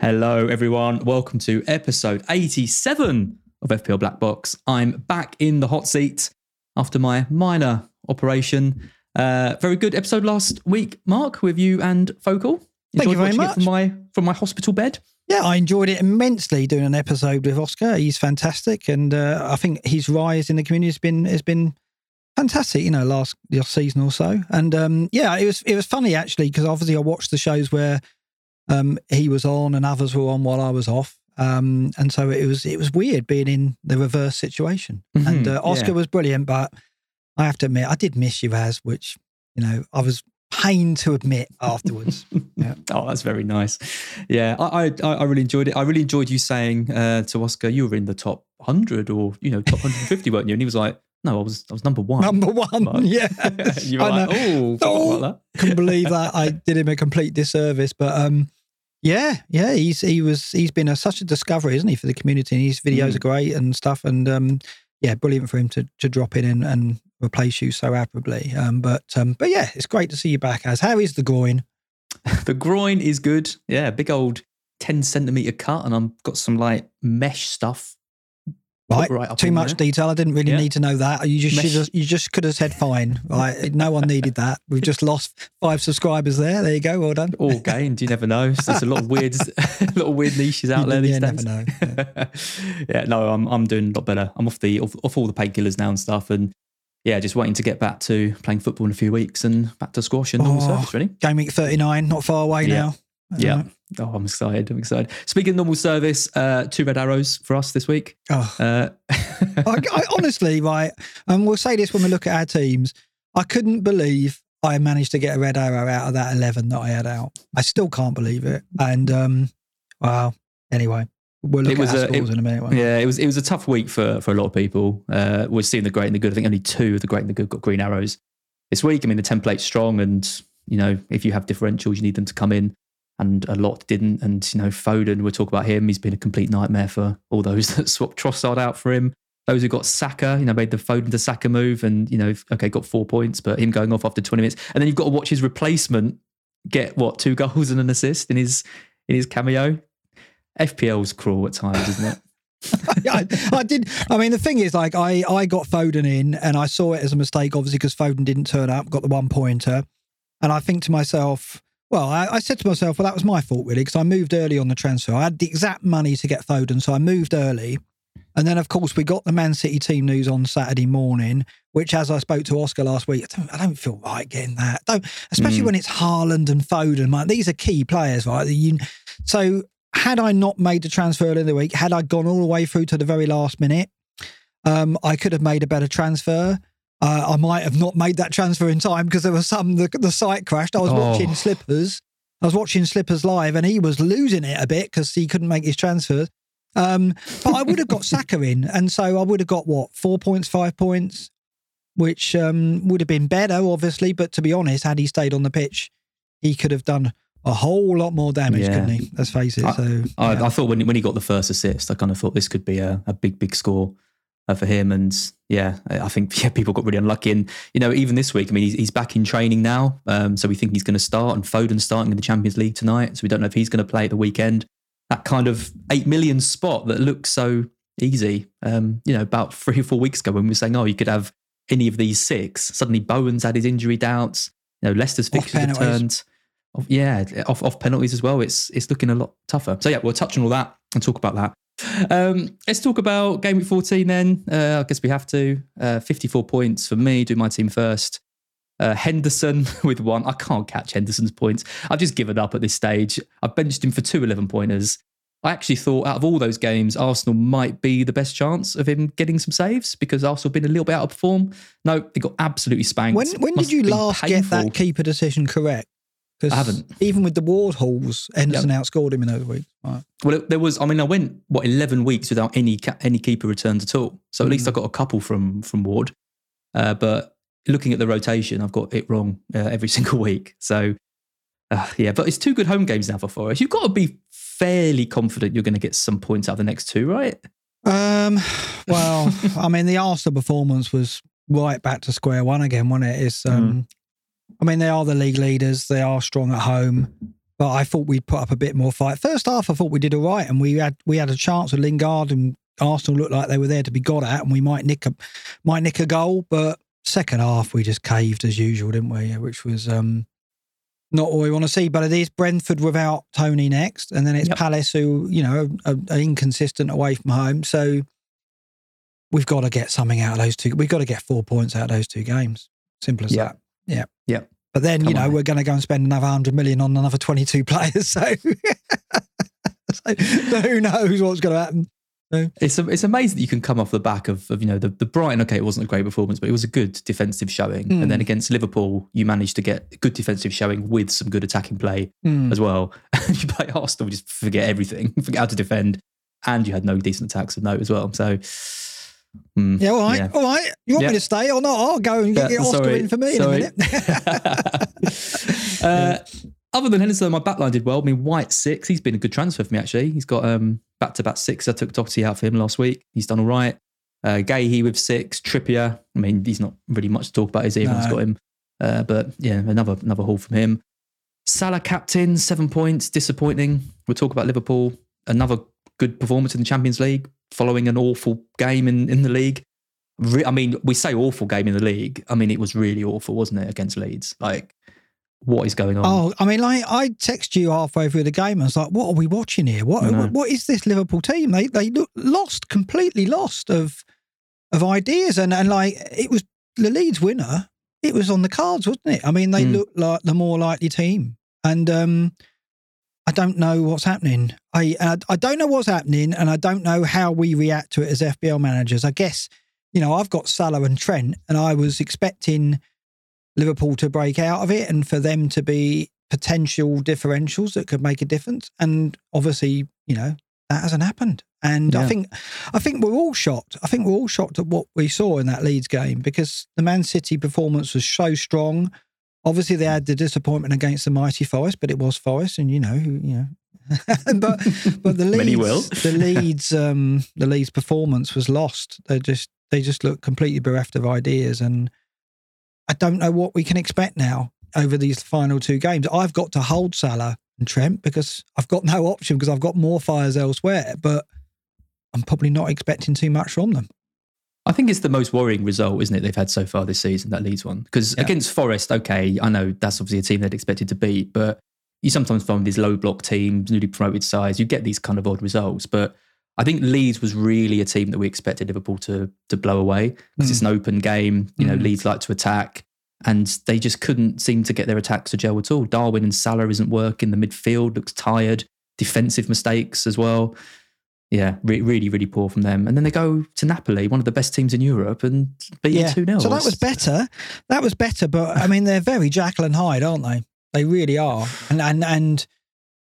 Hello, everyone. Welcome to episode 87 of FPL Black Box. I'm back in the hot seat after my minor operation. Uh, very good episode last week, Mark, with you and Focal. Thank you very much. From my, from my hospital bed. Yeah, I enjoyed it immensely doing an episode with Oscar. He's fantastic, and uh, I think his rise in the community has been has been fantastic. You know, last last season or so, and um, yeah, it was it was funny actually because obviously I watched the shows where um, he was on and others were on while I was off, um, and so it was it was weird being in the reverse situation. Mhm, And uh, Oscar yeah. was brilliant, but I have to admit I did miss you as which you know I was pained to admit afterwards. yeah. Oh, that's very nice. Yeah, I, I I really enjoyed it. I really enjoyed you saying uh, to Oscar, you were in the top hundred or you know top 150, weren't you? And he was like, No, I was I was number one. Number one, Like- yeah. you were I like, know. Oh, forgot about that. couldn't believe that I did him a complete disservice. But um, yeah, yeah, he's he was he's been a, such a discovery, isn't he, for the community? And his videos Mm. are great and stuff. And um, yeah, brilliant for him to to drop in and, and replace you so admirably. Um, but um, but yeah, it's great to see you back. As how is the groin? The groin is good. Yeah, big old 10 centimeter cut, and I've got some like mesh stuff. Right, right too much there. detail. I didn't really Yeah. need to know that. You just Mesh. should have, you just could have said fine. Right, no one needed that. We've just lost five subscribers there. There you go. Well done. All gained, you never know. So there's a lot of weird, of weird niches out You- there these you days. never know, yeah, no, I'm I'm doing a lot better. I'm off the off, off all the painkillers now and stuff, and yeah, just waiting to get back to playing football in a few weeks and back to squash and normal Oh, service. Really? Game week thirty nine, not far away Yeah. now. Yeah. Oh, I'm excited. I'm excited. Speaking of normal service, uh, two red arrows for us this week. Oh. Uh, I, I honestly, right, and we'll say this when we look at our teams. I couldn't believe I managed to get a red arrow out of that eleven that I had out. I still can't believe it. And um, wow. Anyway, we'll look It was a- scores it- in a minute. won't we? Yeah, it was it was a tough week for for a lot of people. Uh, we're seeing the great and the good. I think only two of the great and the good got green arrows this week. I mean, the template's strong, and you know, if you have differentials, you need them to come in. And a lot didn't. And you know, Foden, we'll talk about him. He's been a complete nightmare for all those that swapped Trossard out for him. Those who got Saka, you know, made the Foden to Saka move, and you know, okay, got four points, but him going off after twenty minutes, and then you've got to watch his replacement get what two goals and an assist in his in his cameo. FPL's cruel at times, isn't it? I, I did. I mean, the thing is, like, I, I got Foden in and I saw it as a mistake, obviously, because Foden didn't turn up, got the one pointer. And I think to myself, well, I, I said to myself, well, that was my fault, really, because I moved early on the transfer. I had the exact money to get Foden, so I moved early. And then, of course, we got the Man City team news on Saturday morning, which, as I spoke to Oscar last week, I don't, I don't feel right getting that. Don't, especially Mm. when it's Haaland and Foden. Like, these are key players, right? You, so, had I not made the transfer earlier in the week, had I gone all the way through to the very last minute, um, I could have made a better transfer. Uh, I might have not made that transfer in time because there was some the, the site crashed. I was Oh. watching Slippers. I was watching Slippers live, and he was losing it a bit because he couldn't make his transfers. Um, but I would have got Saka in, and so I would have got what four points, five points, which um, would have been better, obviously. But to be honest, had he stayed on the pitch, he could have done a whole lot more damage, Yeah. couldn't he? Let's face it. I- so I, yeah. I thought when when he got the first assist, I kind of thought this could be a, a big big score. Uh, for him. And yeah, I think yeah, people got really unlucky. And you know, even this week, I mean, he's, he's back in training now, um, so we think he's going to start. And Foden's starting in the Champions League tonight, so we don't know if he's going to play at the weekend. That kind of eight million spot that looks so easy. Um, you know, about three or four weeks ago when we were saying, oh, you could have any of these six. Suddenly, Bowen's had his injury doubts. You know, Leicester's fixtures have turned. Off, yeah, off off penalties as well. It's it's looking a lot tougher. So yeah, we'll touch on all that and talk about that. Um, let's talk about game week 14 then. Uh, I guess we have to. Uh, 54 points for me, do my team first. Uh, Henderson with one. I can't catch Henderson's points. I've just given up at this stage. I've benched him for two 11 pointers. I actually thought out of all those games, Arsenal might be the best chance of him getting some saves because Arsenal have been a little bit out of form. No, they got absolutely spanked. When, when did you last painful. get that keeper decision correct? I haven't. Even with the Ward hauls, Henderson yep. outscored him in those weeks. Right. Well, there was. I mean, I went what eleven weeks without any any keeper returns at all. So at mm. least I got a couple from from Ward. Uh, but looking at the rotation, I've got it wrong uh, every single week. So uh, yeah, but it's two good home games now for Forest. You've got to be fairly confident you're going to get some points out of the next two, right? Um. Well, I mean, the Arsenal performance was right back to square one again, wasn't it? It's um. Mm I mean, they are the league leaders. They are strong at home, but I thought we'd put up a bit more fight. First half, I thought we did all right, and we had we had a chance with Lingard, and Arsenal looked like they were there to be got at, and we might nick a might nick a goal. But second half, we just caved as usual, didn't we? Which was um, not what we want to see. But it is Brentford without Tony next, and then it's yep. Palace who you know are, are inconsistent away from home. So we've got to get something out of those two. We've got to get four points out of those two games. Simple as that. Yeah. Yeah. But then, Come you know, on. we're going to go and spend another 100 million on another 22 players. So, so, who knows what's going to happen. So. It's it's amazing that you can come off the back of, of you know the, the Brighton. Okay, it wasn't a great performance, but it was a good defensive showing. Mm. And then against Liverpool, you managed to get a good defensive showing with some good attacking play mm. as well. And you play Arsenal, we just forget everything, forget how to defend, and you had no decent attacks of note as well. So Mm, yeah, all right, yeah. all right. You want yeah. me to stay or not? I'll go and get, yeah, Oscar sorry, in for me sorry. in a minute. uh, other than Henderson, my backline did well. I mean, White six. He's been a good transfer for me actually. He's got um, back to back six. I took Doherty out for him last week. He's done all right. Uh, Guéhi with six. Trippier. I mean, he's not really much to talk about. Is he? Everyone's no. got him. Uh, but yeah, another another haul from him. Salah captain, seven points. Disappointing. We'll talk about Liverpool. Another good performance in the Champions League following an awful game in, in the league. Re- I mean, we say awful game in the league. I mean, it was really awful, wasn't it, against Leeds? Like, what is going on? Oh, I mean, like, I text you halfway through the game. I was like, "What are we watching here? What what, what is this Liverpool team? They they look lost completely lost of of ideas, and and like it was the Leeds winner. It was on the cards, wasn't it? I mean, they mm. looked like the more likely team, and um, I don't know what's happening. I uh, I don't know what's happening, and I don't know how we react to it as FPL managers. I guess you know I've got Salah and Trent, and I was expecting Liverpool to break out of it and for them to be potential differentials that could make a difference. And obviously, you know that hasn't happened. And yeah. I think I think we're all shocked. I think we're all shocked at what we saw in that Leeds game because the Man City performance was so strong. Obviously, they had the disappointment against the mighty Forest, but it was Forest, and you know, you know. but but the Leeds, the Leeds, um, the Leeds performance was lost. They just they just look completely bereft of ideas, and I don't know what we can expect now over these final two games. I've got to hold Salah and Trent because I've got no option because I've got more fires elsewhere, but I'm probably not expecting too much from them. I think it's the most worrying result, isn't it, they've had so far this season, that Leeds one? Because yeah. against Forest, okay, I know that's obviously a team they'd expected to beat, but you sometimes find these low block teams, newly promoted sides, you get these kind of odd results. But I think Leeds was really a team that we expected Liverpool to to blow away because mm. it's an open game. You know, mm. Leeds like to attack, and they just couldn't seem to get their attacks to gel at all. Darwin and Salah isn't working. The midfield looks tired. Defensive mistakes as well yeah, re- really, really poor from them. And then they go to Napoli, one of the best teams in Europe, and beat yeah. 2 0. So that was better. That was better. But I mean, they're very Jekyll and Hyde, aren't they? They really are. And and and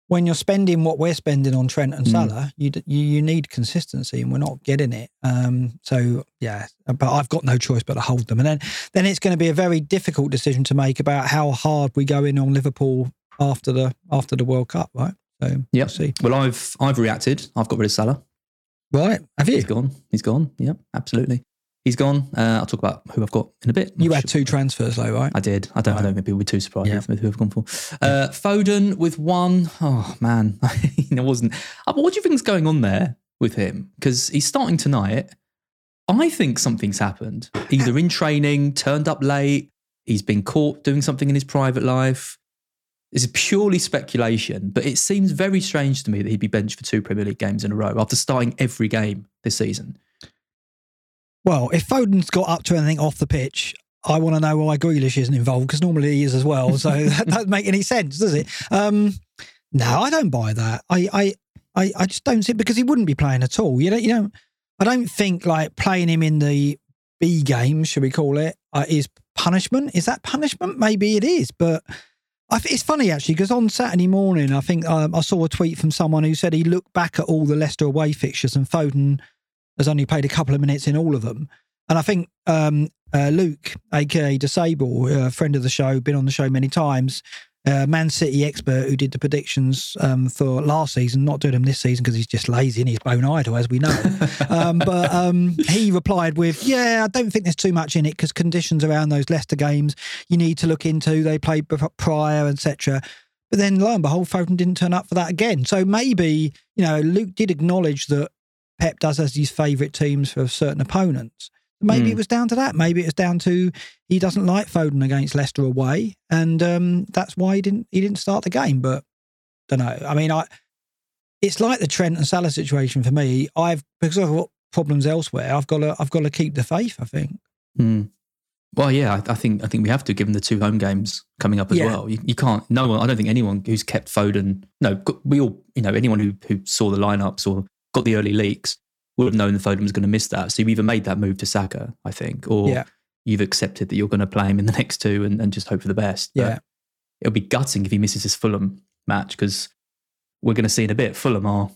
when you're spending what we're spending on Trent and hmm. Salah, mm. you, you, you need consistency, and we're not getting it. Um, so yeah, but I've got no choice but to hold them, and then then it's going to be a very difficult decision to make about how hard we go in on Liverpool after the after the World Cup, right? So yeah, we'll see. Well, I've I've reacted. I've got rid of Salah. Right? Have you? He's gone. He's gone. Yep, absolutely. He's gone. Uh, I'll talk about who I've got in a bit. You had sure- two transfers though, right? I did. I don't. I don't think people were too surprised Yeah. with who I've gone for. Uh, Foden with one. Oh man, it wasn't. Uh, What do you think's going on there with him? Because he's starting tonight. I think something's happened. Either in training, turned up late. He's been caught doing something in his private life. It's purely speculation, but it seems very strange to me that he'd be benched for two Premier League games in a row after starting every game this season. Well, if Foden's got up to anything off the pitch, I want to know why Grealish isn't involved because normally he is as well. So that doesn't make any sense, does it? Um, no, I don't buy that. I, I, I, I just don't see because he wouldn't be playing at all. You know, you know, I don't think like playing him in the B game, should we call it, uh, is punishment. Is that punishment? Maybe it is, but. It's funny actually because on Saturday morning, I think um, I saw a tweet from someone who said he looked back at all the Leicester away fixtures and Foden has only played a couple of minutes in all of them. And I think um, uh, Luke, aka Disable, a friend of the show, been on the show many times, uh, Man City expert who did the predictions um, for last season, not doing them this season because he's just lazy and he's bone idle, as we know. um, but um, he replied with, "Yeah, I don't think there's too much in it because conditions around those Leicester games you need to look into. They played prior, etc." But then, lo and behold, Foden didn't turn up for that again. So maybe you know Luke did acknowledge that Pep does has his favourite teams for certain opponents. Maybe Hmm. it was down to that. Maybe it was down to he doesn't like Foden against Leicester away, and um, that's why he didn't he didn't start the game. But don't know. I mean, I it's like the Trent and Salah situation for me. I've because I've got problems elsewhere. I've got to I've got to keep the faith. I think. Hmm. Well, yeah, I, I think I think we have to, given the two home games coming up as Yeah. well. You, you can't. No one. I don't think anyone who's kept Foden. No, we all. You know, anyone who who saw the lineups or got the early leaks would have known that Foden was going to miss that. So you've either made that move to Saka, I think, or Yeah. you've accepted that you're going to play him in the next two and, and just hope for the best. But Yeah. it'll be gutting if he misses his Fulham match because we're going to see in a bit. Fulham are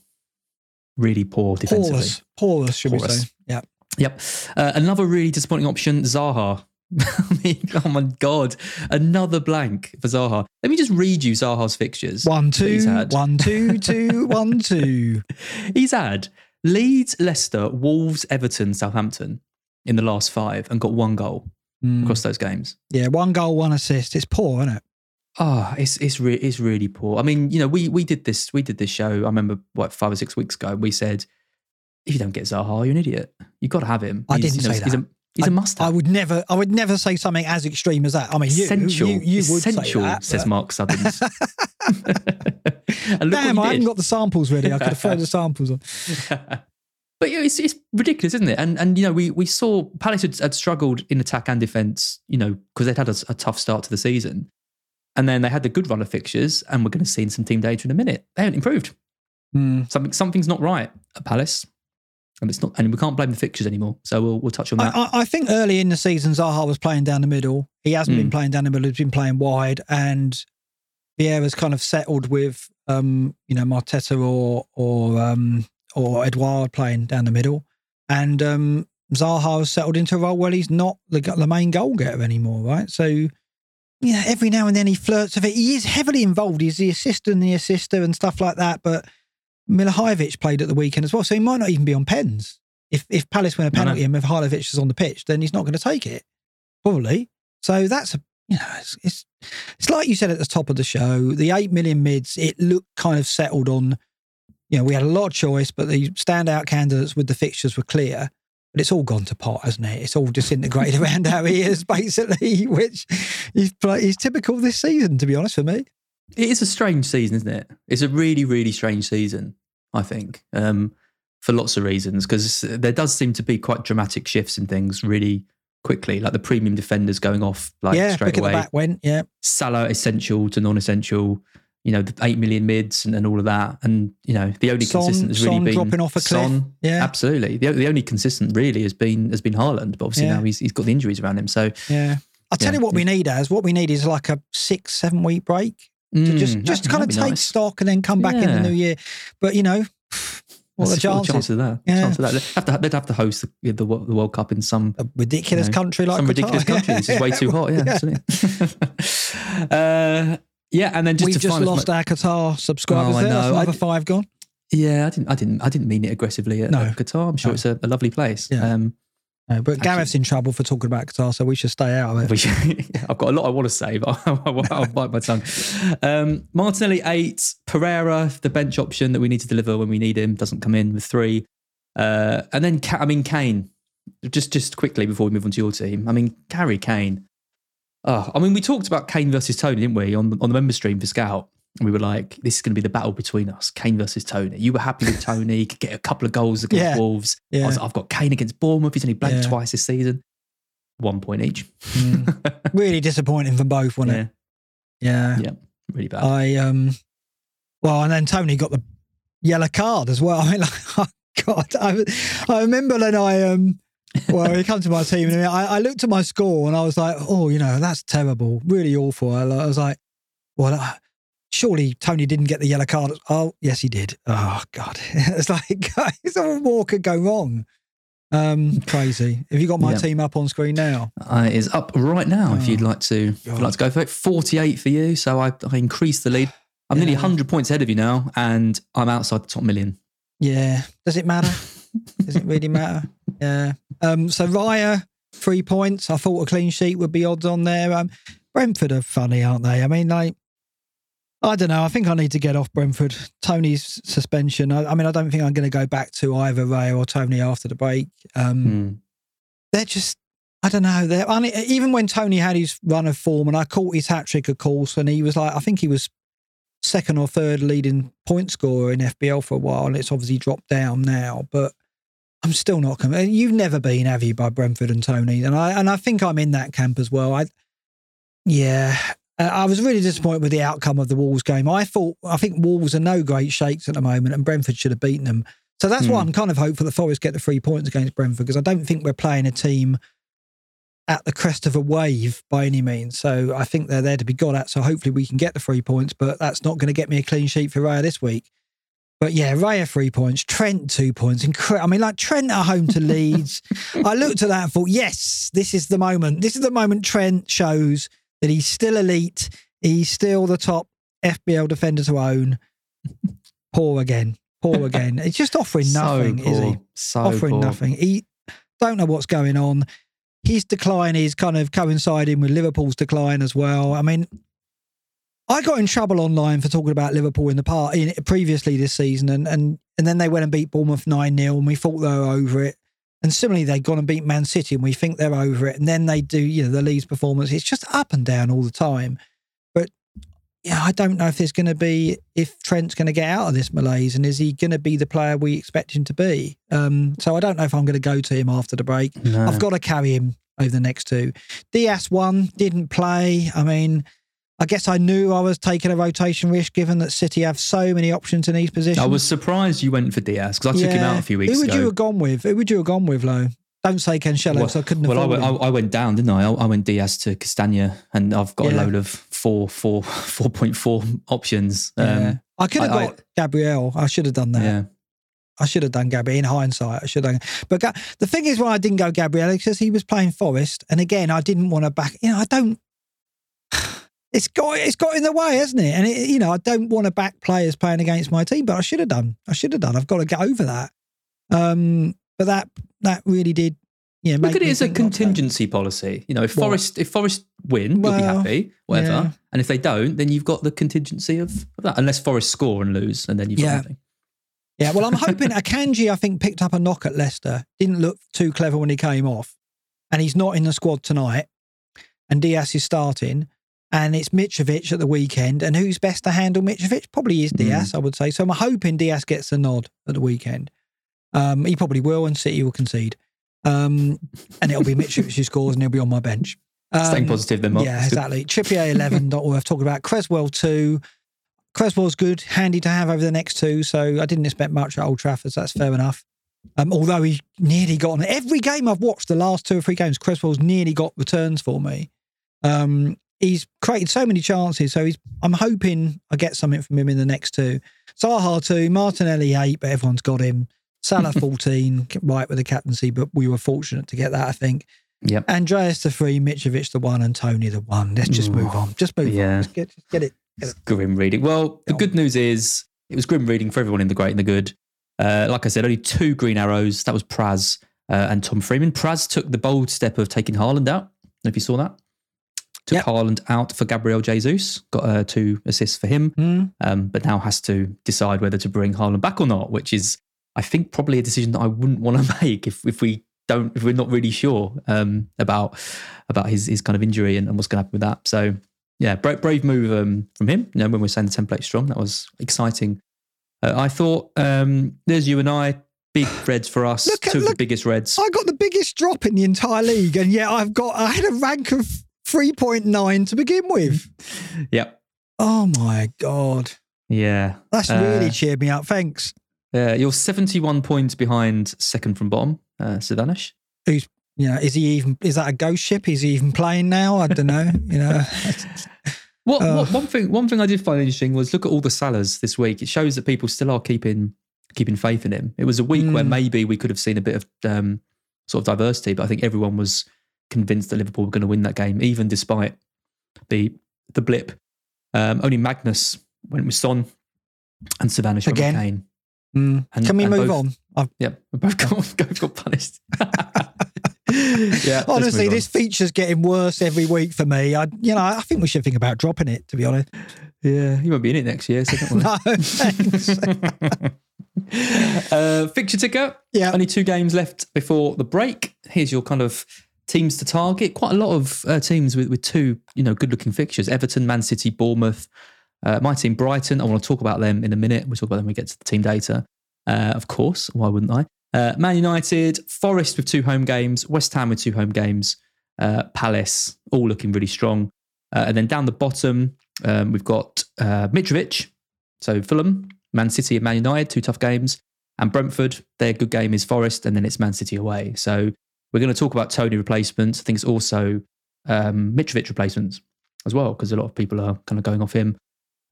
really poor defensively. Porous, porous, should we say? Yeah. Yep. Uh, another really disappointing option, Zaha. I mean, oh my God. Another blank for Zaha. Let me just read you Zaha's fixtures. One had. one two two, one two. He's had Leeds, Leicester, Wolves, Everton, Southampton in the last five and got one goal Mm. across those games. Yeah, one goal, one assist. It's poor, isn't it? Oh, it's it's re- it's really poor. I mean, you know, we we did this we did this show. I remember what five or six weeks ago. We said, if you don't get Zaha, you're an idiot. You've got to have him. I He's, didn't you know, say He's that. a he's a I- must. I would never, I would never say something as extreme as that. I mean, you, essential. you, you would essential, say that, says but- Mark look Damn, I haven't got the samples ready. I could have thrown the samples on. but yeah, it's, it's ridiculous, isn't it? And and you know, we we saw Palace had, had struggled in attack and defence, you know, because they'd had a, a tough start to the season, and then they had the good run of fixtures, and we're going to see in some team data in a minute. They haven't improved. Hmm. Something something's not right at Palace, and it's not, and we can't blame the fixtures anymore. So we'll we'll touch on that. I, I, think early in the season, Zaha was playing down the middle. He hasn't been Mm. playing down the middle. He's been playing wide, and Vieira's kind of settled with, um, you know, Mateta or or um, or Edouard playing down the middle, and um, Zaha has settled into a role where he's not the the main goal getter anymore, right? So. Yeah, every now and then he flirts with it. He is heavily involved. He's the assistant, the assister, and stuff like that. But Milivojevic played at the weekend as well, so he might not even be on pens. If if Palace win a penalty and Milivojevic is on the pitch, then he's not going to take it, probably. So that's a you know it's, it's it's like you said at the top of the show. The eight million mids, it looked kind of settled on. You know, we had a lot of choice, but the standout candidates with the fixtures were clear. But it's all gone to pot, hasn't it? It's all disintegrated around our ears, basically, which is, is typical this season, to be honest, for me. It is a strange season, isn't it? It's a really, really strange season, I think, um, for lots of reasons, because there does seem to be quite dramatic shifts in things really quickly, like the premium defenders going off like yeah, straight quick at the away. back went. Yeah, Salah essential to non-essential, you know, the 8 million mids and, and all of that. And, you know, the only Son- consistent has really Son been dropping off a cliff. Son, Yeah. absolutely. The, the only consistent really has been has been Haaland, but obviously Yeah. now he's, he's got the injuries around him. So yeah. I'll tell Yeah. you what we need as what we need is like a six, seven week break to just mm, just kind of take nice. stock and then come back in the new year. But you know, what the What's chances? of that? Yeah. Chance of that? They'd have to, they'd have to host the, the, the World Cup in some A ridiculous you know, country like some Qatar. ridiculous country. This is way too hot. Yeah, absolutely. uh, yeah, and then just We've to just find lost mu- our Qatar subscribers Oh, I there. That's know. I another d- five gone. Yeah, I didn't. I didn't. I didn't mean it aggressively at, No. at Qatar. I'm sure No. it's a, a lovely place. Yeah. Um, No, but Actually- Gareth's in trouble for talking about Qatar, so we should stay out of it. I've got a lot I want to say, but I'll, I'll bite my tongue. Um, Martinelli eight, Pereira, the bench option that we need to deliver when we need him, doesn't come in with three, uh, and then I mean Kane. Just just quickly before we move on to your team, I mean Harry Kane. Oh, I mean we talked about Kane versus Tony, didn't we, on on the member stream for Scout? We were like, this is going to be the battle between us, Kane versus Tony. You were happy with Tony, could get a couple of goals against Yeah. Wolves. I was like, I've got Kane against Bournemouth. He's only blanked Yeah. twice this season. One point each. Mm. really disappointing for both, wasn't yeah, it? Yeah. yeah, really bad. I um well and then Tony got the yellow card as well. I mean like oh God. I I remember then I um well he come to my team and I, I looked at my score and I was like, oh, you know, that's terrible. Really awful. I, I was like, well surely Tony didn't get the yellow card. Oh, yes, he did. Oh God. it's like it's all more could go wrong. Um crazy. Have you got my Yeah. team up on screen now? Uh, it is up right now. If you'd Oh, like to, if you'd like to go for it, forty-eight for you. So I, I increased the lead. I'm nearly Yeah. hundred points ahead of you now, and I'm outside the top million. Yeah. Does it matter? Does it really matter? Yeah. Um, so Raya, three points. I thought a clean sheet would be odds on there. Um, Brentford are funny, aren't they? I mean, like, I don't know. I think I need to get off Brentford. Tony's suspension. I, I mean, I don't think I'm going to go back to either Ray or Tony after the break. Um, Hmm. They're just, I don't know. They're I mean, even when Tony had his run of form, and I caught his hat trick, of course, and he was like, I think he was second or third leading point scorer in FPL for a while, and it's obviously dropped down now. But I'm still not convinced. You've never been, have you, by Brentford and Tony? And I and I think I'm in that camp as well. I, yeah, Uh, I was really disappointed with the outcome of the Wolves game. I thought I think Wolves are no great shakes at the moment, and Brentford should have beaten them. So that's why Hmm. I'm kind of hopeful that Forest get the three points against Brentford because I don't think we're playing a team at the crest of a wave by any means. So I think they're there to be got at. So hopefully we can get the three points, but that's not going to get me a clean sheet for Raya this week. But yeah, Raya three points, Trent two points. Incredible. I mean, like Trent at home to Leeds. I looked at that and thought, yes, this is the moment. This is the moment Trent shows that he's still elite. He's still the top FPL defender to own. Poor again. Poor again. It's just offering nothing, is he? So offering poor. nothing. He don't know what's going on. His decline is kind of coinciding with Liverpool's decline as well. I mean, I got in trouble online for talking about Liverpool in the part in, previously this season, and and and then they went and beat Bournemouth nine 0 and we thought they were over it. And similarly, they'd gone and beat Man City, and we think they're over it. And then they do, you know, the Leeds performance. It's just up and down all the time. But yeah, I don't know if there's going to be if Trent's going to get out of this malaise, and is he going to be the player we expect him to be? Um, so I don't know if I'm going to go to him after the break. No. I've got to carry him over the next two. Diaz one didn't play. I mean, I guess I knew I was taking a rotation risk given that City have so many options in these positions. I was surprised you went for Diaz because I took him out a few weeks ago. Who would ago. you have gone with? Who would you have gone with, Lo? Don't say Cancelo because I couldn't have. well, I went, I, went down, didn't I? I, I went Diaz to Castagna, and I've got a load of four, four, four point four options. Um, yeah. I could have got Gabriel. I should have done that. yeah. I should have done Gabriel in hindsight. I should have. But Ga- the thing is, why I didn't go Gabriel is because he was playing Forest, and again, I didn't want to back. You know, I don't. It's got it's got in the way, hasn't it? And it, you know, I don't want to back players playing against my team, but I should have done. I should have done. I've got to get over that. Um, but that that really did. Yeah, Look make at it as a contingency policy. You know, if What? Forest if Forest win, you'll be happy, whatever. yeah. And if they don't, then you've got the contingency of, of that. Unless Forest score and lose, and then you've Yeah. got nothing. Yeah, well, I'm hoping Akanji, I think, picked up a knock at Leicester. Didn't look too clever when he came off. And he's not in the squad tonight. And Diaz is starting. And it's Mitrovic at the weekend. And who's best to handle Mitrovic? Probably is Diaz, I would say. So I'm hoping Diaz gets a nod at the weekend. Um, he probably will, and City will concede. Um, and it'll be Mitrovic who scores, and he'll be on my bench. Staying Um, positive, then. Mark. yeah, exactly. Trippier 11, worth talking about. Cresswell 2. Cresswell's good, handy to have over the next two. So I didn't expect much at Old Trafford. So that's fair enough. Um, although he nearly got on every game I've watched, the last two or three games, Cresswell's nearly got returns for me. Um, he's created so many chances. So he's. I'm hoping I get something from him in the next two. Zaha 2, Martinelli 8, but everyone's got him. Salah 14, right with the captaincy, but we were fortunate to get that, I think. Yep. Andreas the three, Mitrovic the one, and Tony the one. Let's just move on. Just move Yeah. on. Just get, just get it. Grim reading. Well, the good news is it was grim reading for everyone in the great and the good. Uh, like I said, only two green arrows. That was Praz uh, and Tom Freeman. Praz took the bold step of taking Haaland out. I don't know if you saw that. Took Yep. Haaland out for Gabriel Jesus. Got uh, two assists for him, Mm. um, but now has to decide whether to bring Haaland back or not, which is, I think, probably a decision that I wouldn't want to make if if we don't if we're not really sure um, about about his his kind of injury and, and what's going to happen with that. So yeah, brave, brave move um, from him. You know, when we're saying the template strong, that was exciting. Uh, I thought um, there's you and I, big reds for us, Look at- two of the biggest reds. I got the biggest drop in the entire league, and yet I've got I had a rank of three point nine to begin with. Yep. Oh my god, Yeah. that's Uh, really cheered me up. Thanks. Yeah, you're 71 points behind second from bottom, uh, Savanish. You know, is he even? Is that a ghost ship? Is he even playing now? I don't know. You know, What, what one thing one thing I did find interesting was look at all the Salahs this week. It shows that people still are keeping keeping faith in him. It was a week where Mm. maybe we could have seen a bit of um, sort of diversity, but I think everyone was convinced that Liverpool were going to win that game, even despite the the blip. Um, only Magnus went with Son and Savannah Again. Kane. Mm. And- can we move both- on? I've, Yeah, we both got, both got punished. yeah, honestly, this feature's getting worse every week for me. I, you know, I think we should think about dropping it. To be honest, Yeah, you won't be in it next year, so no. thanks. uh, fixture ticker. Yeah. Only two games left before the break. Here's your kind of teams to target. Quite a lot of uh, teams with, with two, you know, good-looking fixtures: Everton, Man City, Bournemouth. Uh, my team, Brighton. I want to talk about them in a minute. We'll talk about them when we get to the team data. Uh, of course, why wouldn't I? Uh, Man United, Forest with two home games, West Ham with two home games, uh, Palace all looking really strong. Uh, and then down the bottom, um, we've got Mitrovic, so Fulham, Man City, and Man United, two tough games, and Brentford. Their good game is Forest, and then it's Man City away. So we're going to talk about Tony replacements. I think it's also um, Mitrovic replacements as well, because a lot of people are kind of going off him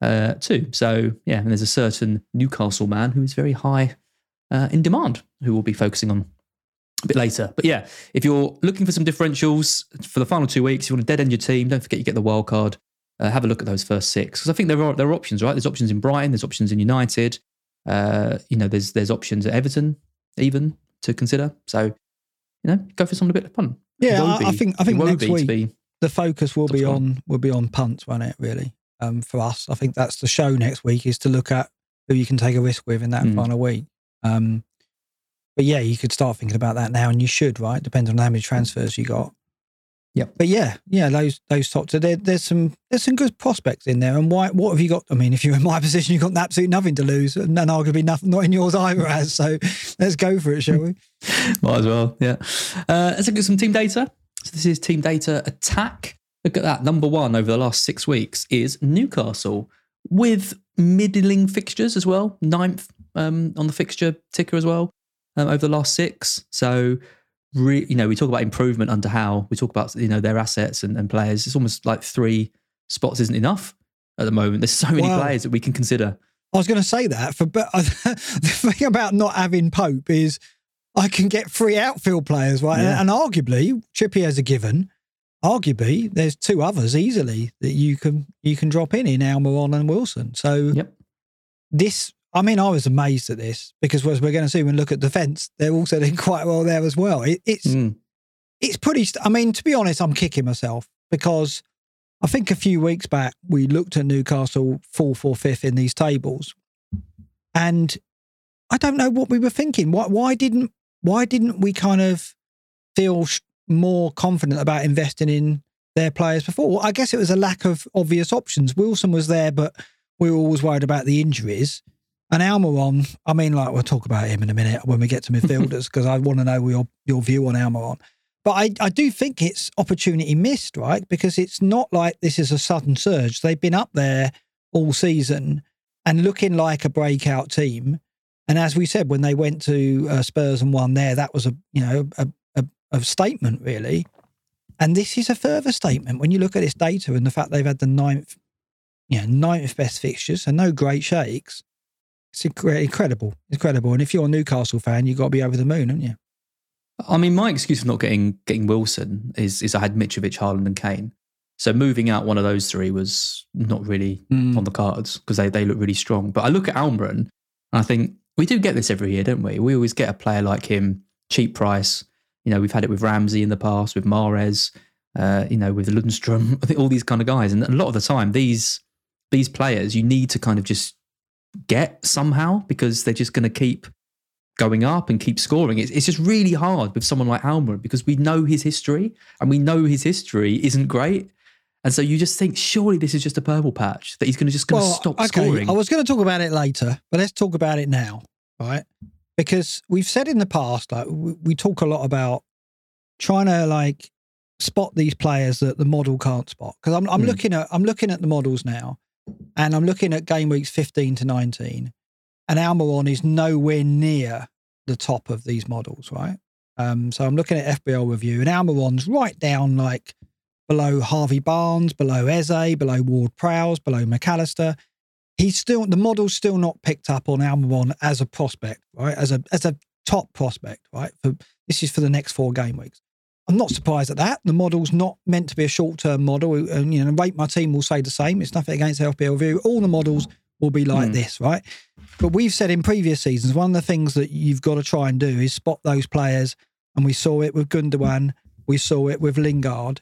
uh, too. So yeah, and there's a certain Newcastle man who is very high uh, in demand, who we'll be focusing on a bit later. But yeah, if you're looking for some differentials for the final two weeks, you want to dead end your team. Don't forget you get the wild card. Uh, have a look at those first six because I think there are there are options, right? There's options in Brighton, there's options in United. Uh, you know, there's there's options at Everton even to consider. So you know, go for something a bit of fun. Yeah, I- Wobie- I think- I think next to week- be the focus will be scorer. on will be on punts, won't it? Really, um, for us, I think that's the show next week is to look at who you can take a risk with in that Mm. final week. Um, but yeah, you could start thinking about that now, and you should, right? Depends on how many transfers you got. Yep. But yeah, yeah, those those top. So there, there's some there's some good prospects in there. And why? What have you got? I mean, if you're in my position, you've got absolutely nothing to lose, and then arguably nothing, not in yours either. As so, let's go for it, shall we? Might as well, yeah. Uh, let's look at some team data. So this is team data attack. Look at that. Number one over the last six weeks is Newcastle with middling fixtures as well. Ninth um, on the fixture ticker as well um, over the last six. So, re- you know, we talk about improvement under Howe we talk about you know their assets and, and players. It's almost like three spots isn't enough at the moment. There's so many Wow. players that we can consider. I was going to say that for, but the thing about not having Pope is I can get three outfield players, right? Yeah. And, and arguably, Trippier's a given. Arguably, there's two others easily that you can you can drop in in Almiron and Wilson. So Yep. this, I mean, I was amazed at this because as we're going to see when we look at defence, they're also doing quite well there as well. It, it's Mm. it's pretty. St- I mean, to be honest, I'm kicking myself because I think a few weeks back we looked at Newcastle fourth or fifth in these tables, and I don't know what we were thinking. Why, why didn't why didn't we kind of feel sh- more confident about investing in their players before? Well, I guess it was a lack of obvious options. Wilson was there, but we were always worried about the injuries. And Almiron, I mean, like we'll talk about him in a minute when we get to midfielders because I want to know your your view on Almiron. But I, I do think it's opportunity missed, right? Because it's not like this is a sudden surge. They've been up there all season and looking like a breakout team. And as we said, when they went to uh, Spurs and won there, that was a you know a, a, a statement really. And this is a further statement when you look at this data and the fact they've had the ninth, you know, ninth best fixtures and no great shakes. It's incredible, incredible. And if you're a Newcastle fan, you've got to be over the moon, haven't you? I mean, my excuse for not getting getting Wilson is is I had Mitrovic, Haaland, and Kane. So moving out one of those three was not really Mm. on the cards because they, they look really strong. But I look at Almiron and I think we do get this every year, don't we? We always get a player like him, cheap price. You know, we've had it with Ramsey in the past, with Mares, uh, you know, with Lundstram, all these kind of guys. And a lot of the time, these these players you need to kind of just get somehow because they're just going to keep going up and keep scoring. It's, it's just really hard with someone like Almiron because we know his history and we know his history isn't great. And so you just think, surely this is just a purple patch that he's going to just going to stop okay, scoring. I was going to talk about it later, but let's talk about it now, right? Because we've said in the past, like we, we talk a lot about trying to like spot these players that the model can't spot. Because I'm, I'm Hmm. looking at I'm looking at the models now, and I'm looking at game weeks 15 to 19, and Almiron is nowhere near the top of these models, right? Um, so I'm looking at FPL review, and Almiron's right down like below Harvey Barnes, below Eze, below Ward Prowse, below McAllister. He's still the model's still not picked up on Almiron as a prospect, right? As a as a top prospect, right? For this is for the next four game weeks. I'm not surprised at that. The model's not meant to be a short term model, and you know, rate my team will say the same. It's nothing against FPL review. All the models will be like Hmm. this, right? But we've said in previous seasons, one of the things that you've got to try and do is spot those players, and we saw it with Gundogan, we saw it with Lingard.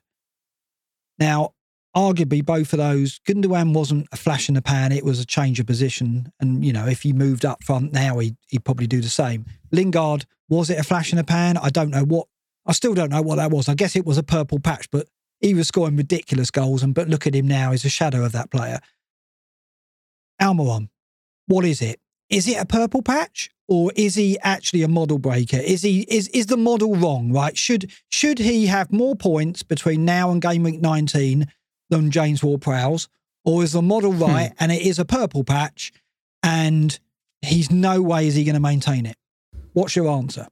Now, arguably, both of those, Gundogan wasn't a flash in the pan; it was a change of position. And you know, if he moved up front now, he'd, he'd probably do the same. Lingard was it a flash in the pan? I don't know what. I still don't know what that was. I guess it was a purple patch, but he was scoring ridiculous goals. And but look at him now; he's a shadow of that player. Almiron, what is it? Is it a purple patch or is he actually a model breaker? Is he is is the model wrong? Right? Should should he have more points between now and game week nineteen than James Ward Prowse, or is the model hmm. right and it is a purple patch, and he's no way is he going to maintain it? What's your answer?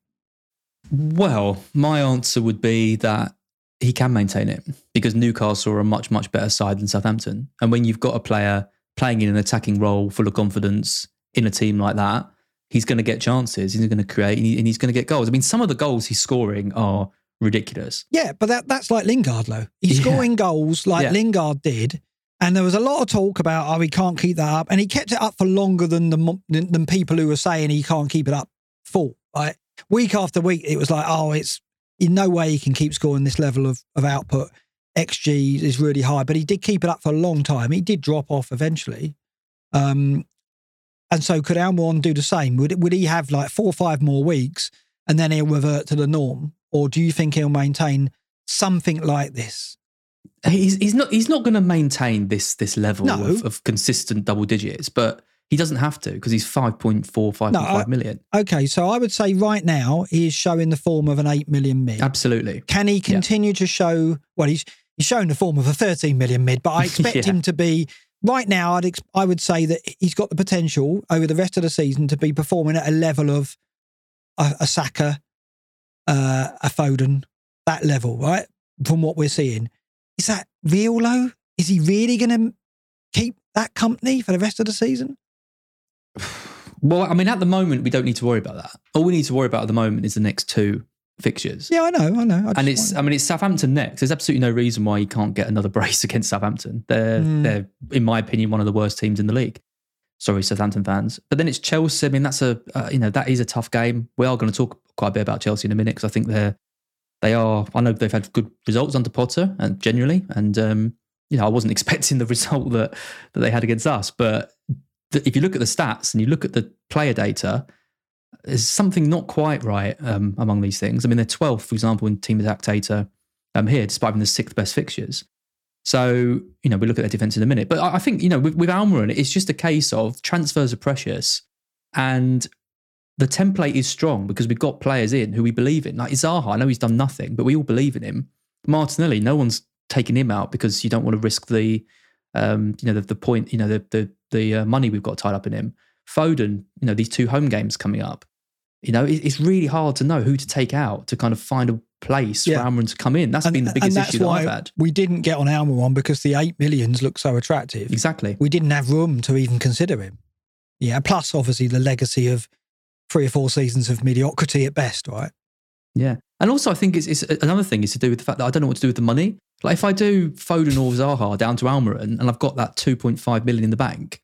Well, my answer would be that he can maintain it because Newcastle are a much, much better side than Southampton. And when you've got a player playing in an attacking role full of confidence in a team like that, he's going to get chances. He's going to create and he's going to get goals. I mean, some of the goals he's scoring are ridiculous. Yeah, but that that's like Lingard though. He's Yeah. scoring goals like Yeah. Lingard did, and there was a lot of talk about oh he can't keep that up, and he kept it up for longer than the than, people who were saying he can't keep it up full. Like week after week, it was like oh it's in no way he can keep scoring this level of of output. XG is really high, but he did keep it up for a long time. He did drop off eventually. Um, and so could Almiron do the same? Would would he have like four or five more weeks and then he'll revert to the norm, or do you think he'll maintain something like this? He's, he's not he's not going to maintain this this level No. of, of consistent double digits, but he doesn't have to because he's 5.4, 5.5 No, I- million. Okay, so I would say right now he is showing the form of an eight million mid. Absolutely. Can he continue to show? Well, he's he's showing the form of a thirteen million mid, but I expect Yeah. him to be right now. I'd I would say that he's got the potential over the rest of the season to be performing at a level of a, a Saka, uh, a Foden, that level, right? From what we're seeing, is that real low? Is he really going to keep that company for the rest of the season? Well, I mean, at the moment, we don't need to worry about that. All we need to worry about at the moment is the next two fixtures. Yeah, I know, I know. I and it's, I mean, it's Southampton next. There's absolutely no reason why he can't get another brace against Southampton. They're, Mm. they're, in my opinion, one of the worst teams in the league. Sorry, Southampton fans. But then it's Chelsea. I mean, that's a, uh, you know, that is a tough game. We are going to talk quite a bit about Chelsea in a minute because I think they're, they are, I know they've had good results under Potter and generally. And, um, you know, I wasn't expecting the result that, that they had against us. But if you look at the stats and you look at the player data, there's something not quite right um, among these things. I mean, they're 12th, for example, in team attack data um, here, despite having the sixth best fixtures. So, you know, we look at their defense in a minute. But I, think, you know, with, with Almiron, it's just a case of transfers are precious and the template is strong because we've got players in who we believe in. Like Zaha, I know he's done nothing, but we all believe in him. Martinelli, no one's taking him out because you don't want to risk the, um, you know, the, the point, you know, the the the uh, money we've got tied up in him. Foden, you know, these two home games coming up. You know, it, it's really hard to know who to take out to kind of find a place Yeah. for Almiron to come in. That's been the biggest issue that I've had. we didn't get on Almiron because the eight millions look so attractive. Exactly. We didn't have room to even consider him. Yeah, plus obviously the legacy of three or four seasons of mediocrity at best, right? Yeah. And also, I think it's, it's another thing is to do with the fact that I don't know what to do with the money. Like if I do Foden or Zaha down to Almiron and I've got that 2.5 million in the bank,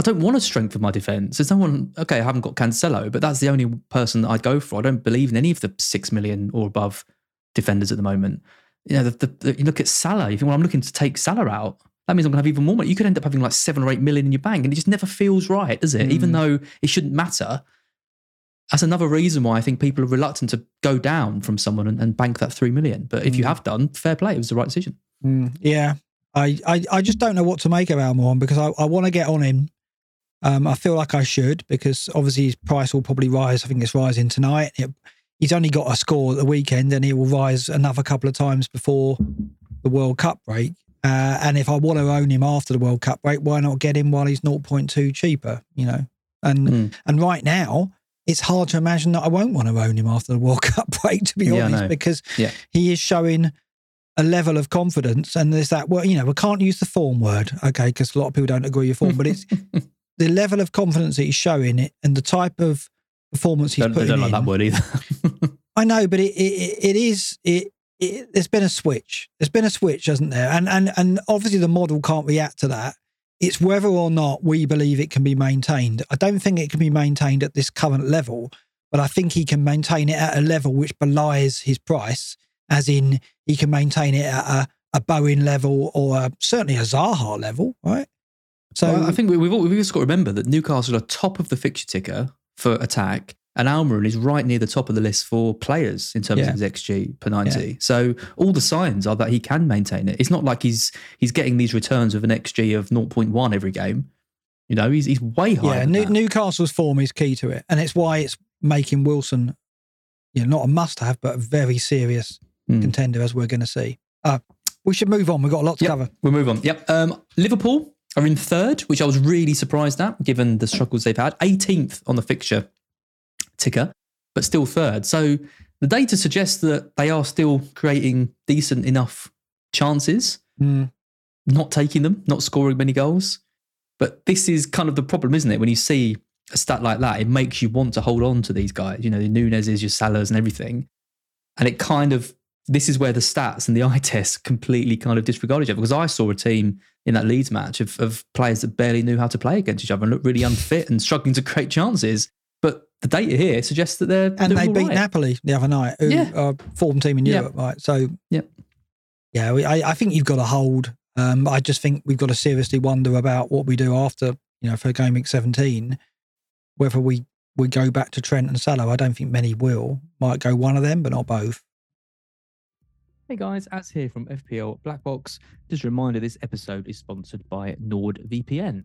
I don't want to strengthen my defence. There's no one, okay, I haven't got Cancelo, but that's the only person that I'd go for. I don't believe in any of the 6 million or above defenders at the moment. You know, the, the, the, you look at Salah, you think, well, I'm looking to take Salah out. That means I'm going to have even more money. You could end up having like seven or eight million in your bank and it just never feels right, does it? Mm. Even though it shouldn't matter. That's another reason why I think people are reluctant to go down from someone and, and bank that three million. But if mm. you have done, fair play. It was the right decision. Mm. Yeah. I, I, I just don't know what to make of Almiron because I, I want to get on him. Um, I feel like I should because obviously his price will probably rise. I think it's rising tonight. It, he's only got a score at the weekend and he will rise another couple of times before the World Cup break. Uh, and if I want to own him after the World Cup break, why not get him while he's 0.2 cheaper? You know, and mm. and right now it's hard to imagine that I won't want to own him after the World Cup break, to be yeah, honest, because yeah. he is showing a level of confidence. And there's that, well, you know, we can't use the form word, okay, because a lot of people don't agree with form, but it's the level of confidence that he's showing it and the type of performance he's don't, putting don't like in. that word either. I know, but it, it, it is, it, it, there's been a switch. There's been a switch, hasn't there? And, and, and obviously the model can't react to that. It's whether or not we believe it can be maintained. I don't think it can be maintained at this current level, but I think he can maintain it at a level which belies his price, as in he can maintain it at a, a Bowen level or a, certainly a Zaha level, right? So well, I think we've, we've just got to remember that Newcastle are top of the fixture ticker for attack and Almiron is right near the top of the list for players in terms yeah. of his XG per 90. Yeah. So all the signs are that he can maintain it. It's not like he's he's getting these returns with an XG of 0.1 every game. You know, he's he's way higher. Yeah, New, Newcastle's form is key to it, and it's why it's making Wilson, you know, not a must-have, but a very serious mm. contender, as we're going to see. Uh, we should move on. We've got a lot to yep, cover. We'll move on. Yep. Um, Liverpool are in third, which I was really surprised at, given the struggles they've had. 18th on the fixture ticker, but still third. So the data suggests that they are still creating decent enough chances, mm. not taking them, not scoring many goals. But this is kind of the problem, isn't it? When you see a stat like that, it makes you want to hold on to these guys, you know, the Nunez's, your Salahs and everything. And it kind of, this is where the stats and the eye test completely kind of disregard each other. Because I saw a team in that Leeds match of, of players that barely knew how to play against each other and looked really unfit and struggling to create chances. But the data here suggests that they're and they beat right. Napoli the other night, who yeah. are form team in Europe, yeah. right? So yeah, yeah, we, I, I think you've got to hold. Um, I just think we've got to seriously wonder about what we do after you know for game week seventeen, whether we we go back to Trent and Salah. I don't think many will. Might go one of them, but not both. Hey guys, as here from FPL Blackbox. Just a reminder this episode is sponsored by NordVPN.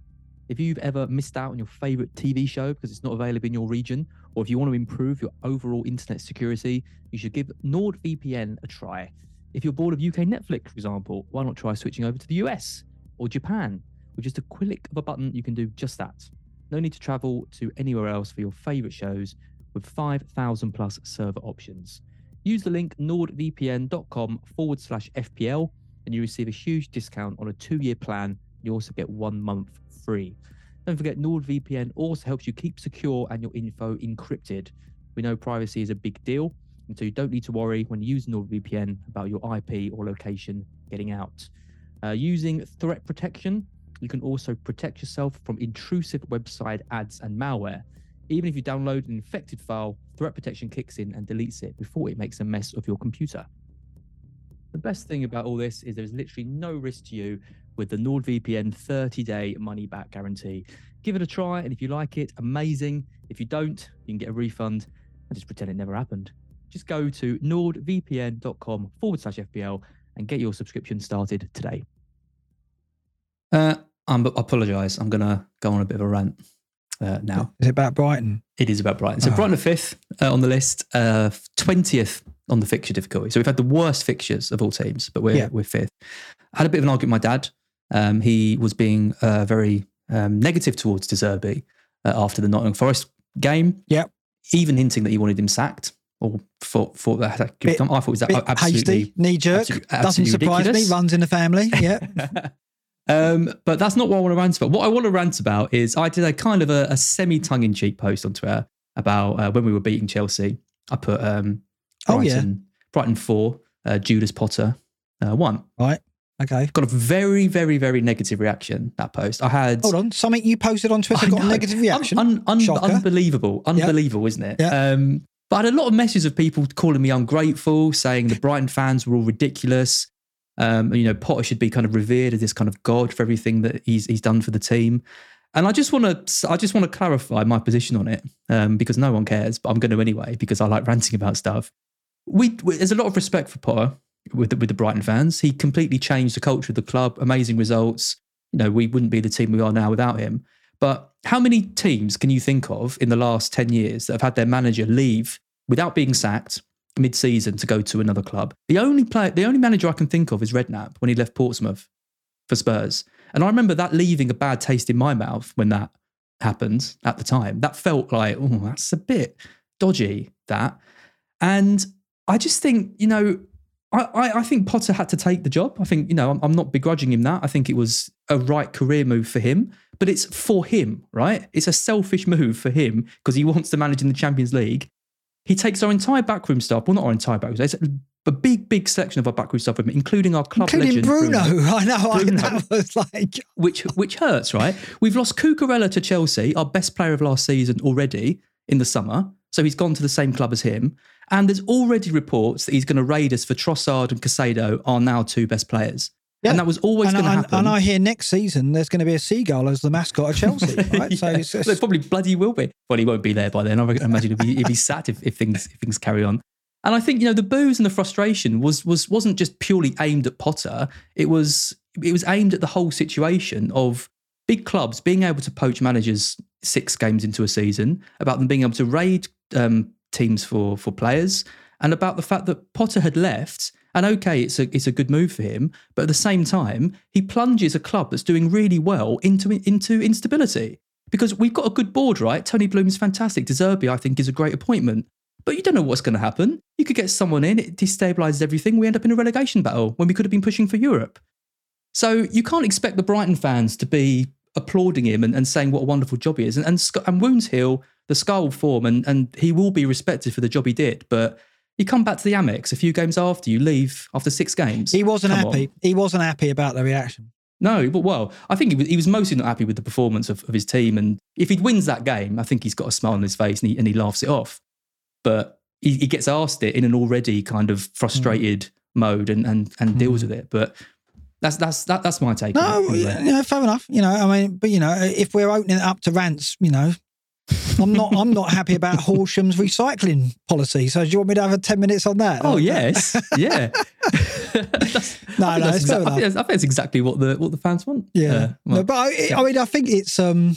If you've ever missed out on your favorite TV show because it's not available in your region, or if you want to improve your overall internet security, you should give NordVPN a try. If you're bored of UK Netflix, for example, why not try switching over to the US or Japan? With just a click of a button, you can do just that. No need to travel to anywhere else for your favorite shows with 5,000 plus server options. Use the link nordvpn.com forward slash FPL and you receive a huge discount on a two year plan. You also get one month free. Don't forget, NordVPN also helps you keep secure and your info encrypted. We know privacy is a big deal, and so you don't need to worry when you use NordVPN about your IP or location getting out. Uh, using threat protection, you can also protect yourself from intrusive website ads and malware. Even if you download an infected file, threat protection kicks in and deletes it before it makes a mess of your computer. The best thing about all this is there's literally no risk to you with the NordVPN 30 day money back guarantee. Give it a try, and if you like it, amazing. If you don't, you can get a refund and just pretend it never happened. Just go to nordvpn.com forward slash FPL and get your subscription started today. Uh, I apologise. I'm going to go on a bit of a rant uh, now. Is it about Brighton? It is about Brighton. So oh. Brighton are fifth uh, on the list, uh, twentieth on the fixture difficulty. So we've had the worst fixtures of all teams, but we're yeah. we're fifth. I had a bit of an argument with my dad um, he was being uh, very um, negative towards De Zerbi uh, after the Nottingham Forest game. Yeah. Even hinting that he wanted him sacked or thought, thought that bit, I thought it was absolutely hasty, knee jerk. Absolutely, absolutely Doesn't surprise ridiculous. me. Runs in the family. Yeah. um, but that's not what I want to rant about. What I want to rant about is I did a kind of a, a semi tongue in cheek post on Twitter about uh, when we were beating Chelsea. I put um, Oh, yeah. Brighton, Brighton four, uh, Judas Potter uh, one. Right. Okay. Got a very, very, very negative reaction. That post I had. Hold on. Something you posted on Twitter I got a negative reaction. Un- un- Shocker. unbelievable, unbelievable, isn't it? Yeah. Um, but I had a lot of messages of people calling me ungrateful, saying the Brighton fans were all ridiculous. Um, you know, Potter should be kind of revered as this kind of god for everything that he's he's done for the team. And I just want to I just want to clarify my position on it um, because no one cares, but I'm going to anyway because I like ranting about stuff. We, we there's a lot of respect for Potter with the, with the Brighton fans. He completely changed the culture of the club. Amazing results. You know, we wouldn't be the team we are now without him. But how many teams can you think of in the last 10 years that have had their manager leave without being sacked mid-season to go to another club? The only player, the only manager I can think of is Redknapp when he left Portsmouth for Spurs. And I remember that leaving a bad taste in my mouth when that happened at the time. That felt like, oh, that's a bit dodgy, that. And I just think, you know, I, I, I think Potter had to take the job. I think, you know, I'm, I'm not begrudging him that. I think it was a right career move for him, but it's for him, right? It's a selfish move for him because he wants to manage in the Champions League. He takes our entire backroom staff, well, not our entire backroom staff, it's a big, big section of our backroom staff, with him, including our club Including legend, Bruno. Bruno. I know. I, Bruno. that was like, which which hurts, right? We've lost Cucurella to Chelsea, our best player of last season already in the summer. So he's gone to the same club as him. And there's already reports that he's going to raid us for Trossard and Caicedo, our now two best players. Yeah. And that was always going to happen. and I hear next season there's going to be a seagull as the mascot of Chelsea, right? So Yeah. it's, it's, There probably bloody will be. Well, he won't be there by then. I imagine he'll be, he'll be sat if, if things if things carry on. And I think you know the booze and the frustration was was wasn't just purely aimed at Potter. It was it was aimed at the whole situation of big clubs being able to poach managers six games into a season, about them being able to raid um, teams for for players, and about the fact that Potter had left. And okay, it's a it's a good move for him, but at the same time, he plunges a club that's doing really well into into instability because we've got a good board, right? Tony Bloom is fantastic. De Zerbi, I think, is a great appointment. But you don't know what's going to happen. You could get someone in, it destabilizes everything. We end up in a relegation battle when we could have been pushing for Europe. So you can't expect the Brighton fans to be applauding him and, and saying what a wonderful job he is. And, and, and Wounds Hill, the scar will form and, and he will be respected for the job he did. But you come back to the Amex a few games after, you leave after six games. he wasn't Come on. happy. He wasn't happy about the reaction. No, but well, I think he was, he was mostly not happy with the performance of, of his team. And if he wins that game, I think he's got a smile on his face and he, and he laughs it off. But he, he gets asked it in an already kind of frustrated hmm. mode and, and, and hmm. deals with it. But that's that's that, that's my take. No, on it, you know, fair enough. You know, I mean, but you know, if we're opening it up to rants, you know, I'm not. I'm not happy about Horsham's recycling policy. So do you want me to have a ten minutes on that? Oh yes, yeah. No, I think no, it's exa- I, think I think that's exactly what the what the fans want. Yeah, Uh, well, no, but I, I mean, I think it's um,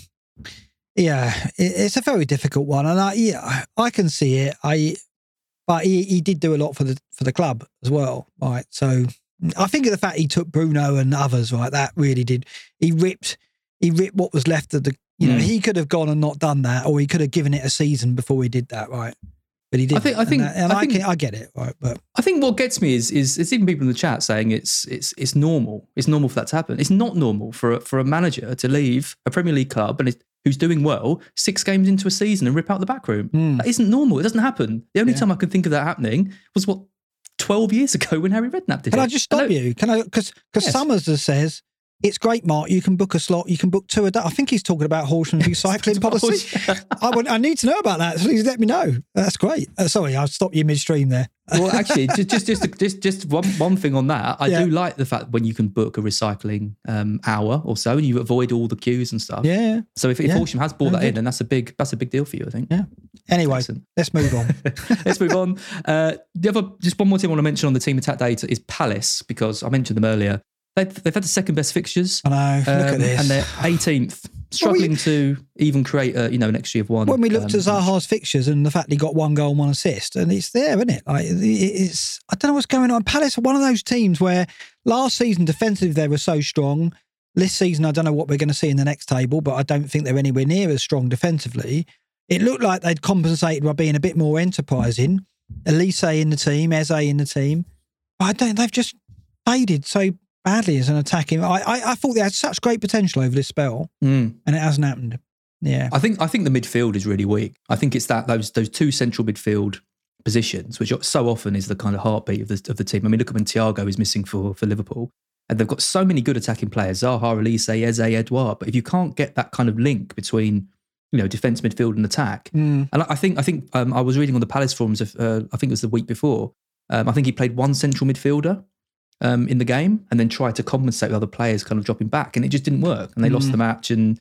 yeah, it, it's a very difficult one, and I yeah, I can see it. I, but he, he did do a lot for the for the club as well, right? So I think of the fact he took Bruno and others, right? That really did. He ripped, he ripped what was left of the. You know, Mm. he could have gone and not done that, or he could have given it a season before he did that, right? But he did. I think- I think- and, and I I, think- can, I get it, right? But I think what gets me is is it's even people in the chat saying it's it's it's normal. It's normal for that to happen. It's not normal for a, for a manager to leave a Premier League club and who's doing well six games into a season and rip out the back room. Hmm. That isn't normal. It doesn't happen. The only Yeah. time I can think of that happening was what twelve years ago when Harry Redknapp did Can it. I just stop you? Can I? Because because Yes. Summers says it's great, Mark. You can book a slot. You can book two a day. I think he's talking about Horsham's recycling policy. I, would, I need to know about that. Please let me know. That's great. Uh, sorry, I'll stop you midstream there. well, actually, just just just just just one one thing on that. I Yeah. do like the fact when you can book a recycling um, hour or so, and you avoid all the queues and stuff. Yeah. So if, if Yeah. Horsham has brought that in, then that's a big that's a big deal for you, I think. Yeah. Anyway, Excellent. let's move on. Let's move on. Uh, the other, just one more thing I want to mention on the team attack data is Palace because I mentioned them earlier. They've, they've had the second best fixtures, I know. Look at um, this. and they're 18th, struggling to even create a you know an XG of one. when we looked um, at Zaha's fixtures and the fact he got one goal and one assist, and it's there, isn't it? Like it's, I don't know what's going on. Palace are one of those teams where last season defensively they were so strong. This season, I don't know what we're going to see in the next table, but I don't think they're anywhere near as strong defensively. It looked like they'd compensated by being a bit more enterprising. Olise in the team, Eze in the team, but I don't. They've just faded so badly as an attacking. I, I, I thought they had such great potential over this spell, mm. and it hasn't happened. Yeah. I think I think the midfield is really weak. I think it's that those those two central midfield positions, which so often is the kind of heartbeat of the of the team. I mean, look at when Thiago is missing for for Liverpool, and they've got so many good attacking players: Zaha, Olise, Eze, Edouard. But if you can't get that kind of link between you know defense, midfield, and attack, Mm. and I think I think um, I was reading on the Palace forums. Of, uh, I think it was the week before. Um, I think he played one central midfielder um, in the game, and then tried to compensate with other players kind of dropping back, and it just didn't work, and they lost Mm. the match. And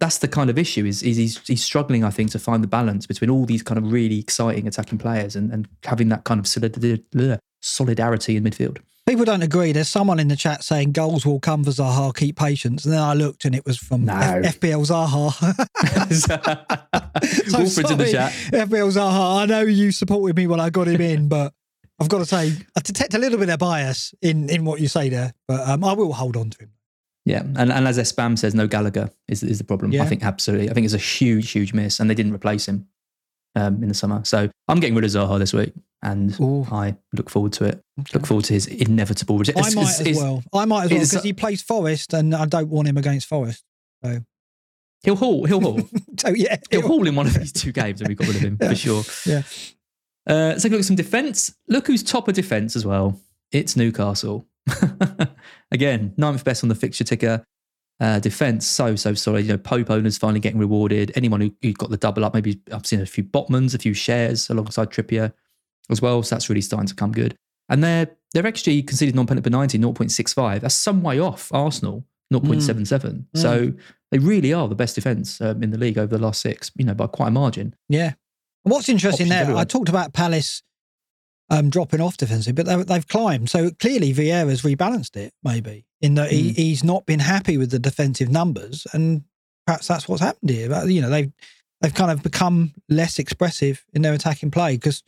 that's the kind of issue is, is he's, he's struggling, I think, to find the balance between all these kind of really exciting attacking players and, and having that kind of solid- solidarity in midfield. People don't agree. There's someone in the chat saying goals will come for Zaha. Keep patience. And then I looked, and it was from No. F- FPL Zaha. So Wilfred's in the chat. FPL Zaha. I know you supported me when I got him in, but I've got to say I detect a little bit of bias in in what you say there. But um, I will hold on to him. Yeah, and, and as Spam says, no Gallagher is, is the problem. Yeah. I think absolutely. I think it's a huge, huge miss, and they didn't replace him um, in the summer. So I'm getting rid of Zaha this week, and Ooh. I look forward to it. Okay. Look forward to his inevitable. reject- I might as well. I might as well because he plays Forest, and I don't want him against Forest. So He'll haul. He'll haul. So yeah, He'll haul in one of these two games, and we got rid of him Yeah. for sure. Yeah. Uh, let's take a look at some defence. Look who's top of defence as well. It's Newcastle. Again, ninth best on the fixture ticker. Uh, defence so so sorry. You know, Pope owners finally getting rewarded. Anyone who, who got the double up, maybe I've seen a few Botmans, a few shares alongside Trippier as well. So that's really starting to come good. And their their XG conceded non penalty per 90, 0.65. That's some way off Arsenal, 0.77. So they really are the best defence um, in the league over the last six, you know, by quite a margin. Yeah. What's interesting there, I talked about Palace um, dropping off defensively, but they, they've climbed. So clearly Vieira's rebalanced it, maybe, in that he, Mm. he's not been happy with the defensive numbers. And perhaps that's what's happened here. But, you know, they've, they've kind of become less expressive in their attacking play because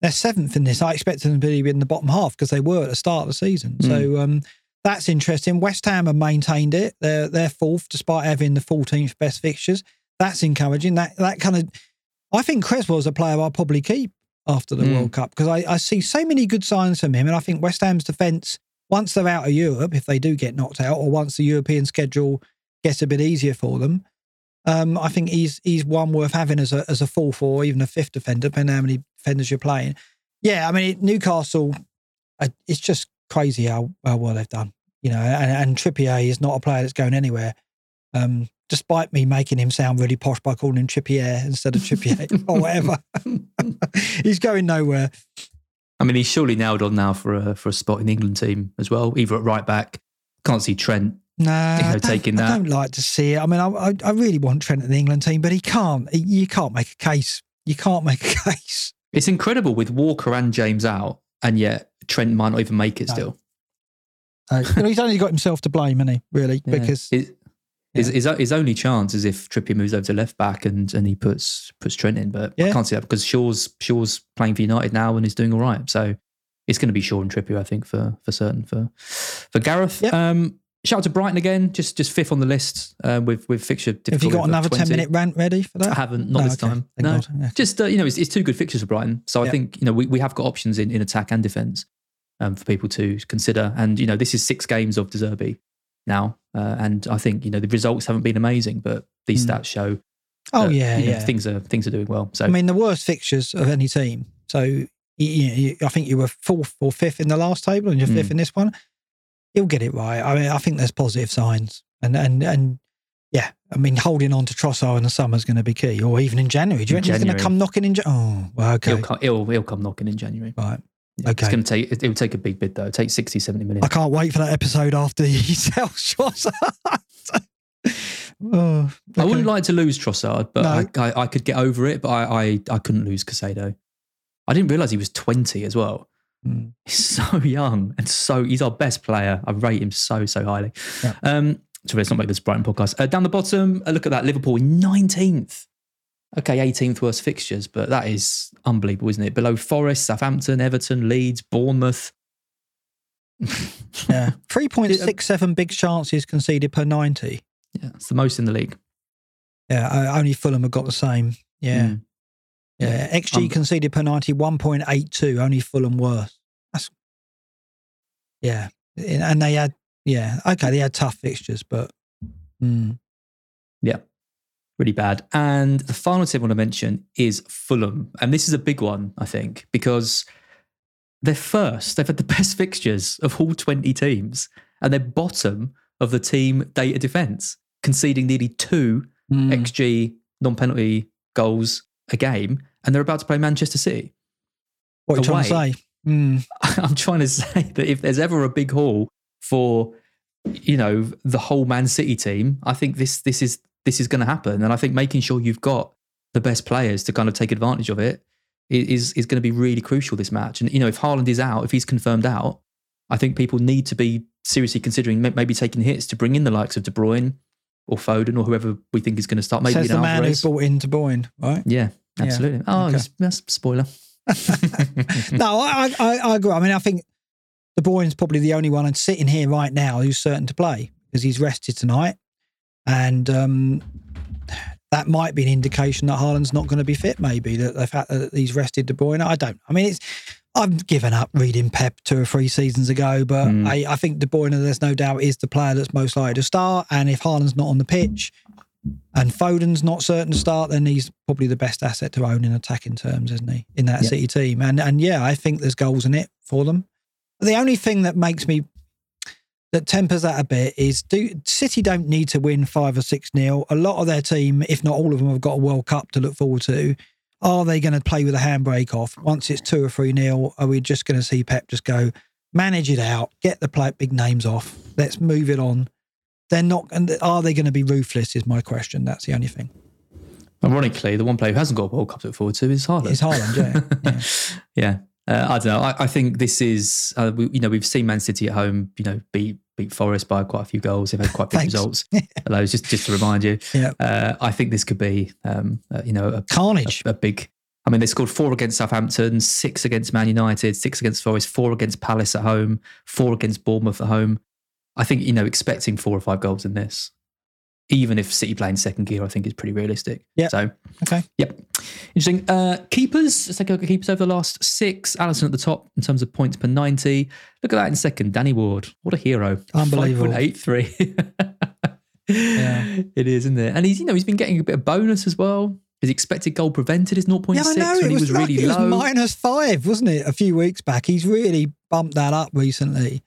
they're seventh in this. I expected them to be in the bottom half because they were at the start of the season. So um, that's interesting. West Ham have maintained it. They're, they're fourth despite having the 14th best fixtures. That's encouraging. That, that kind of I think Cresswell's a player I'll probably keep after the Mm. World Cup because I, I see so many good signs from him. And I think West Ham's defence, once they're out of Europe, if they do get knocked out, or once the European schedule gets a bit easier for them, um, I think he's he's one worth having as a as a fourth or even a fifth defender, depending on how many defenders you're playing. Yeah, I mean Newcastle, uh, it's just crazy how, how well they've done. You know, and, and Trippier is not a player that's going anywhere. Um, despite me making him sound really posh by calling him Trippier instead of Trippier or whatever, he's going nowhere. I mean, he's surely nailed on now for a for a spot in the England team as well, either at right back. Can't see Trent. Nah, You know, I, don't, I don't like to see it. I mean, I, I, I really want Trent in the England team, but he can't. He- You can't make a case. You can't make a case. It's incredible with Walker and James out, and yet Trent might not even make it No. still. Uh, you know, he's only got himself to blame, isn't he? Really, Yeah. because His, his, Yeah. his, his only chance is if Trippier moves over to left back and, and he puts puts Trent in, but I Yeah. can't see that because Shaw's Shaw's playing for United now and he's doing all right. So it's going to be Shaw and Trippier, I think, for for certain for for Gareth. Yep. Um, shout out to Brighton again, just just fifth on the list uh, with with fixture. Defense. Have you got another 20. ten minute rant ready for that? I haven't, not No, this okay. time. Thank no. Yeah. just uh, you know, it's, it's two good fixtures for Brighton. So I think you know we, we have got options in, in attack and defence um, for people to consider. And you know, this is six games of De Zerbi now, uh, and I think you know the results haven't been amazing, but these Mm. stats show. Oh that, yeah, you know, yeah. things are things are doing well. So I mean, the worst fixtures of any team. So you, you, I think you were fourth or fifth in the last table, and you're fifth Mm. in this one. You'll get it right. I mean, I think there's positive signs, and and and yeah, I mean, holding on to Trossard in the summer is going to be key, or even in January. Do you In reckon he's going to come knocking in? Ja- oh, well, okay, he'll, come, he'll he'll come knocking in January. right. Yeah, Okay. It's going to take it, will take a big bid though. Take 60, 70 million. I can't wait for that episode after he sells Trossard. oh, I wouldn't like to lose Trossard, but No. I, I, I could get over it. But I, I, I couldn't lose Caicedo. I didn't realize he was 20 as well. Mm. He's so young and so he's our best player. I rate him so so highly. Yeah. Um, so let's not make this Brighton podcast. Uh, down the bottom, look at that Liverpool in 19th. Okay, 18th worst fixtures, but that is unbelievable, isn't it? Below Forest, Southampton, Everton, Leeds, Bournemouth. Yeah, three point six seven big chances conceded per ninety. Yeah, it's the most in the league. Yeah, only Fulham have got the same. Yeah. Mm. Yeah, XG Um, conceded per 90, 1.82, only Fulham worse. That's, yeah. And they had, yeah, okay, they had tough fixtures, but mm, Yeah. Really bad. And the final team I want to mention is Fulham. And this is a big one, I think, because they're first. They've had the best fixtures of all 20 teams, and they're bottom of the team data defence, conceding nearly two Mm. XG non penalty goals a game. And they're about to play Manchester City. What are you trying to say? Mm. I'm trying to say that if there's ever a big haul for, you know, the whole Man City team, I think this this is this is going to happen, and I think making sure you've got the best players to kind of take advantage of it is is going to be really crucial this match. And you know, if Haaland is out, if he's confirmed out, I think people need to be seriously considering maybe taking hits to bring in the likes of De Bruyne or Foden or whoever we think is going to start. Maybe Says the man who Alvarez. brought in De Bruyne, right? Yeah, Yeah, absolutely. Oh, okay. that's, spoiler. no, I, I, I agree. I mean, I think De Bruyne's probably the only one I'm sitting here right now who's certain to play because he's rested tonight, and um, that might be an indication that Haaland's not going to be fit. Maybe that the fact that he's rested De Bruyne. I don't. I mean, it's. I've given up reading Pep two or three seasons ago, but Mm. I, I think De Bruyne, there's no doubt, is the player that's most likely to start. And if Haaland's not on the pitch, and Foden's not certain to start, then he's probably the best asset to own in attacking terms, isn't he? In that Yeah. City team, and and yeah, I think there's goals in it for them. The only thing that makes me that tempers that a bit is do City don't need to win five or six nil. A lot of their team, if not all of them, have got a World Cup to look forward to. Are they going to play with a handbrake off once it's two or three nil? Are we just going to see Pep just go manage it out, get the play, big names off, let's move it on? They're not. And are they going to be ruthless? Is my question. That's the only thing. Ironically, the one player who hasn't got a World Cup to look forward to is Haaland. It's Haaland, yeah. yeah. yeah. Uh, I don't know. I, I think this is, uh, we, you know, we've seen Man City at home, you know, beat beat Forest by quite a few goals. They've had quite big results. Those just just to remind you. Yeah. Uh, I think this could be, um, uh, you know, a, Carnage. a, a big. I mean, they scored four against Southampton, six against Man United, six against Forest, four against Palace at home, four against Bournemouth at home. I think you know, expecting four or five goals in this, even if City playing second gear, I think is pretty realistic. Yeah. So Okay. Yep. Interesting. Uh, keepers, let's take a look at keepers over the last six. Alisson at the top in terms of points per 90. Look at that in second. Danny Ward. What a hero. Unbelievable. 5.83. Yeah. It is, isn't it? And he's, you know, he's been getting a bit of bonus as well. His expected goal prevented is 0.6 Yeah, I know. when It he was, was like- really it was minus five, wasn't it? A few weeks back. He's really bumped that up recently.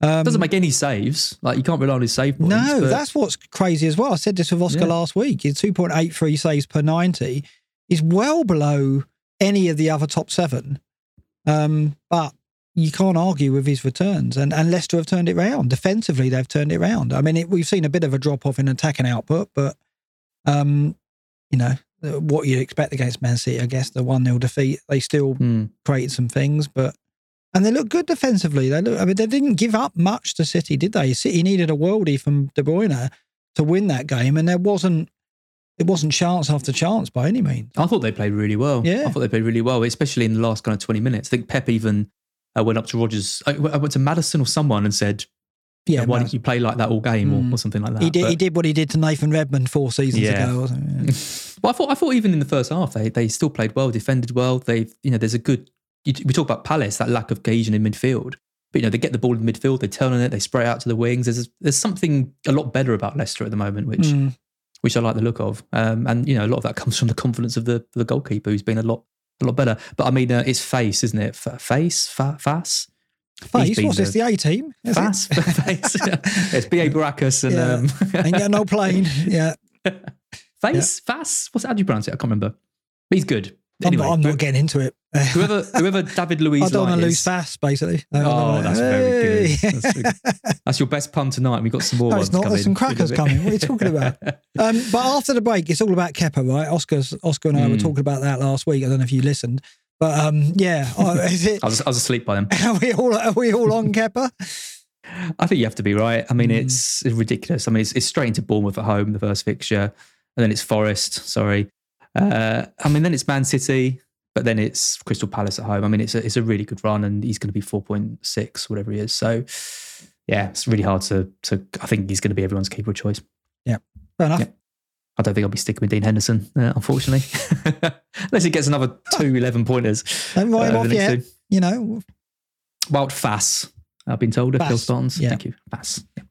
Um, Doesn't make any saves. Like, you can't rely on his save points. no, but- that's what's crazy as well. I said this with Oscar Yeah. last week. His 2.83 saves per 90 is well below any of the other top seven. Um, but you can't argue with his returns. And, and Leicester have turned it round. Defensively, they've turned it round. I mean, it, we've seen a bit of a drop off in attacking output, but, um, you know, what you'd expect against Man City, I guess, the 1 0 defeat, they still Hmm. created some things, but and they looked good defensively. They look. I mean, they didn't give up much to City, did they? City needed a worldie from De Bruyne to win that game, and there wasn't. It wasn't chance after chance by any means. I thought they played really well. Yeah. I thought they played really well, especially in the last kind of 20 minutes. I think Pep even uh, went up to Rodgers. I, I went to Maddison or someone and said, Yeah, yeah, why didn't you play like that all game or, Mm. or something like that? he did. But- he did what he did to Nathan Redmond four seasons Yeah. ago. He? Well, I thought I thought even in the first half they they still played well, defended well. They you know there's a good. You, we talk about Palace that lack of cohesion in midfield, but you know they get the ball in the midfield, they turn on it, they spray it out to the wings. There's there's something a lot better about Leicester at the moment, which Mm. which I like the look of. Um, and you know a lot of that comes from the confidence of the the goalkeeper who's been a lot a lot better. But I mean, uh, it's face, isn't it? F- face, fa- Fass, Face, what's this? the- A team? It? Face. it's B. A. Baracus and Yeah. um, Ain't got no plane. Yeah, face, Fass. What's how do you pronounce it? I can't remember. But he's good. I'm, not, I'm not getting into it. whoever whoever David Luiz is. I don't want to lose fast, basically. Oh, that's very good. Hey. That's, that's your best pun tonight. We've got some more No, ones it's not. coming. There's some crackers coming. What are you talking about? Um, but after the break, it's all about Kepa, right? Oscar's, Oscar and I were Mm. talking about that last week. I don't know if you listened, but um, yeah, oh, is it? I was, I was asleep by then. Are we all are we all on Kepa? I think you have to be right. I mean, Mm. it's ridiculous. I mean, it's, it's straight into Bournemouth at home, the first fixture, and then it's Forest. Sorry. Uh, I mean, then it's Man City, but then it's Crystal Palace at home. I mean, it's a, it's a really good run, and he's going to be four point six, whatever he is. So, yeah, it's really hard to to. I think he's going to be everyone's keeper of choice. Yeah, fair enough. Yeah. I don't think I'll be sticking with Dean Henderson, uh, unfortunately, unless he gets another two 11 pointers. Don't write uh, off yet. two. You know, Wild Fass, I've been told. If Phil Spartans. yeah. Thank you. Fass. Yeah.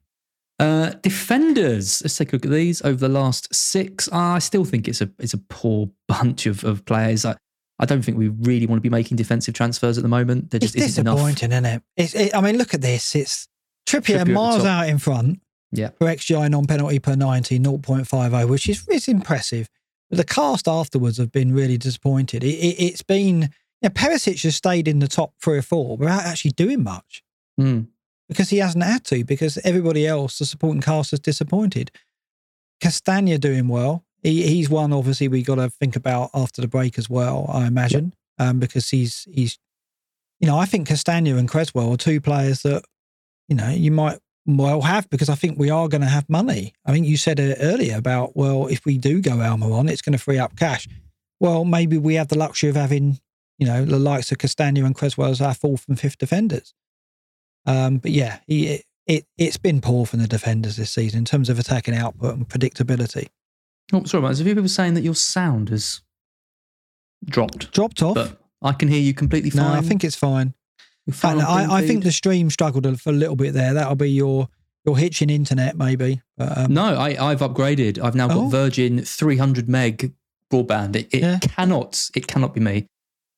Uh, defenders. Let's take a look at these over the last six. I still think it's a it's a poor bunch of, of players. I, I don't think we really want to be making defensive transfers at the moment. There It's just isn't enough. disappointing, isn't it? It's, it? I mean, look at this. It's Trippier, Trippier miles out in front Yeah. for XGI non penalty per 90, 0.50, which is it's impressive. But the cast afterwards have been really disappointed. It, it, it's been, you know, Perisic has stayed in the top three or four without actually doing much Mm. Because he hasn't had to, because everybody else, the supporting cast, has disappointed. Castagna doing well. He, he's one, obviously, we got to think about after the break as well, I imagine, um, because he's, he's, you know, I think Castagna and Cresswell are two players that, you know, you might well have because I think we are going to have money. I think you said it earlier about, well, if we do go Almiron, it's going to free up cash. Well, maybe we have the luxury of having, you know, the likes of Castagna and Cresswell as our fourth and fifth defenders. Um, but yeah, he, it, it, it's been poor from the defenders this season in terms of attacking output and predictability. Oh, sorry. There's a few people saying that your sound has dropped, Dropped off. but I can hear you completely fine. no. I think it's fine. Fine And on Green I, I think the stream struggled a, for a little bit there. That'll be your your hitching internet, maybe. But, um, No, I, I've upgraded. I've now got Oh. Virgin 300 meg broadband. It, it Yeah. cannot. It cannot be me.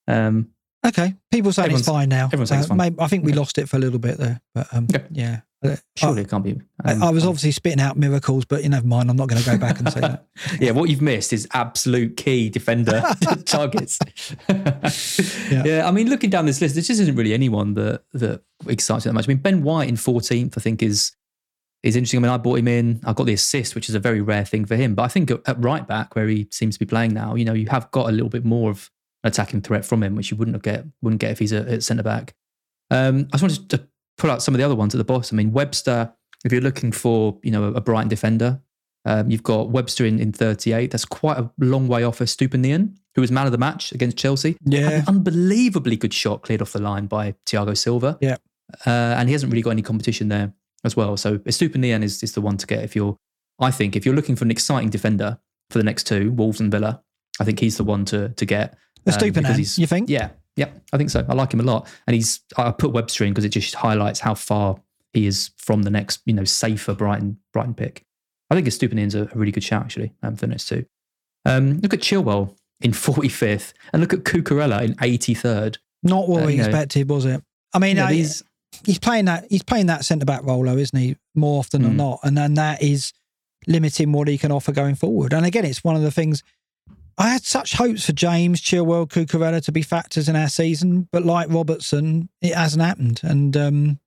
Um, Okay, people saying it's fine now. everyone's saying it's fine. maybe- I think we Okay. lost it for a little bit there, but um, Okay. yeah. Uh, surely it can't be. I, um, I was obviously spitting out miracles, but you never mind. I'm not going to go back and say that. yeah, what you've missed is absolute key defender targets. yeah. I mean, looking down this list, there just isn't really anyone that that excites me that much. I mean, Ben White in 14th, I think is is interesting. I mean, I bought him in. I got the assist, which is a very rare thing for him. But I think at, right back, where he seems to be playing now, you know, you have got a little bit more of attacking threat from him, which you wouldn't have get wouldn't get if he's a, at centre back. Um, I just wanted to pull out some of the other ones at the bottom. I mean, Webster. If you're looking for, you know, a, Brighton defender, um, you've got Webster in, in 38. That's quite a long way off of Estupiñán, who was man of the match against Chelsea. Yeah, an unbelievably good shot cleared off the line by Thiago Silva. Yeah. Uh, and he hasn't really got any competition there as well. So Estupiñán is, is the one to get if you're, I think, if you're looking for an exciting defender for the next two, Wolves and Villa, I think he's the one to to get. A um, he's- You think? Yeah, yeah, I think so. I like him a lot, and he's. I put Webster in because it just highlights how far he is from the next, you know, safer Brighton Brighton pick. I think Estupiñán's a, a really good shout actually um, for the next two. Um, look at Chilwell in 45th, and look at Cucurella in 83rd. Not what Uh, we you know. expected, was it? I mean, Yeah, these- he's playing that he's playing that centre back role, though, isn't he? More often than Mm. not, and then that is limiting what he can offer going forward. And again, it's one of the things. I had such hopes for James Chilwell, Cucurella to be factors in our season, but like Robertson, it hasn't happened. And um,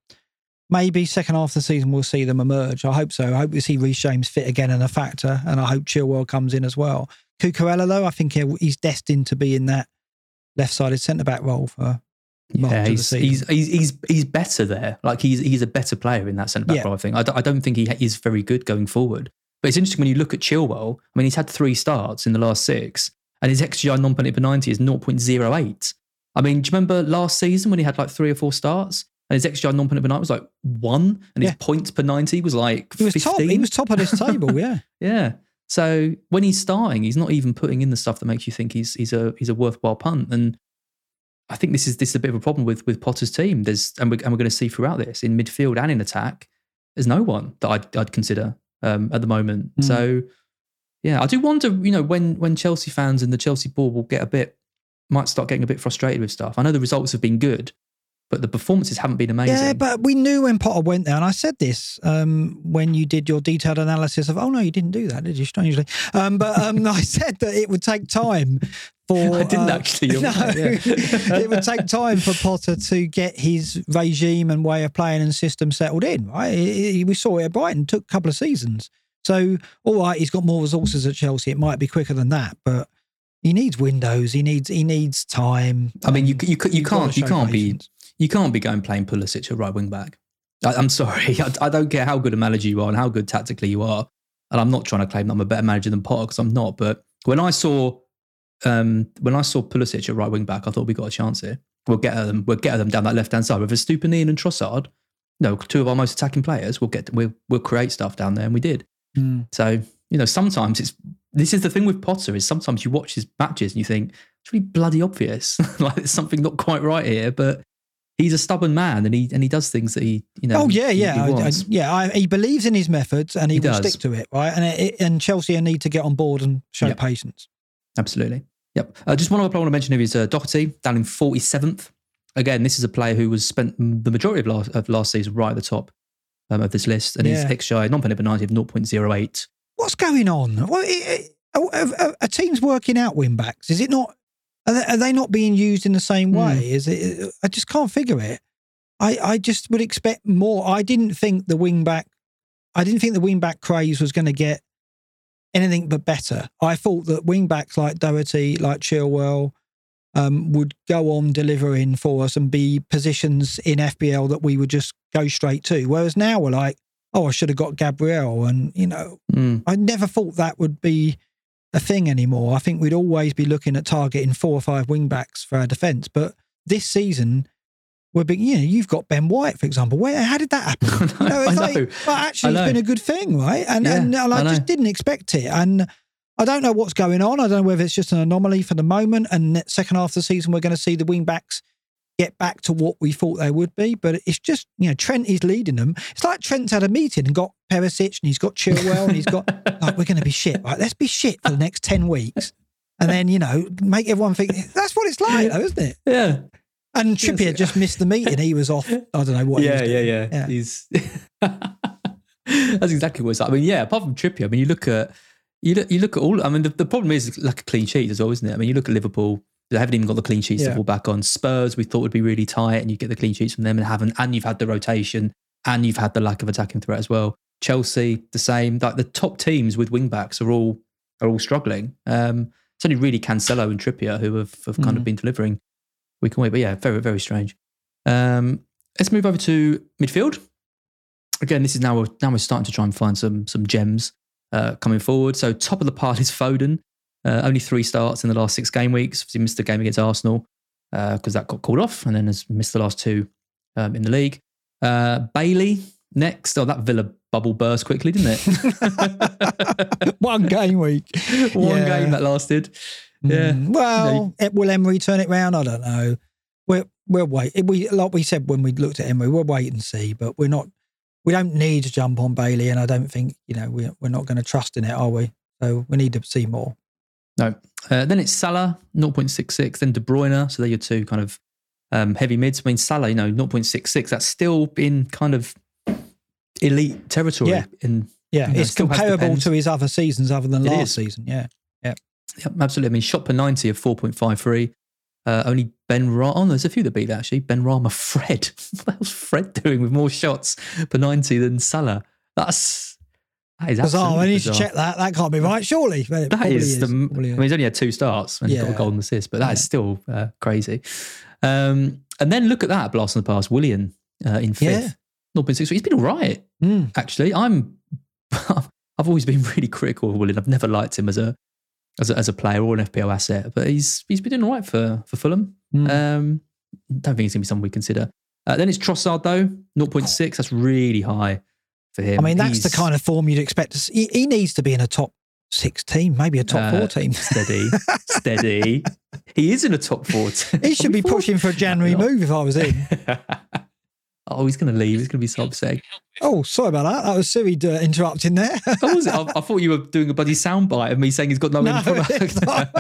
maybe second half of the season we'll see them emerge. I hope so. I hope we see Reece James fit again and a factor, and I hope Chilwell comes in as well. Cucurella, though, I think he's destined to be in that left-sided centre back role for Yeah, he's, season. he's he's he's he's better there. Like he's he's a better player in that centre back Yeah. role. I think. I, d- I don't think he is very good going forward. But it's interesting when you look at Chilwell. I mean, he's had three starts in the last six, and his XGI non-penalty per ninety is 0.08. I mean, do you remember last season when he had like three or four starts, and his XGI non-penalty per ninety was like one, and Yeah. his points per ninety was like He was 15? top. He was top of this table. Yeah. Yeah. So when he's starting, he's not even putting in the stuff that makes you think he's he's a he's a worthwhile punt. And I think this is this is a bit of a problem with with Potter's team. There's and we're, and we're going to see throughout this in midfield and in attack. There's no one that I'd, I'd consider um, at the moment. Mm. So yeah, I do wonder. You know, when when Chelsea fans and the Chelsea board will get a bit might start getting a bit frustrated with stuff. I know the results have been good, but the performances haven't been amazing. Yeah, but we knew when Potter went there, and I said this um, when you did your detailed analysis of. Oh no, you didn't do that, did you? Strangely, um, but um, I said that it would take time for. I didn't uh, actually, No, right, yeah. it would take time for Potter to get his regime and way of playing and system settled in. Right, It- it- we saw it at Brighton. Took a couple of seasons. So, all right, he's got more resources at Chelsea. It might be quicker than that, but he needs windows. He needs he needs time. I mean, you Um, you, you, you can't you can't be patience. You can't be going playing Pulisic at right wing back. I, I'm sorry, I, I don't care how good a manager you are and how good tactically you are, and I'm not trying to claim that I'm a better manager than Potter because I'm not. But when I saw um, when I saw Pulisic at right wing back, I thought we got a chance here. We'll get them. We'll get them down that left hand side with a Estupiñán and Trossard. No, two of our most attacking players. We'll get we'll we'll create stuff down there, and we did. Mm. So you know, sometimes it's this is the thing with Potter is sometimes you watch his matches and you think it's really bloody obvious, like there's something not quite right here. But he's a stubborn man, and he and he does things that he you know. oh yeah, yeah, he I- I- yeah. I, he believes in his methods and he, He will does. stick to it, right? And it, and Chelsea need to get on board and show Yep. patience. Absolutely. Yep. Uh, just one other player I want to mention here is uh, Doherty, down in 47th. Again, this is a player who was spent the majority of last, of last season right at the top um, of this list, and Yeah. his XGI non-pen over 90 of 0.08. What's going on? Well, it, it, are, are, are teams working out wing backs? Is it not? Are they, are they not being used in the same Hmm. way? Is it? I just can't figure it. I, I just would expect more. I didn't think the wing back. I didn't think the wing back craze was going to get anything but better. I thought that wing backs like Doherty, like Chilwell, um, would go on delivering for us and be positions in FPL that we would just go straight to. Whereas now we're like, oh, I should have got Gabriel, and you know, Mm. I never thought that would be a thing anymore. I think we'd always be looking at targeting four or five wing backs for our defence. But this season, we're being, you know, you've got Ben White, for example. Where how did that happen? I it's know. like, well, actually, I it's been a good thing, right? And Yeah, and, and I, I just didn't expect it. And I don't know what's going on. I don't know whether it's just an anomaly for the moment. And second half of the season, we're going to see the wing backs get back to what we thought they would be. But it's just, you know, Trent is leading them. It's like Trent's had a meeting and got Perisic and he's got Chilwell and he's got, like, we're going to be shit, right? Let's be shit for the next 10 weeks. And then, you know, make everyone think that's what it's like, though, isn't it? Yeah. And Trippier just missed the meeting. He was off. I don't know what he was yeah, yeah, yeah, Yeah. He's that's exactly what it's like. I mean, yeah. Apart from Trippier, I mean, you look at you look, you look at all. I mean, the, the problem is like a clean sheet as well, isn't it? I mean, you look at Liverpool; they haven't even got the clean sheets to Yeah. fall back on. Spurs, we thought would be really tight, and you get the clean sheets from them, and haven't. And you've had the rotation, and you've had the lack of attacking threat as well. Chelsea, the same. Like the top teams with wing backs are all are all struggling. Um, it's only really Cancelo and Trippier who have, have kind of Mm. been delivering week on week. But yeah, very very strange. Um, let's move over to midfield. Again, this is now now we're starting to try and find some some gems uh, coming forward. So top of the pile is Foden. Uh, only three starts in the last six game weeks. He missed the game against Arsenal because that got called off, and then has missed the last two um, in the league. Uh, Bailey next. Oh, that Villa bubble burst quickly, didn't it? One game week. One Yeah. game that lasted. Yeah. Mm, well, it, will Emery turn it round? I don't know. We're we'll wait. We like we said when we looked at Emery, we'll wait and see. But we're not. We don't need to jump on Bailey, and I don't think you know we're we're not going to trust in it, are we? So we need to see more. No. Uh, then it's Salah, 0.66. Then De Bruyne. So they're your two kind of um, heavy mids. I mean, Salah, you know, 0.66. That's still in kind of elite territory. Yeah. In, Yeah, You know, it's still has the comparable to his other seasons, other than It last is. season. Yeah, yeah, absolutely. I mean, shot per 90 of 4.53. Uh, only Benrahma. Oh, there's a few that beat that actually. Benrahma, Fred. what Fred doing with more shots per 90 than Salah? That's. That is bizarre. I need to check that. That can't be right, surely. That is the. Probably I mean, he's only had two starts and he's got a golden assist, but that is Yeah. still uh, crazy. Um, and then look at that blast in the past, Willian uh, in fifth, 0.6. He's been all right, Mm. actually. I'm. I've always been really critical of Willian. I've never liked him as a as a, as a player or an FPL asset, but he's he's been doing all right for for Fulham. Mm. Um, don't think he's going to be someone we consider. Uh, then it's Trossard though, 0.6. That's really high for him. I mean, that's the kind of form you'd expect to see. He, he needs to be in a top six team, maybe a top Uh, four team. steady, steady. He is in a top four. team. He should be fourth? pushing for a January move if I was in. oh, he's going to leave. He's going to be so upset. Oh, sorry about that. That was Siri uh, interrupting there. Oh, was it? I, I thought you were doing a bloody soundbite of me saying he's got no, No, end product. it's not.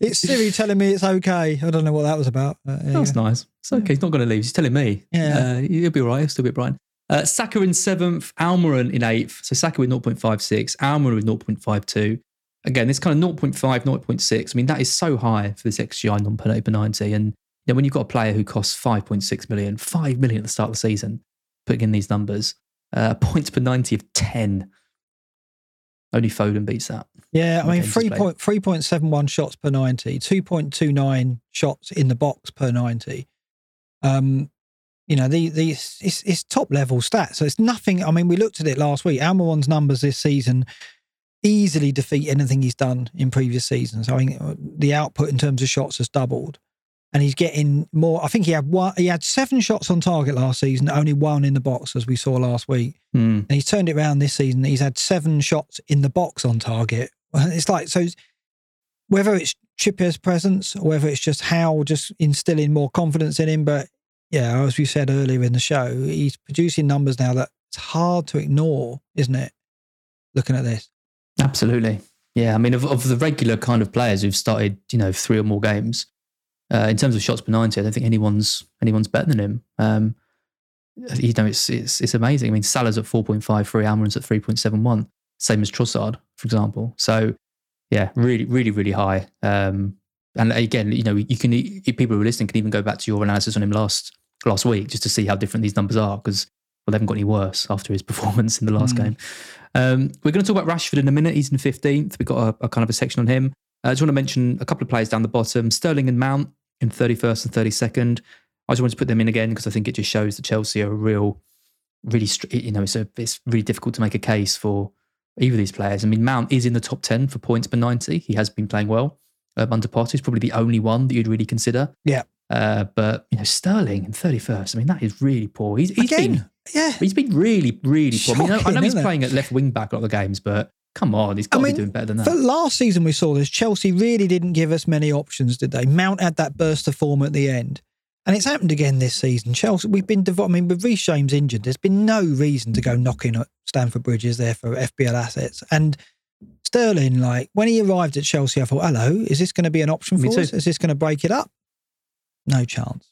it's Siri telling me it's okay. I don't know what that was about. but there you That's nice. It's okay. He's not going to leave. He's telling me. Yeah. Uh, he'll be all right. He'll still be Brian. Uh, Saka in seventh, Almiron in eighth. So Saka with 0.56, Almiron with 0.52. Again, this kind of 0.5, 0.6. I mean, that is so high for this XGI non per 90. And you know, when you've got a player who costs 5.6 million, 5 million at the start of the season, putting in these numbers, uh, points per 90 of 10. Only Foden beats that. Yeah, I mean, games he's three played. point three point seven one shots per ninety, two point two nine shots in the box per ninety. Um, you know, the the it's, it's top level stats. So it's nothing. I mean, we looked at it last week. Almiron's numbers this season easily defeat anything he's done in previous seasons. I mean, uh, the output in terms of shots has doubled, and he's getting more. I think he had one. He had seven shots on target last season, only one in the box, as we saw last week. Hmm. And he's turned it around this season. He's had seven shots in the box on target. It's like, so whether it's Trippier's presence or whether it's just how just instilling more confidence in him, but yeah, as we said earlier in the show, he's producing numbers now that it's hard to ignore, isn't it? Looking at this. Absolutely. Yeah. I mean, of, of the regular kind of players who've started, you know, three or more games, uh, in terms of shots per 90, I don't think anyone's anyone's better than him. Um, you know, it's, it's, it's amazing. I mean, Salah's at 4.53, Almiron's at 3.71, same as Trossard, for example. So, yeah, really, really, really high. Um, and again, you know, you can people who are listening can even go back to your analysis on him last last week just to see how different these numbers are because well, they haven't got any worse after his performance in the last mm. game. Um, we're going to talk about Rashford in a minute. He's in 15th. We've got a, a kind of a section on him. I just want to mention a couple of players down the bottom Sterling and Mount in 31st and 32nd. I just wanted to put them in again because I think it just shows that Chelsea are a real, really, you know, it's, a, it's really difficult to make a case for either of these players. I mean, Mount is in the top 10 for points per 90. He has been playing well um, under Potter. He's probably the only one that you'd really consider. Yeah. Uh, but you know, Sterling in 31st. I mean, that is really poor. He's, he's Again, been yeah, he's been really, really poor. Shocking, I, mean, I know he's playing at left wing back a lot of the games, but come on, he's got I to mean, be doing better than that. For last season, we saw this. Chelsea really didn't give us many options, did they? Mount had that burst of form at the end. And it's happened again this season. Chelsea, we've been, devo- I mean, with Reece James injured, there's been no reason to go knocking at Stamford Bridges there for FPL assets. And Sterling, like, when he arrived at Chelsea, I thought, hello, is this going to be an option Me for too. us? Is this going to break it up? No chance.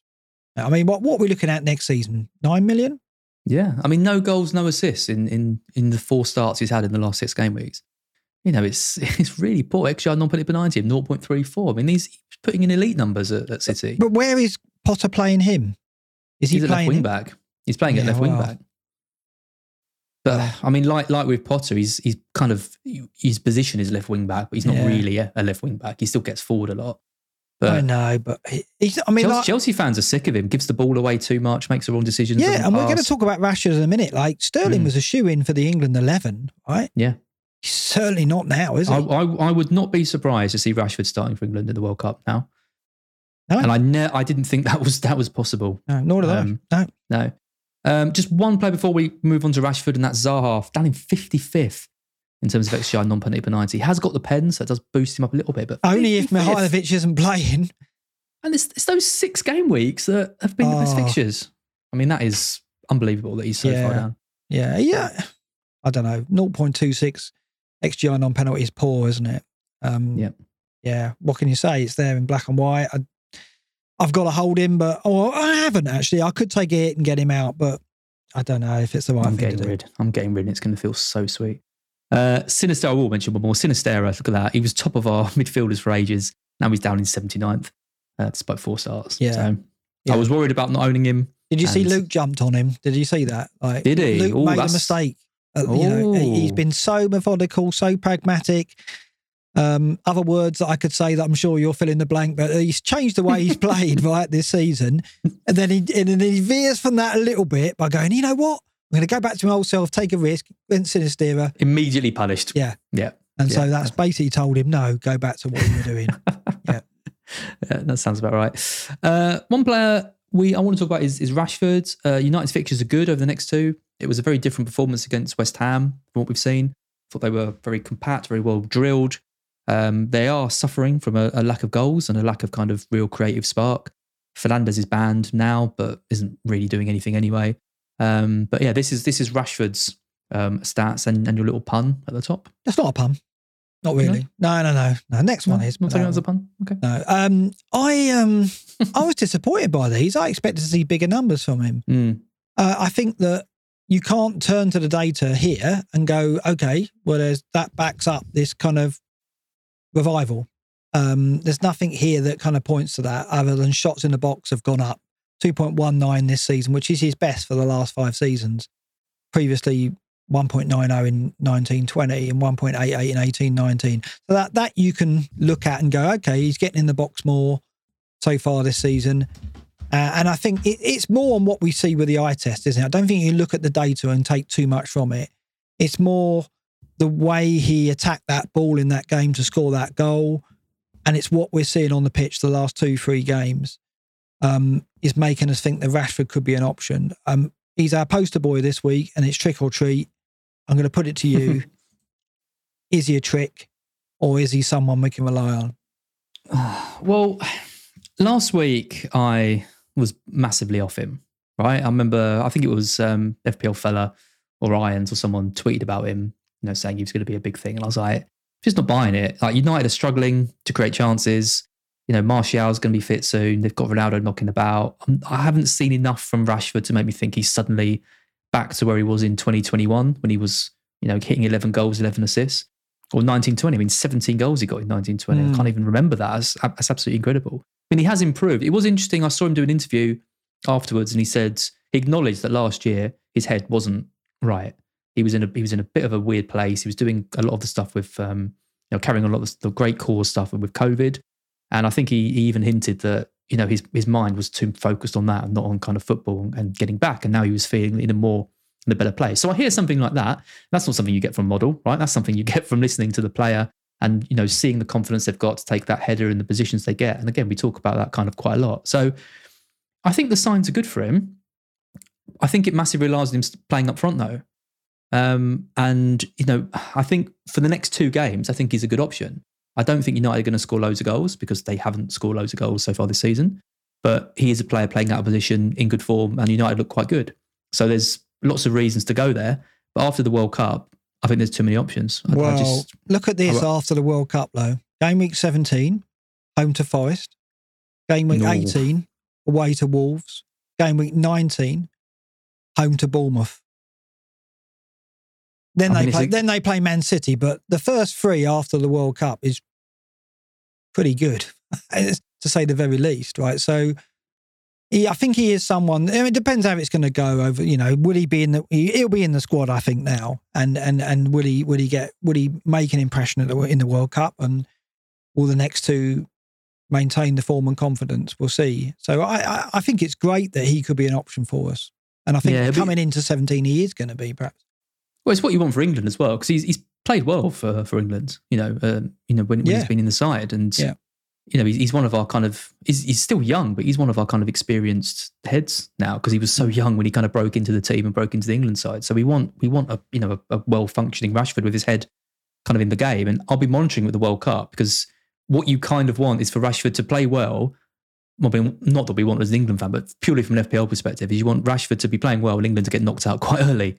I mean, what, what are we looking at next season? Nine million? Yeah, I mean, no goals, no assists in in in the four starts he's had in the last six game weeks. You know, it's it's really poor. XGR non per ninety of zero point three four. I mean, he's putting in elite numbers at, at City. But where is Potter playing him? Is he he's playing wing back. He's playing at Yeah, left wing back. But I mean, like like with Potter, he's he's kind of his position is left wing back, but he's not Yeah. really a, a left wing back. He still gets forward a lot. I know, but he- he's. I mean, Chelsea, like, Chelsea fans are sick of him. Gives the ball away too much, makes the wrong decisions. yeah, and we're going to talk about Rashford in a minute. Like Sterling Mm. was a shoe in for the England eleven, right? Yeah. He's certainly not now, is he? I, I, I would not be surprised to see Rashford starting for England in the World Cup now. No. And I ne- I didn't think that was that was possible. no, nor did um, I. No, No. Um, just one play before we move on to Rashford, and that's Zaha down in 55th in terms of XGI non penalty per 90. He has got the pen, so it does boost him up a little bit. But only if 55th. Milivojevic isn't playing. And it's, it's those six game weeks that have been the best Oh. fixtures. I mean, that is unbelievable that he's so Yeah. far down. Yeah, yeah. I don't know. 0.26 XGI non penalty is poor, isn't it? Um, Yep. Yeah. What can you say? It's there in black and white. I, I've got to hold him, but oh, I haven't actually. I could take it and get him out, but I don't know if it's the right I'm thing to getting do. rid. I'm getting rid. and It's going to feel so sweet. Uh, Sinister, I will mention one more. Sinisterra, look at that. He was top of our midfielders for ages. Now he's down in 79th, uh, despite four starts. Yeah. So Yeah. I was worried about not owning him. Did you see Luke jumped on him? Did you see that? Like, Did he? Luke Ooh, made a mistake. Uh, you know, he's been so methodical, so pragmatic. Um, other words that I could say that I'm sure you'll fill in the blank, but he's changed the way he's played right this season, and then he and then he veers from that a little bit by going, you know what, I'm going to go back to my old self, take a risk, went Sinisterra, Immediately punished. Yeah. Yeah. and so that's basically told him no, go back to what you were doing. Yeah, that sounds about right. Uh, one player we I want to talk about is, is Rashford. Uh, United's fixtures are good over the next two. It was a very different performance against West Ham from what we've seen. Thought they were very compact, very well drilled. Um, they are suffering from a, a lack of goals and a lack of kind of real creative spark. Fernandes is banned now, but isn't really doing anything anyway. Um, but yeah, this is this is Rashford's um, stats and, and your little pun at the top. That's not a pun, not really. No, no, no, no. Next one No, is not no. that's a pun. Okay. No, um, I um, I was disappointed by these. I expected to see bigger numbers from him. Mm. Uh, I think that you can't turn to the data here and go, okay, well, there's that backs up this kind of revival. Um, there's nothing here that kind of points to that other than shots in the box have gone up 2.19 this season, which is his best for the last five seasons. Previously, 1.90 in 1920 and 1.88 in 1819. So that that you can look at and go, okay, he's getting in the box more so far this season. Uh, and I think it, it's more on what we see with the eye test, isn't it? I don't think you look at the data and take too much from it. It's more the way he attacked that ball in that game to score that goal. And it's what we're seeing on the pitch the last two, three games um, is making us think that Rashford could be an option. Um, he's our poster boy this week, and it's trick or treat. I'm going to put it to you. is he a trick or is he someone we can rely on? Well, last week I was massively off him, right? I remember, I think it was um, FPL fella or Irons or someone tweeted about him, you know, saying he was going to be a big thing. And I was like, just not buying it. Like United are struggling to create chances. You know, Martial's going to be fit soon. They've got Ronaldo knocking about. Um, I haven't seen enough from Rashford to make me think he's suddenly back to where he was in 2021 when he was, you know, hitting 11 goals, 11 assists. Or 1920. I mean, 17 goals he got in 1920. Mm. I can't even remember that. That's, that's absolutely incredible. I mean, he has improved. It was interesting. I saw him do an interview afterwards and he said, he acknowledged that last year his head wasn't right. He was in a he was in a bit of a weird place. He was doing a lot of the stuff with um, you know, carrying a lot of the, the great cause stuff with COVID. And I think he, he even hinted that, you know, his his mind was too focused on that and not on kind of football and getting back. And now he was feeling in a more in a better place. So I hear something like that. That's not something you get from model, right? That's something you get from listening to the player and you know seeing the confidence they've got to take that header in the positions they get. And again, we talk about that kind of quite a lot. So I think the signs are good for him. I think it massively relies on him playing up front though. Um, and you know, I think for the next two games, I think he's a good option. I don't think United are going to score loads of goals because they haven't scored loads of goals so far this season. But he is a player playing out of position in good form, and United look quite good. So there's lots of reasons to go there. But after the World Cup, I think there's too many options. I, well, I just, look at this I, after the World Cup, though. Game week 17, home to Forest. Game week no. 18, away to Wolves. Game week 19, home to Bournemouth. Then I they mean, play. Then they play Man City, but the first three after the World Cup is pretty good, eh, to say the very least, right? So, he, I think he is someone. I mean, it depends how it's going to go. Over, you know, will he be in the? He, will be in the squad, I think now, and and and will he? Will he get? Will he make an impression the, in the World Cup? And will the next two maintain the form and confidence? We'll see. So, I I, I think it's great that he could be an option for us, and I think yeah, coming into seventeen, he is going to be perhaps. Well, it's what you want for England as well because he's he's played well for for England. You know, um, you know when, when yeah. he's been in the side, and yeah. you know he's, he's one of our kind of he's, he's still young, but he's one of our kind of experienced heads now because he was so young when he kind of broke into the team and broke into the England side. So we want we want a you know a, a well functioning Rashford with his head kind of in the game, and I'll be monitoring with the World Cup because what you kind of want is for Rashford to play well. Well, not that we want as an England fan, but purely from an FPL perspective, is you want Rashford to be playing well and England to get knocked out quite early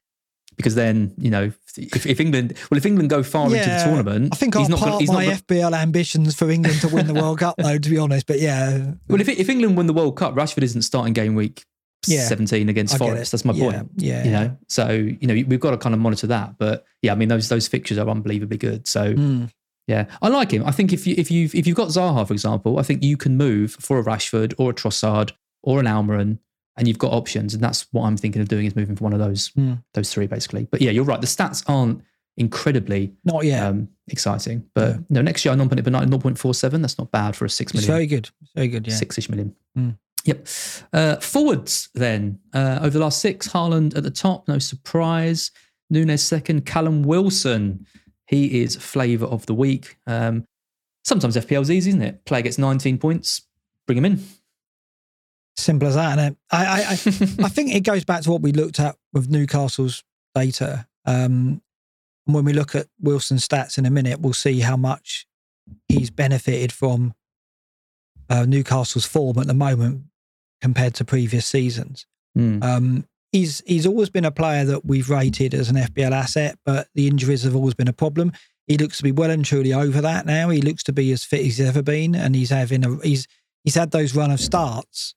because then you know if, if, England well if England go far yeah, into the tournament, I think I'll part gonna, my not, FPL ambitions for England to win the World Cup though. To be honest, but yeah. Well, if if England win the World Cup, Rashford isn't starting game week yeah, 17 against Forest. That's my point. Yeah, yeah, You know, so you know we've got to kind of monitor that. But yeah, I mean those those fixtures are unbelievably good. So. Mm. Yeah, I like him. I think if you if you if you've got Zaha, for example, I think you can move for a Rashford or a Trossard or an Almiron and you've got options. And that's what I'm thinking of doing is moving for one of those mm. those three basically. But yeah, you're right. The stats aren't incredibly not yet um, exciting. But yeah. no, next year I non-put it but 0.47. That's not bad for a six million. It's very good. very good. Yeah, six-ish million. Mm. Yep. Uh, forwards then uh, over the last six, Haaland at the top, no surprise. Nunez second, Callum Wilson. He is flavour of the week. Um, sometimes FPL's easy, isn't it? Player gets 19 points, bring him in. Simple as that, and I, I, I, I, think it goes back to what we looked at with Newcastle's data. Um, and when we look at Wilson's stats in a minute, we'll see how much he's benefited from uh, Newcastle's form at the moment compared to previous seasons. Mm. Um, he's he's always been a player that we've rated as an FPL asset, but the injuries have always been a problem. He looks to be well and truly over that now. He looks to be as fit as he's ever been, and he's having a he's he's had those run of starts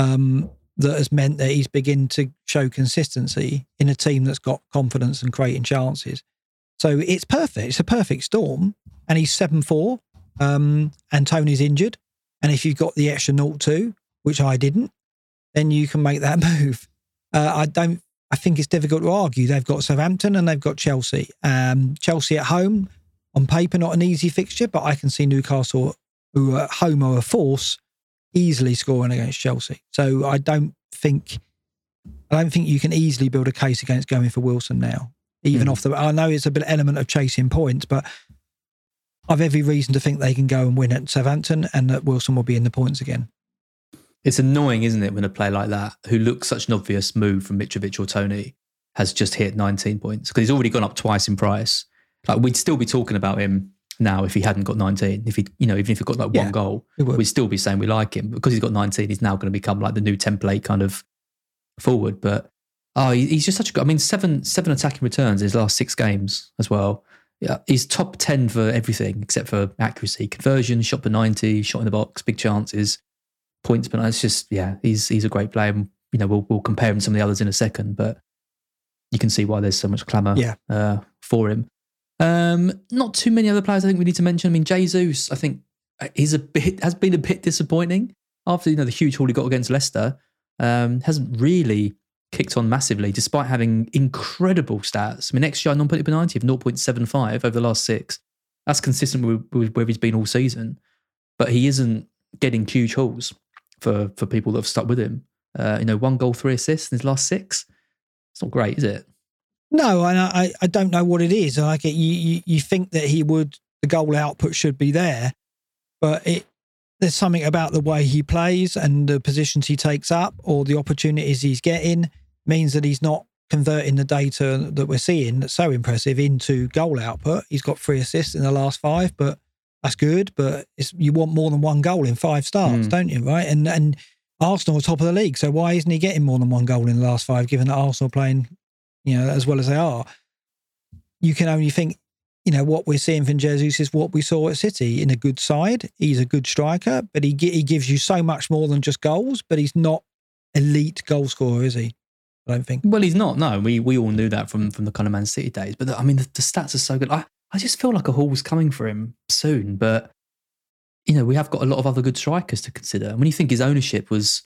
um, that has meant that he's beginning to show consistency in a team that's got confidence and creating chances. So it's perfect. It's a perfect storm. And he's 7 4. Um, and Tony's injured. And if you've got the extra 0 2, which I didn't, then you can make that move. Uh, I don't. I think it's difficult to argue. They've got Southampton and they've got Chelsea. Um, Chelsea at home, on paper, not an easy fixture, but I can see Newcastle, who are at home, are a force, easily scoring against Chelsea. So I don't think I don't think you can easily build a case against going for Wilson now. Even mm. off the I know it's a bit element of chasing points, but I've every reason to think they can go and win at Southampton and that Wilson will be in the points again. It's annoying, isn't it, when a player like that, who looks such an obvious move from Mitrovic or Tony, has just hit 19 points because he's already gone up twice in price. Like we'd still be talking about him now if he hadn't got 19. If he, you know, even if he got like Yeah, one goal, we'd still be saying we like him because he's got 19. He's now going to become like the new template kind of forward. But oh, he's just such a good. I mean, seven seven attacking returns in his last six games as well. Yeah, he's top 10 for everything except for accuracy, conversion, shot per 90, shot in the box, big chances, points. But it's just yeah, he's he's a great player. And, you know, we'll we'll compare him to some of the others in a second, but you can see why there's so much clamour Yeah. uh, for him. Um, not too many other players I think we need to mention. I mean, Jesus, I think uh, he's a bit has been a bit disappointing after you know the huge haul he got against Leicester. Um, hasn't really kicked on massively, despite having incredible stats. I mean, XGI non-penalty 90 of 0.75 over the last six. That's consistent with, with where he's been all season, but he isn't getting huge hauls for for people that have stuck with him. Uh, you know, one goal, three assists in his last six. It's not great, is it? No, and I, I don't know what it is. Like it, you, you, you think that he would, the goal output should be there, but it there's something about the way he plays and the positions he takes up or the opportunities he's getting means that he's not converting the data that we're seeing that's so impressive into goal output. He's got three assists in the last five, but that's good. But it's, you want more than one goal in five starts, Mm. don't you? Right? And and Arsenal are top of the league, so why isn't he getting more than one goal in the last five? Given that Arsenal playing, you know, as well as they are, you can only think, you know, what we're seeing from Jesus is what we saw at City in a good side. He's a good striker, but he he gives you so much more than just goals. But he's not elite goal scorer, is he? I don't think. Well, he's not. No, we we all knew that from from the kind of Man City days. But the, I mean, the, the stats are so good. I I just feel like a haul's coming for him soon. But you know, we have got a lot of other good strikers to consider. When you think his ownership was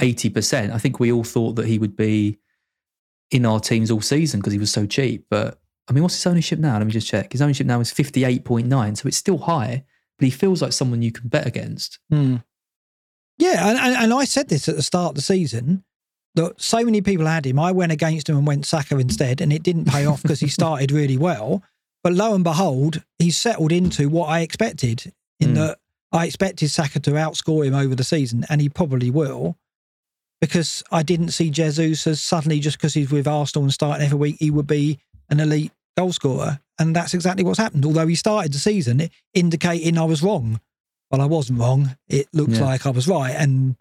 eighty percent, I think we all thought that he would be in our teams all season because he was so cheap. But I mean, what's his ownership now? Let me just check. His ownership now is fifty eight point nine, so it's still high. But he feels like someone you can bet against. Yeah, and, and, and I said this at the start of the season that so many people had him. I went against him and went Saka instead, and it didn't pay off because he started really well. But lo and behold, he's settled into what I expected. In Mm. that I expected Saka to outscore him over the season, and he probably will. Because I didn't see Jesus as suddenly just because he's with Arsenal and starting every week, he would be an elite goal scorer. And that's exactly what's happened. Although he started the season indicating I was wrong. Well, I wasn't wrong. It looks Yeah. like I was right. And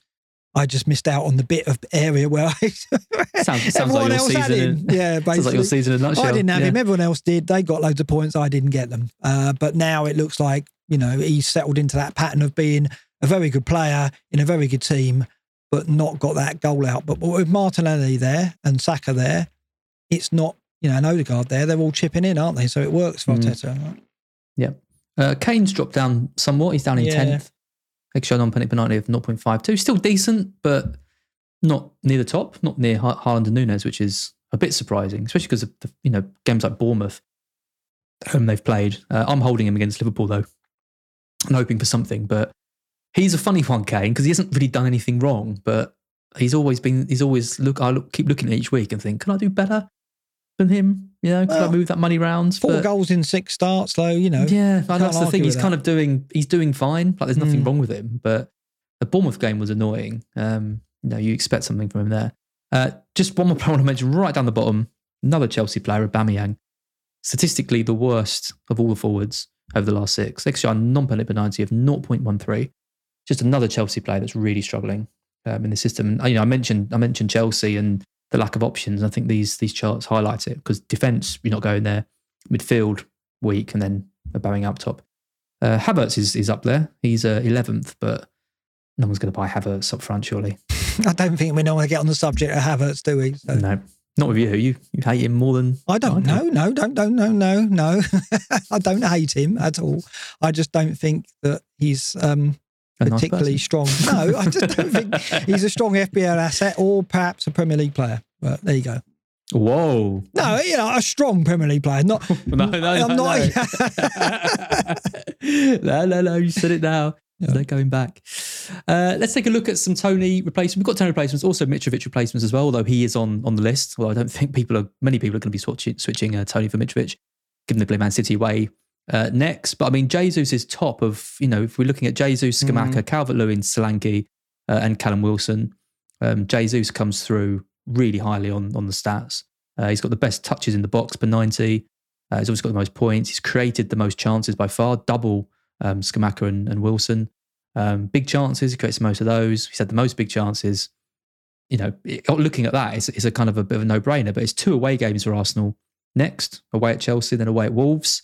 I just missed out on the bit of area where I Sounds, sounds like everyone your else had him. Yeah, sounds like your basically. season in a nutshell. I didn't have Yeah. him. Everyone else did. They got loads of points. I didn't get them. Uh, but now it looks like you know he's settled into that pattern of being a very good player in a very good team, but not got that goal out. But with Martinelli there and Saka there, it's not you know and Odegaard there. They're all chipping in, aren't they? So it works for Mm. Arteta. Uh, Kane's dropped down somewhat. He's down in 10th. Yeah. 10th. XG on penalty penalty of 0.52. Still decent, but not near the top, not near Ha- Haaland and Nunez, which is a bit surprising, especially because of the, you know games like Bournemouth, whom they've played. Uh, I'm holding him against Liverpool though, and hoping for something. But he's a funny one, Kane, because he hasn't really done anything wrong, but he's always been. He's always look. I look, keep looking at each week and think, can I do better than him? You know, can I move that money round? Four But- goals in six starts, though. You know, yeah, that's the thing. He's that. kind of doing. He's doing fine. Like there's nothing Mm. wrong with him. But the Bournemouth game was annoying. Um, you know, you expect something from him there. Uh, just one more player I want to mention right down the bottom. Another Chelsea player, Aubameyang. Statistically, the worst of all the forwards over the last six. XGI non-penalty per 90 of 0.13. Just another Chelsea player that's really struggling um, in the system. And you know, I mentioned I mentioned Chelsea and the lack of options. I think these these charts highlight it because defense, you're not going there. Midfield weak, and then a bowing up top. Uh, Havertz is is up there. He's uh, 11th, but no one's going to buy Havertz up front, surely. I don't think we know want to get on the subject of Havertz, do we? So- No, not with you. You you hate him more than I don't know. No, don't, don't, no, no, no. I don't hate him at all. I just don't think that he's um, a particularly person. strong. No, I just don't think he's a strong FPL asset or perhaps a Premier League player. But there you go. Whoa. No, you know, a strong Premier League player. Not, No, no, I'm no, not. no. no, no, no. You said it now. There's no going back. Uh, let's take a look at some Tony replacements. We've got Tony replacements, also Mitrovic replacements as well, although he is on on the list. Well, I don't think people are many people are going to be switching, switching uh, Tony for Mitrovic, given the play Man City way uh, next. But I mean, Jesus is top of you know if we're looking at Jesus, Scamacca, Calvert Lewin, Solanke, uh, and Callum Wilson. Um, Jesus comes through really highly on on the stats. Uh, he's got the best touches in the box per ninety. Uh, he's always got the most points. He's created the most chances by far, double um, Scamacca and, and Wilson. Um, big chances, he creates most of those. He's had the most big chances. You know, it, looking at that, it's, it's a kind of a bit of a no brainer, but it's two away games for Arsenal next away at Chelsea, then away at Wolves.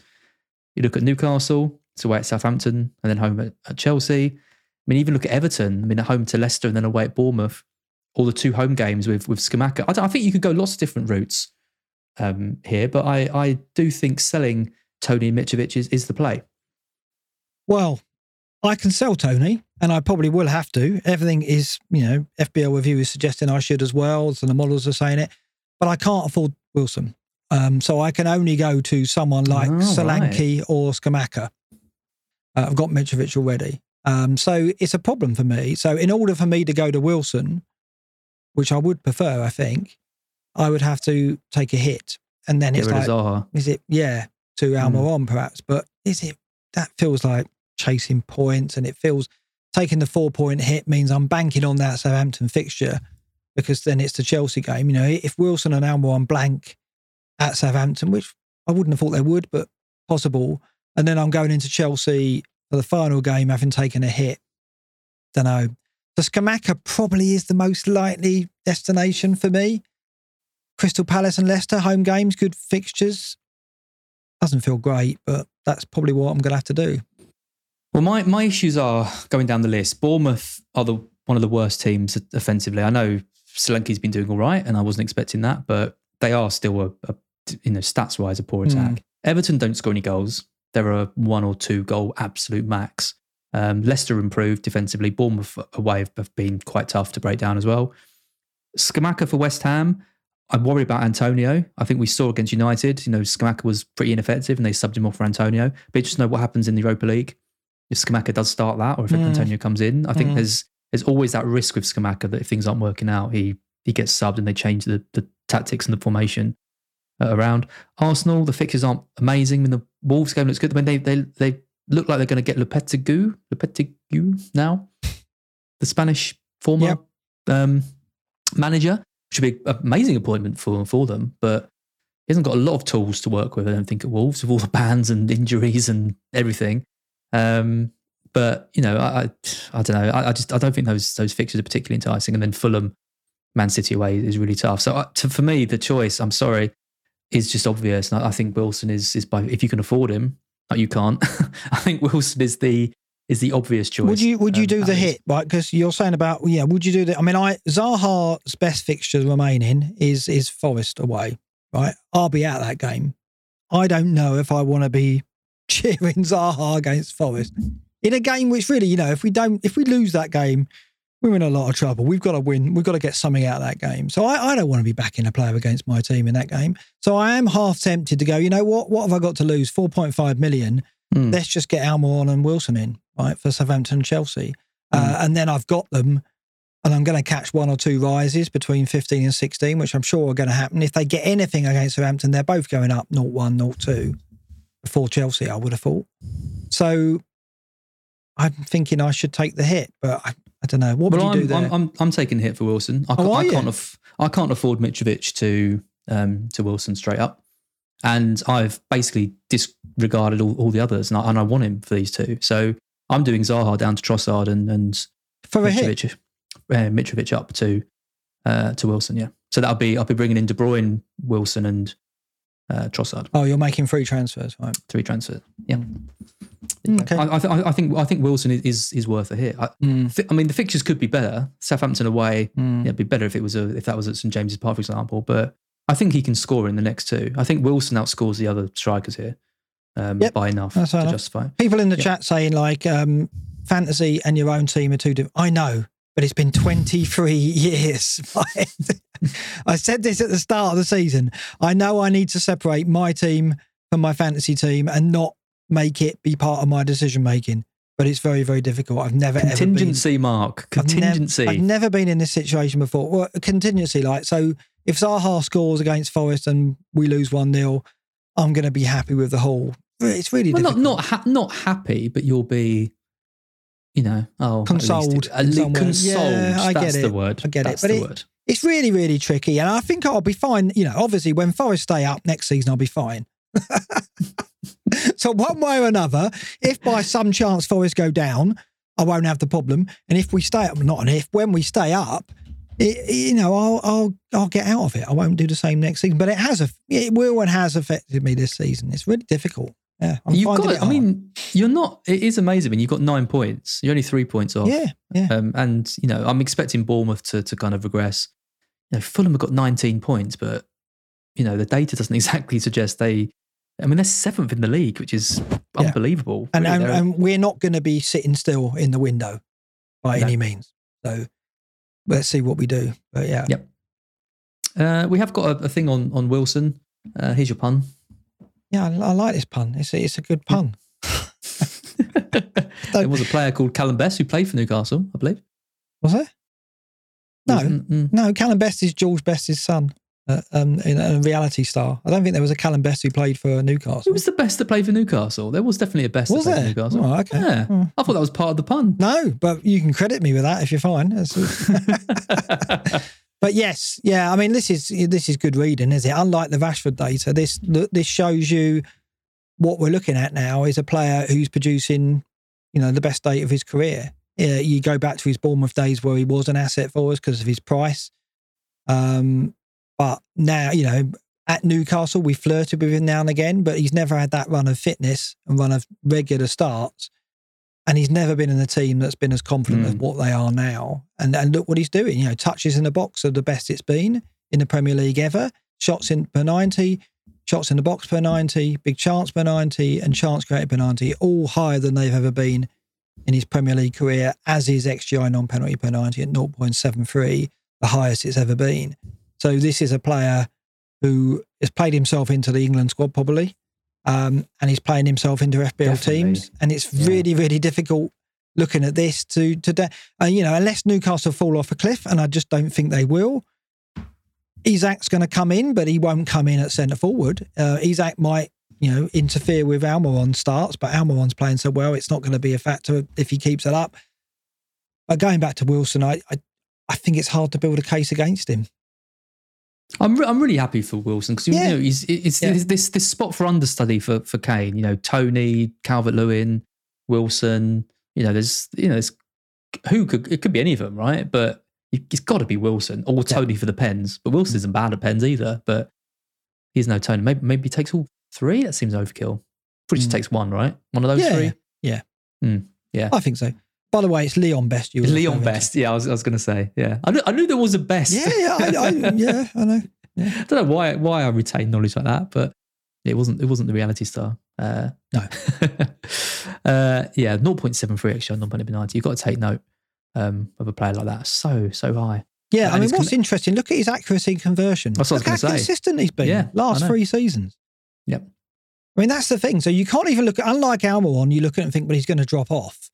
You look at Newcastle, it's away at Southampton, and then home at, at Chelsea. I mean, even look at Everton. I mean, at home to Leicester and then away at Bournemouth. All the two home games with with Scamacca. I, I think you could go lots of different routes um, here, but I, I do think selling Tony Mitrovic is, is the play. Well, I can sell Tony, and I probably will have to. Everything is, you know, FPL review is suggesting I should as well, so the models are saying it, but I can't afford Wilson. Um, so I can only go to someone like oh, Solanke right. or Scamacca. Uh, I've got Mitrovic already. Um, so it's a problem for me. So in order for me to go to Wilson, which I would prefer, I think, I would have to take a hit. And then Get it's like, is it, yeah, to Almiron mm. perhaps, but is it, that feels like chasing points and it feels taking the four point hit means I'm banking on that Southampton fixture because then it's the Chelsea game. You know, if Wilson and Almiron blank at Southampton, which I wouldn't have thought they would, but possible. And then I'm going into Chelsea for the final game having taken a hit. Don't know. The Scamacca probably is the most likely destination for me. Crystal Palace and Leicester, home games, good fixtures. Doesn't feel great, but that's probably what I'm going to have to do. Well, my, my issues are going down the list. Bournemouth are the one of the worst teams offensively. I know Solanke's been doing all right, and I wasn't expecting that, but they are still a, a you know stats wise a poor attack. Mm. Everton don't score any goals. There are one or two goal absolute max. Um, Leicester improved defensively. Bournemouth away have, been quite tough to break down as well. Scamacca for West Ham. I'm worried about Antonio. I think we saw against United, you know, Scamacca was pretty ineffective and they subbed him off for Antonio. But just know what happens in the Europa League. If Scamacca does start that or if mm. Antonio comes in, I think mm. there's there's always that risk with Scamacca that if things aren't working out, he he gets subbed and they change the, the tactics and the formation around. Arsenal, the fixtures aren't amazing. I mean, the Wolves game looks good. I mean, they they they look like they're going to get Lopetegui, Lopetegui now, the Spanish former yep. um, manager should be an amazing appointment for for them, but he hasn't got a lot of tools to work with. I don't think at Wolves with all the bans and injuries and everything. Um, but you know, I, I, I don't know. I, I, just I don't think those those fixtures are particularly enticing. And then Fulham, Man City away is really tough. So uh, to, for me, the choice, I'm sorry, is just obvious. And I, think Wilson is is by if you can afford him, you can't. I think Wilson is the is the obvious choice. Would you would you um, do the hit right? Because you're saying about yeah. Would you do that? I mean, I Zaha's best fixture remaining is is Forest away. Right, I'll be at that game. I don't know if I want to be cheering Zaha against Forest in a game which really, you know, if we don't, if we lose that game, we're in a lot of trouble. We've got to win. We've got to get something out of that game. So I, I don't want to be backing a player against my team in that game. So I am half tempted to go, you know what? What have I got to lose? 4.5 million. Mm. Let's just get Almiron and Wilson in right, for Southampton Chelsea. Mm. Uh, and then I've got them and I'm going to catch one or two rises between 15 and 16, which I'm sure are going to happen. If they get anything against Southampton, they're both going up 0 1, 0 2 before Chelsea, I would have thought. So I'm thinking I should take the hit, but I, I don't know. What would you I'm, do there? I'm, I'm, I'm, taking the hit for Wilson. I, oh, I can't, aff- I can't afford Mitrovic to, um, to Wilson straight up. And I've basically disregarded all, all the others, and I, and I want him for these two. So I'm doing Zaha down to Trossard and and for Mitrovic, uh, Mitrovic up to uh, to Wilson. Yeah, so that'll be I'll be bringing in De Bruyne, Wilson, and uh, Trossard. Oh, you're making three transfers, right? Three transfers. Yeah. Okay. I, I, th- I, think I think Wilson is is worth a hit. I, mm. th- I mean, the fixtures could be better. Southampton away, mm. yeah, it'd be better if it was a if that was at St James's Park, for example. But I think he can score in the next two. I think Wilson outscores the other strikers here um, yep. by enough That's to enough. justify. People in the chat saying like um, fantasy and your own team are two different. I know, but it's been 23 years. I said this at the start of the season. I know I need to separate my team from my fantasy team and not make it be part of my decision making. But it's very, very difficult. I've never contingency, been, Mark. Contingency. I've, nev- I've, never been in this situation before. Well, contingency, like so. If Zaha scores against Forest and we lose one 0 I'm going to be happy with the whole. It's really well, not not ha- not happy, but you'll be, you know, oh, consoled. At least, at consoled. Yeah, I That's it. the word. I get That's it. But it, word. it's really, really tricky, and I think I'll be fine. You know, obviously, when Forest stay up next season, I'll be fine. so one way or another, if by some chance Forest go down, I won't have the problem. And if we stay up, not an if, when we stay up, it, you know, I'll I'll I'll get out of it. I won't do the same next season. But it has a it will and has affected me this season. It's really difficult. Yeah, I'm You've got. I mean, you're not. It is amazing. I mean, you've got nine points. You're only three points off. yeah, yeah. Um, and you know, I'm expecting Bournemouth to to kind of regress. You know, Fulham have got 19 points, but you know, the data doesn't exactly suggest they. I mean, they're seventh in the league, which is Yeah. unbelievable. and really. and, and we're not going to be sitting still in the window by No. any means. So let's see what we do. But yeah, Yep. uh, we have got a, a thing on on Wilson. Uh, here's your pun. Yeah, I, I like this pun. It's a, it's a good pun. there was a player called Calum Best who played for Newcastle, I believe. Was it? No, Mm, mm. no. Calum Best is George Best's son, uh, um, in a reality star. I don't think there was a Calum Best who played for Newcastle. Who was the best to play for Newcastle? There was definitely a best Was to play there? for Newcastle. Oh, okay. Yeah. Hmm. I thought that was part of the pun. No, but you can credit me with that if you're fine. But yes, yeah. I mean, this is this is good reading, is it? Unlike the Rashford data, this this shows you what we're looking at now is a player who's producing, you know, the best date of his career. You go back to his Bournemouth days where he was an asset for us because of his price. Um, but now, you know, at Newcastle, we flirted with him now and again, but he's never had that run of fitness and run of regular starts. And he's never been in a team that's been as confident Mm. as what they are now. And and look what he's doing. You know, touches in the box are the best it's been in the Premier League ever. Shots in per 90, shots in the box per 90, big chance per 90, and chance created per 90, all higher than they've ever been in his Premier League career, as is XGI non penalty per 90 at 0.73, the highest it's ever been. So this is a player who has played himself into the England squad probably, um, and he's playing himself into FPL Definitely. teams, and it's Yeah. really really difficult looking at this to to de- uh, you know unless Newcastle fall off a cliff, and I just don't think they will. Isak's going to come in, but he won't come in at centre forward. Uh, Isak might you know interfere with Almiron starts, but Almiron's playing so well, it's not going to be a factor if he keeps it up. But going back to Wilson, I I, I think it's hard to build a case against him. I'm re- I'm really happy for Wilson because Yeah. you know he's it's Yeah. this, this spot for understudy for for Kane. You know Tony, Calvert Lewin, Wilson. You know there's you know there's who could it could be any of them, right? But it's got to be Wilson or Tony for the pens. But Wilson isn't bad at pens either. But he's no Tony. Maybe maybe he takes all three. That seems overkill. Probably just Mm. takes one, right? One of those Yeah, three. yeah. Mm, yeah. I think so. By the way, it's Leon Best. You Leon. Best. Yeah, I was, I was going to say. Yeah, I knew, I knew there was a best. Yeah, yeah, I, I, yeah, I know. I don't know why why I retain knowledge like that, but it wasn't it wasn't the reality star. Uh, No. uh, yeah, 0.73 extra on non penalty. You've got to take note um, of a player like that. So so high. Yeah, And I mean, what's con- interesting? Look at his accuracy and conversion. That's what I was Look how consistent he's been. Yeah, last three seasons. Yep. I mean, that's the thing. So you can't even look at, unlike Almiron, you look at it and think, well, he's going to drop off.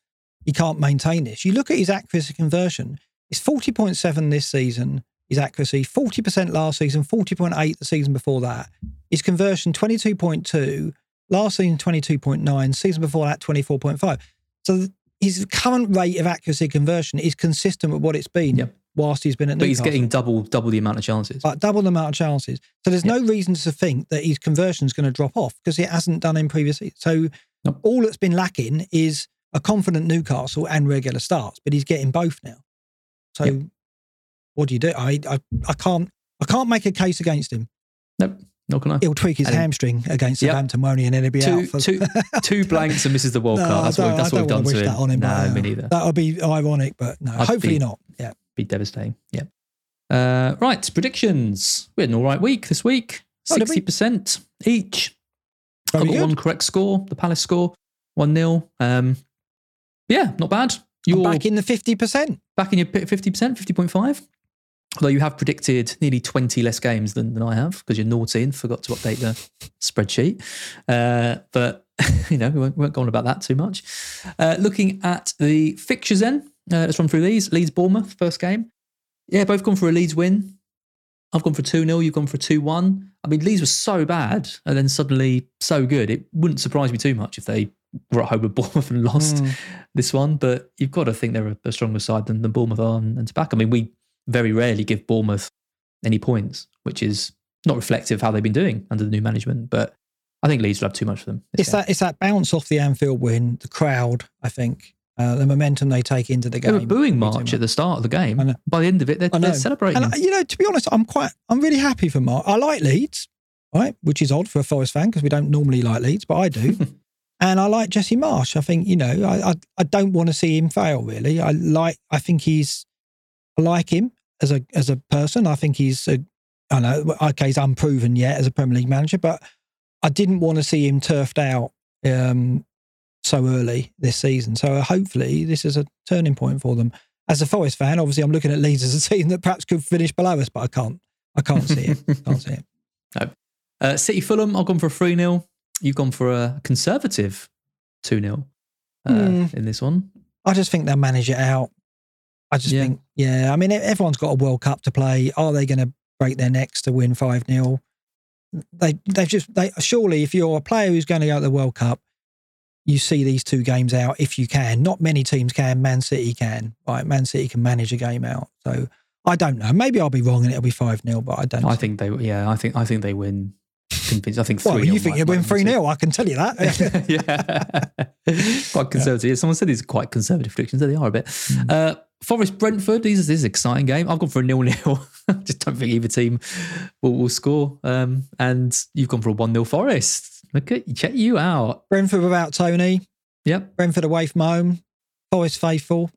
He can't maintain this. You look at his accuracy conversion. It's 40.7 this season, his accuracy, 40% last season, 40.8 the season before that. His conversion, 22.2, last season, 22.9, season before that, 24.5. So his current rate of accuracy conversion is consistent with what it's been Yep. whilst he's been at But he's getting double double the amount of chances. but double the amount of chances. So there's no reason to think that his conversion is going to drop off because it hasn't done in previous. seasons. So Nope. all that's been lacking is a confident Newcastle and regular starts, but he's getting both now. So Yep. what do you do? I, I I can't I can't make a case against him. nope, not gonna. He'll tweak his And- hamstring against Yep. Southampton, won't he? And then he'll be Two, out for two, two blanks and misses the World No, Cup. That's what, that's what we've done to him. that on him. No, uh, me neither. That would be ironic, but no, I'd hopefully be- not. Yeah. Be devastating. Yeah. Uh, right, predictions. We had an all right week this week. Oh? Sixty percent each. Very I've got good. one correct score. The Palace score one 0 Um, yeah, not bad. I'm You're back in the fifty percent. back in your fifty percent, fifty point five. Although you have predicted nearly twenty less games than, than I have because you're naughty and forgot to update the spreadsheet. Uh, but you know we won't, we won't go on about that too much. Uh, looking at the fixtures, then uh, let's run through these. Leeds Bournemouth first game. Yeah, both gone for a Leeds win. I've gone for 2 0, you've gone for 2 1. I mean, Leeds were so bad and then suddenly so good. It wouldn't surprise me too much if they were at home with Bournemouth and lost Hmm. this one. But you've got to think they're a, stronger side than, than Bournemouth are and, and to back. I mean, we very rarely give Bournemouth any points, which is not reflective of how they've been doing under the new management. But I think Leeds will have too much for them. It's game. that it's that bounce off the Anfield win, the crowd. I think uh, the momentum they take into the game. They were booing will be too March at the start of the game. By the end of it, they're, they're celebrating. And uh, you know, to be honest, I'm quite, I'm really happy for Mark. I like Leeds, right? Which is odd for a Forest fan because we don't normally like Leeds, but I do. and I like Jesse Marsch. I think you know, I, I, I don't want to see him fail. Really, I like. I think he's, I like him as a as a person. I think he's a, I know, okay, he's unproven yet as a Premier League manager, but I didn't want to see him turfed out um, so early this season. So hopefully, this is a turning point for them as a Forest fan, obviously, I'm looking at Leeds as a team that perhaps could finish below us, but I can't. I can't see it. Can't see it. Uh, City Fulham, I've gone for a 3 0. You've gone for a conservative 2 0 uh, Hmm. in this one. I just think they'll manage it out. I just Yeah. think, yeah. I mean, everyone's got a World Cup to play. Are they going to break their necks to win five 0 They, they've just, they surely, if you're a player who's going to go to the World Cup, you see these two games out if you can. Not many teams can. Man City can. Right, Man City can manage a game out. So I don't know. Maybe I'll be wrong and it'll be five 0 but I don't. I think they, yeah, I think I think they win. Convinced. I think 3 Well, you think you'll win three 0 I can tell you that. yeah. quite conservative. Yeah, Someone said these are quite conservative predictions. They are a bit. Hmm. Uh, Forest Brentford, these is, this is an exciting game. I've gone for a nil nil. Just don't think either team will, will score. Um, and you've gone for a 1 0 Forest. Look at you, check you out. Brentford without Tony. Yep. Brentford away from home. Forest faithful.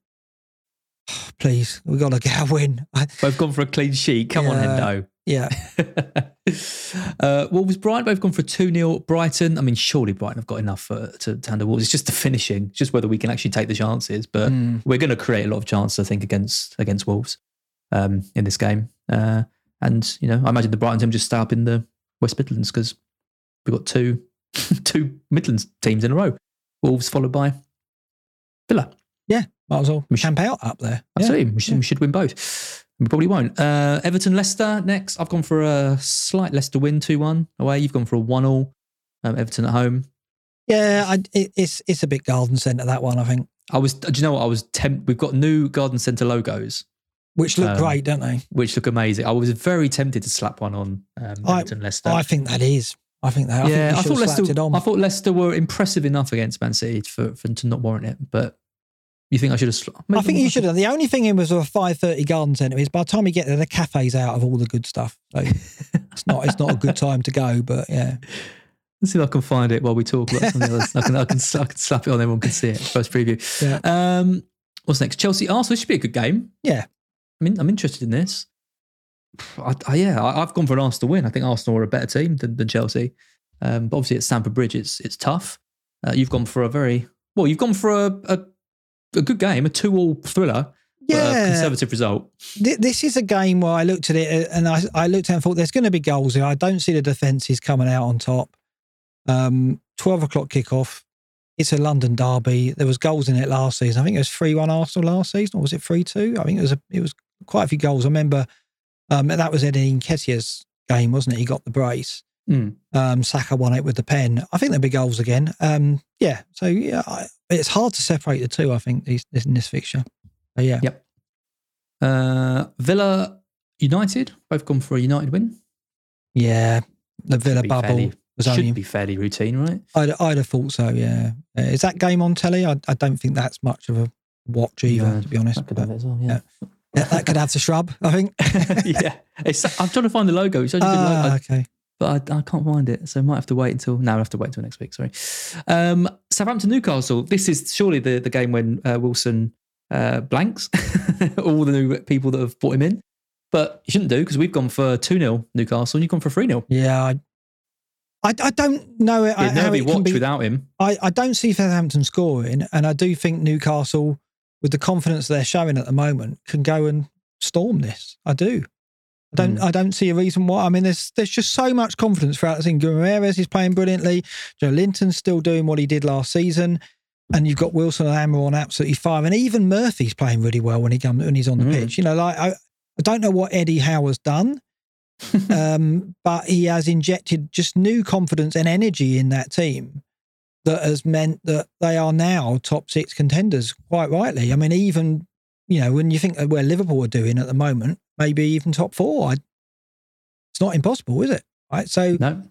Please, we've got to get a win. I, Both gone for a clean sheet. Come on, Yeah. Hendo. Yeah, uh, Wolves Brighton both gone for 2 0 Brighton. I mean, surely Brighton have got enough for, to, to handle Wolves. It's just the finishing, just whether we can actually take the chances. But Mm. we're going to create a lot of chances, I think, against against Wolves um, in this game. Uh, and, you know, I imagine the Brighton team just stay up in the West Midlands because we've got two two Midlands teams in a row. Wolves followed by Villa. Yeah, might as well We should- camp out up there. Yeah. Absolutely. We, should, we should win both. We probably won't. Uh, Everton Leicester next. I've gone for a slight Leicester win 2 1 away. You've gone for a 1 all. Um, Everton at home. Yeah, I, it, it's it's a bit garden centre that one. I think, I was, do you know what? I was temp- We've got new Garden Centre logos, which look Um, great, don't they? which look amazing. I was very tempted to slap one on um, I- Everton Leicester. I think that is. I think that. I yeah, think I thought should have slapped Leicester. it on. I thought Leicester were impressive enough against Man City for, for to not warrant it. But you think I should have? I think you should have. The only thing in was a five thirty garden centre is by the time you get there, the cafe's out of all the good stuff. So it's not it's not a good time to go. But yeah, Let's see if I can find it while we talk about something else. I can, I can, I can slap it on. Everyone can see it. First preview. Yeah. Um, what's next? Chelsea Arsenal. This should be a good game. Yeah. I mean, I'm interested in this. I, I, yeah, I, I've gone for an Arsenal win. I think Arsenal are a better team than, than Chelsea. Um, but obviously, at Stamford Bridge, it's it's tough. Uh, you've gone for a very well. You've gone for a a, a good game, a two-all thriller. but a Yeah. conservative result. Th- this is a game where I looked at it uh, and I, I looked at it and thought there's going to be goals here. I don't see the defences coming out on top. Um, 12 o'clock kickoff. It's a London derby. There was goals in it last season. I think it was 3 1 Arsenal last season, or was it 3 2? I think it was a, it was quite a few goals. I remember um, that was Eddie Nketiah's game, wasn't it? He got the brace. Mm. Um, Saka won it with the pen. I think there'll be goals again. Um, yeah. So, yeah, I, it's hard to separate the two, I think, these, this, in this fixture. So, yeah. Yep. Uh, Villa United both gone for a United win. Yeah. The Villa bubble fairly- was should only be fairly routine, right? I'd, I'd have thought so, yeah. Uh, is that game on telly? I, I don't think that's much of a watch either, No, to be honest. That could But, have it as well. Yeah. yeah, that could have the shrub, I think. yeah. It's, I'm trying to find the logo. It's good Ah, okay. But I, I can't find it. So I might have to wait until. now. I have to wait until next week. Sorry. Um, Southampton Newcastle. This is surely the, the game when uh, Wilson uh, blanks all the new people that have brought him in. But you shouldn't do because we've gone for 2 0 Newcastle and you've gone for 3 0. Yeah, I, I, I don't know it, It'd how be it can watched be. without him. I, I don't see Southampton scoring, and I do think Newcastle, with the confidence they're showing at the moment, can go and storm this. I do. I don't. Mm. I don't see a reason why. I mean, there's there's just so much confidence throughout the season. Ramirez is playing brilliantly. Joelinton's still doing what he did last season, and you've got Wilson and Almiron absolutely fire, and even Murphy's playing really well when he comes when he's on the Mm. pitch. You know, like I, I don't know what Eddie Howe has done um, but he has injected just new confidence and energy in that team that has meant that they are now top six contenders quite rightly. I mean, even you know when you think of where Liverpool are doing at the moment, maybe even top four. I, it's not impossible, is it? Right. So No. I,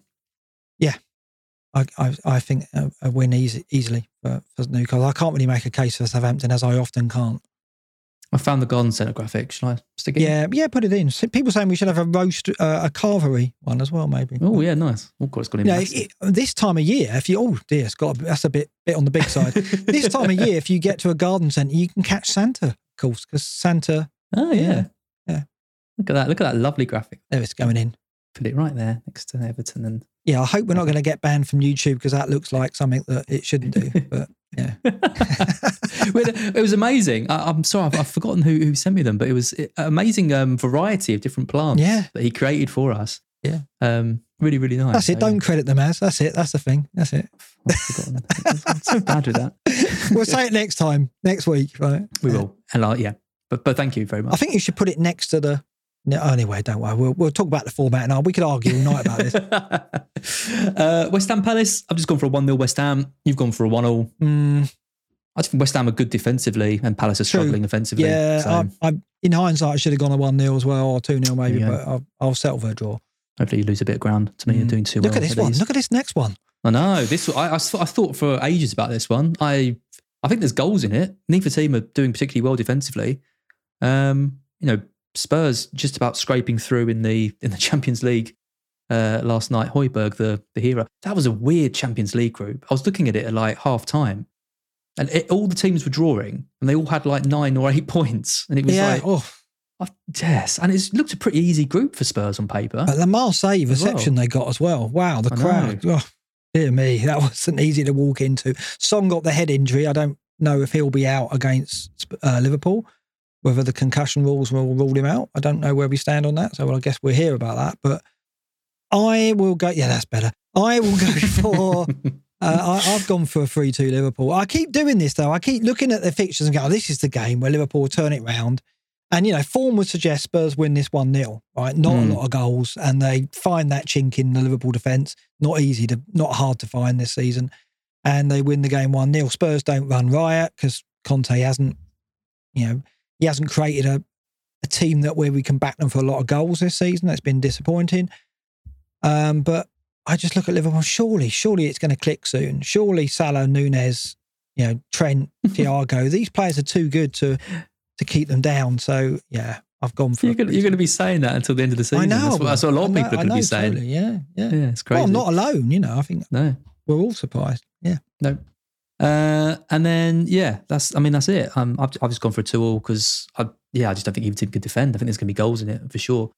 I, I, I think a, a win easy, easily for, for Newcastle. I can't really make a case for Southampton as I often can't. I found the garden centre graphic. Shall I stick it? in? Yeah, yeah, put it in. People saying we should have a roast, uh, a carvery one as well, maybe. Oh yeah, nice. Of course, it's got know, it, this time of year, if you oh dear, it's got a, that's a bit bit on the big side. this time of year, if you get to a garden centre, you can catch Santa, of course, because Santa oh yeah. yeah, yeah. Look at that. Look at that lovely graphic. there it's going in. Put it right there next to Everton and Yeah, I hope we're not going to get banned from YouTube because that looks like something that it shouldn't do. But yeah, it was amazing. I, I'm sorry, I've, I've forgotten who, who sent me them, but it was an amazing um, variety of different plants Yeah. that he created for us. Yeah. Um, really, really nice. that's it. So, Don't credit them as. That's it. That's the thing. That's it. I'm so bad with that. We'll say it next time, next week, right? We will. And uh, yeah, but but thank you very much. I think you should put it next to the. No, anyway, don't worry. We'll, we'll talk about the format now. We could argue all night about this. uh, West Ham Palace. I've just gone for a 1 0 West Ham. You've gone for a 1 0. Mm, I think West Ham are good defensively and Palace are True. struggling offensively. yeah, so I, I, in hindsight, I should have gone a 1 0 as well or 2 0 maybe, you but I'll, I'll settle for a draw. hopefully you lose a bit of ground to me. You're Mm. doing too Look well. at this one. Look at this next one. I know. This I, I thought for ages about this one. I I think there's goals in it. Neither team are doing particularly well defensively. Um, you know, Spurs just about scraping through in the in the Champions League uh, last night. Højbjerg, the the hero. That was a weird Champions League group. I was looking at it at like half time, and it, all the teams were drawing, and they all had like nine or eight points, and it was Yeah. like, oh, yes, and it looked a pretty easy group for Spurs on paper. but the Marseille As well. reception they got as well. Wow, the I know. crowd. Oh, dear me, that wasn't easy to walk into. Song got the head injury. I don't know if he'll be out against uh, Liverpool. Whether the concussion rules will rule him out, I don't know where we stand on that. So well, I guess we'll hear about that. But I will go. Yeah, that's better. I will go for. Uh, I, I've gone for a 3 2 Liverpool. I keep doing this though. I keep looking at the fixtures and go, oh, this is the game where Liverpool turn it round. And, you know, form would suggest Spurs win this 1 0, right? Not Mm. a lot of goals. And they find that chink in the Liverpool defence. Not easy to, not hard to find this season. And they win the game 1 0. Spurs don't run riot because Conte hasn't, you know, he hasn't created a, a team that where we can back them for a lot of goals this season. That's been disappointing. Um, but I just look at Liverpool. Surely, surely it's going to click soon. Surely Salah, Nunez, you know, Trent, Thiago. these players are too good to to keep them down. So yeah, I've gone for. you're going three-two. to be saying that until the end of the season. I know. That's what, that's what a lot of know- people are going to be saying. totally, Yeah, yeah. Yeah, it's crazy. Well, I'm not alone. You know, I think no. we're all surprised. Yeah. No. Uh, and then yeah, that's I mean that's it. Um, I've, I've just gone for a two all because I yeah I just don't think either team can defend. I think there's going to be goals in it for sure.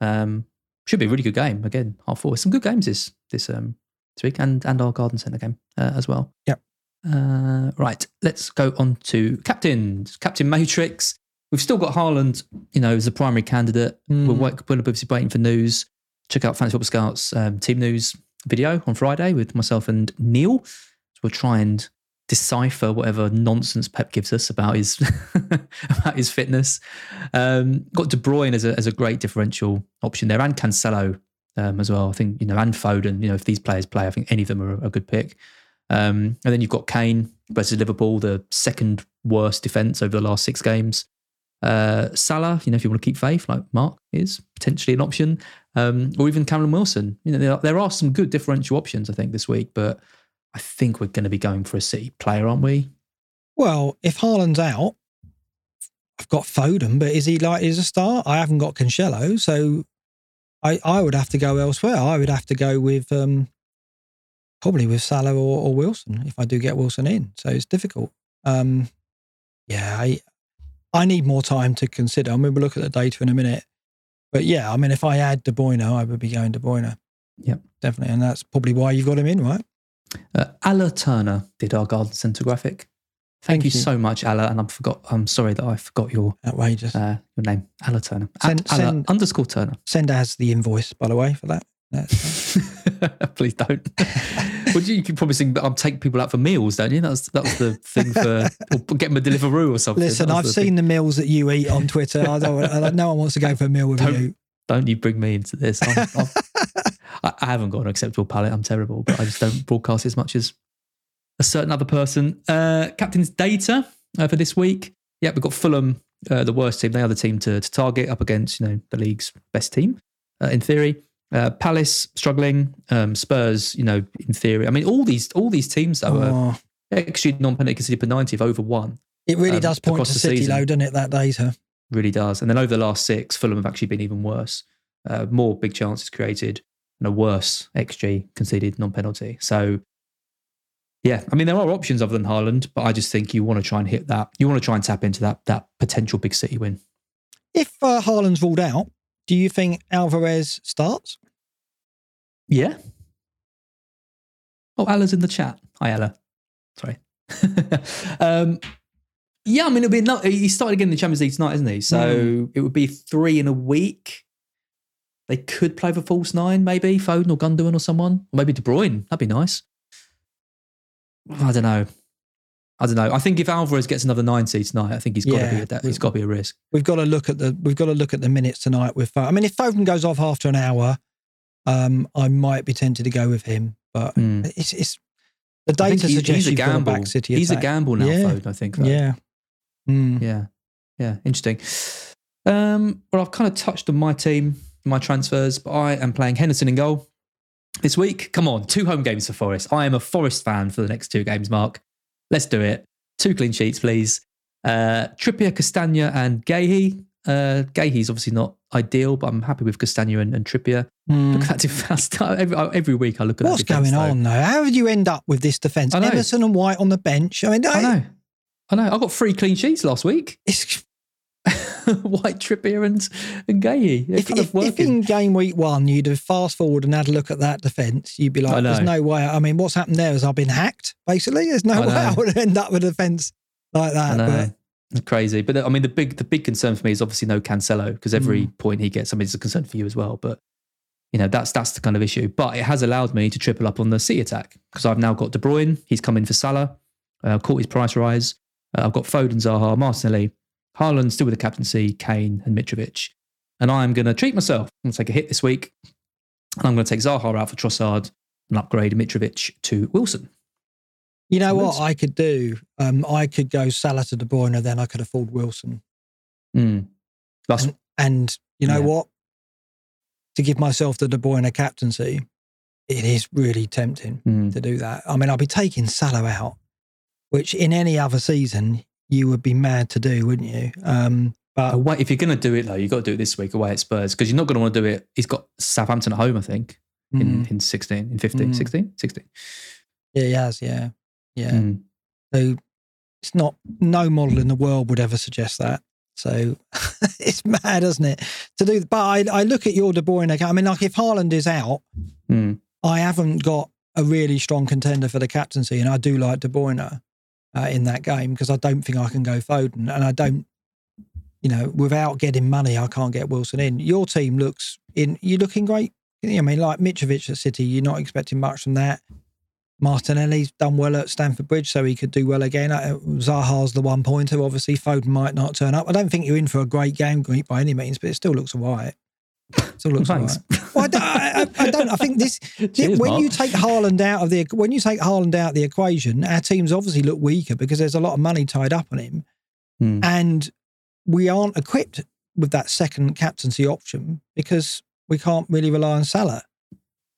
Um, should be a really good game again. Half four. Some good games this this um this week and and our Garden Centre game uh, as well. Yep. Uh, right, let's go on to captains. Captain Matrix. We've still got Haaland, you know, as a primary candidate. Mm. We're obviously waiting for news. Check out Fantasy Football Scouts um, team news video on Friday with myself and Neil. We'll try and decipher whatever nonsense Pep gives us about his about his fitness. Um, got De Bruyne as a as a great differential option there, and Cancelo um, as well. I think you know, and Foden. You know, if these players play, I think any of them are a, a good pick. Um, and then you've got Kane versus Liverpool, the second worst defense over the last six games. Uh, Salah, you know, if you want to keep faith, like Mark is potentially an option, um, or even Callum Wilson. You know, there are, there are some good differential options, I think, this week. But I think we're going to be going for a City player, aren't we? Well, if Haaland's out, I've got Foden, but is he likely as a start? I haven't got Cancelo, so I I would have to go elsewhere. I would have to go with um, probably with Salah or, or Wilson if I do get Wilson in. So it's difficult. Um, yeah, I I need more time to consider. I mean, we'll look at the data in a minute. But yeah, I mean, if I had De Bruyne, I would be going De Bruyne. Yep. definitely, and that's probably why you've got him in, right? Uh, Alla Turner did our garden centre graphic. Thank, Thank you, you. so much, Alla. And I forgot. I'm sorry that I forgot your Outrageous. uh, your name, Alla Turner. Send- Alla send- underscore Turner. Send as the invoice, by the way, for that. Please don't. well, you can probably sing, um, take people out for meals, don't you? That's was that was the thing for or get them a Deliveroo or something. Listen, I've the seen thing. the meals that you eat on Twitter. I don't, I, no one wants to go for a meal with Don't- you. Don't you bring me into this? I'm, I'm, I I haven't got an acceptable palate. I'm terrible, but I just don't broadcast as much as a certain other person. Uh, captain's data uh, for this week. Yeah, we've got Fulham, uh, the worst team. They are the team to, to target up against, you know, the league's best team uh, in theory. Uh, Palace struggling. Um, Spurs, you know, in theory. I mean, all these all these teams though are Oh, actually non-penalty conceded per ninety of over one. it really um, does point to City, season. though, doesn't it? That data. Really does. And then over the last six, Fulham have actually been even worse. Uh, more big chances created and a worse XG conceded non-penalty. So, yeah, I mean there are options other than Haaland, but I just think you want to try and hit that. You want to try and tap into that that potential big City win. If uh, Haaland's ruled out, do you think Alvarez starts? Yeah. Oh, Ella's in the chat. Hi, Ella. Sorry. um, yeah, I mean, it'll be no, he started again in the Champions League tonight, isn't he? So it would be three in a week. They could play for false nine, maybe Foden or Gundogan or someone, or maybe De Bruyne. That'd be nice. I don't know. I don't know. I think if Alvarez gets another ninety tonight, I think he's got to be a, we- he's got to be a risk. We've got to look at the we've got to look at the minutes tonight with. Foden. I mean, if Foden goes off after an hour, um, I might be tempted to go with him, but Hmm. it's it's the data suggests he's a gamble. back City. He's a gamble now, Yeah. Foden. I think. though. Yeah. Mm. Yeah. Yeah. Interesting. Um, well, I've kind of touched on my team, my transfers, but I am playing Henderson in goal this week. Come on, two home games for Forest. I am a Forest fan for the next two games, Mark. Let's do it. Two clean sheets, please. Uh, Trippier, Castagna, and Guehi. Uh, Guehi's obviously not ideal, but I'm happy with Castagna and, and Trippier. Mm. Look at that defense. Every, every week I look at What's that defense, going though. on though? How did you end up with this defence? I know. Emerson and White on the bench. I mean, I know. I know. I got three clean sheets last week. It's, White, Trippier, and, and Guehi. They're if, kind of if, if in game week one you'd have fast forward and had a look at that defence, you'd be like, "There's no way." I mean, what's happened there is I've been hacked. Basically, there's no I way I would end up with a defence like I that. know. It's crazy. But I mean, the big the big concern for me is obviously no Cancelo because every point he gets, I mean, it's a concern for you as well. But you know, that's that's the kind of issue. But it has allowed me to triple up on the City attack because I've now got De Bruyne. He's come in for Salah. Uh, caught his price rise. Uh, I've got Foden, Zaha, Martinelli, Haaland still with the captaincy, Kane and Mitrovic. And I'm going to treat myself. I'm going to take a hit this week. And I'm going to take Zaha out for Trossard and upgrade Mitrovic to Wilson. You know what I could do? Um, I could go Salah to De Bruyne, then I could afford Wilson. Mm. And, and you know Yeah. what? To give myself the De Bruyne captaincy, it is really tempting mm. to do that. I mean, I'll be taking Salah out, which in any other season you would be mad to do, wouldn't you? Um, but Away, if you're going to do it though, you've got to do it this week away at Spurs because you're not going to want to do it. He's got Southampton at home, I think, in, mm, in 16, in 15, Mm. 16, 16. yeah, he has, yeah, yeah. Mm. So it's not no model in the world would ever suggest that. So it's mad, isn't it? To do, but I, I look at your De Bruyne account. I mean, like if Haaland is out, Mm. I haven't got a really strong contender for the captaincy, and I do like De Bruyne uh, in that game because I don't think I can go Foden, and I don't, you know, without getting money, I can't get Wilson in. Your team looks in. You're looking great. I mean, like Mitrovic at City, you're not expecting much from that. Martinelli's done well at Stamford Bridge, so he could do well again. Uh, Zaha's the one pointer. Obviously, Foden might not turn up. I don't think you're in for a great game by any means, but it still looks all right. Looks all right. Thanks. Well, I don't, I, I- don't. I think this Cheers, when Mark. you take Haaland out of the when you take Haaland out of the equation, our teams obviously look weaker because there's a lot of money tied up on him, Hmm. and we aren't equipped with that second captaincy option because we can't really rely on Salah.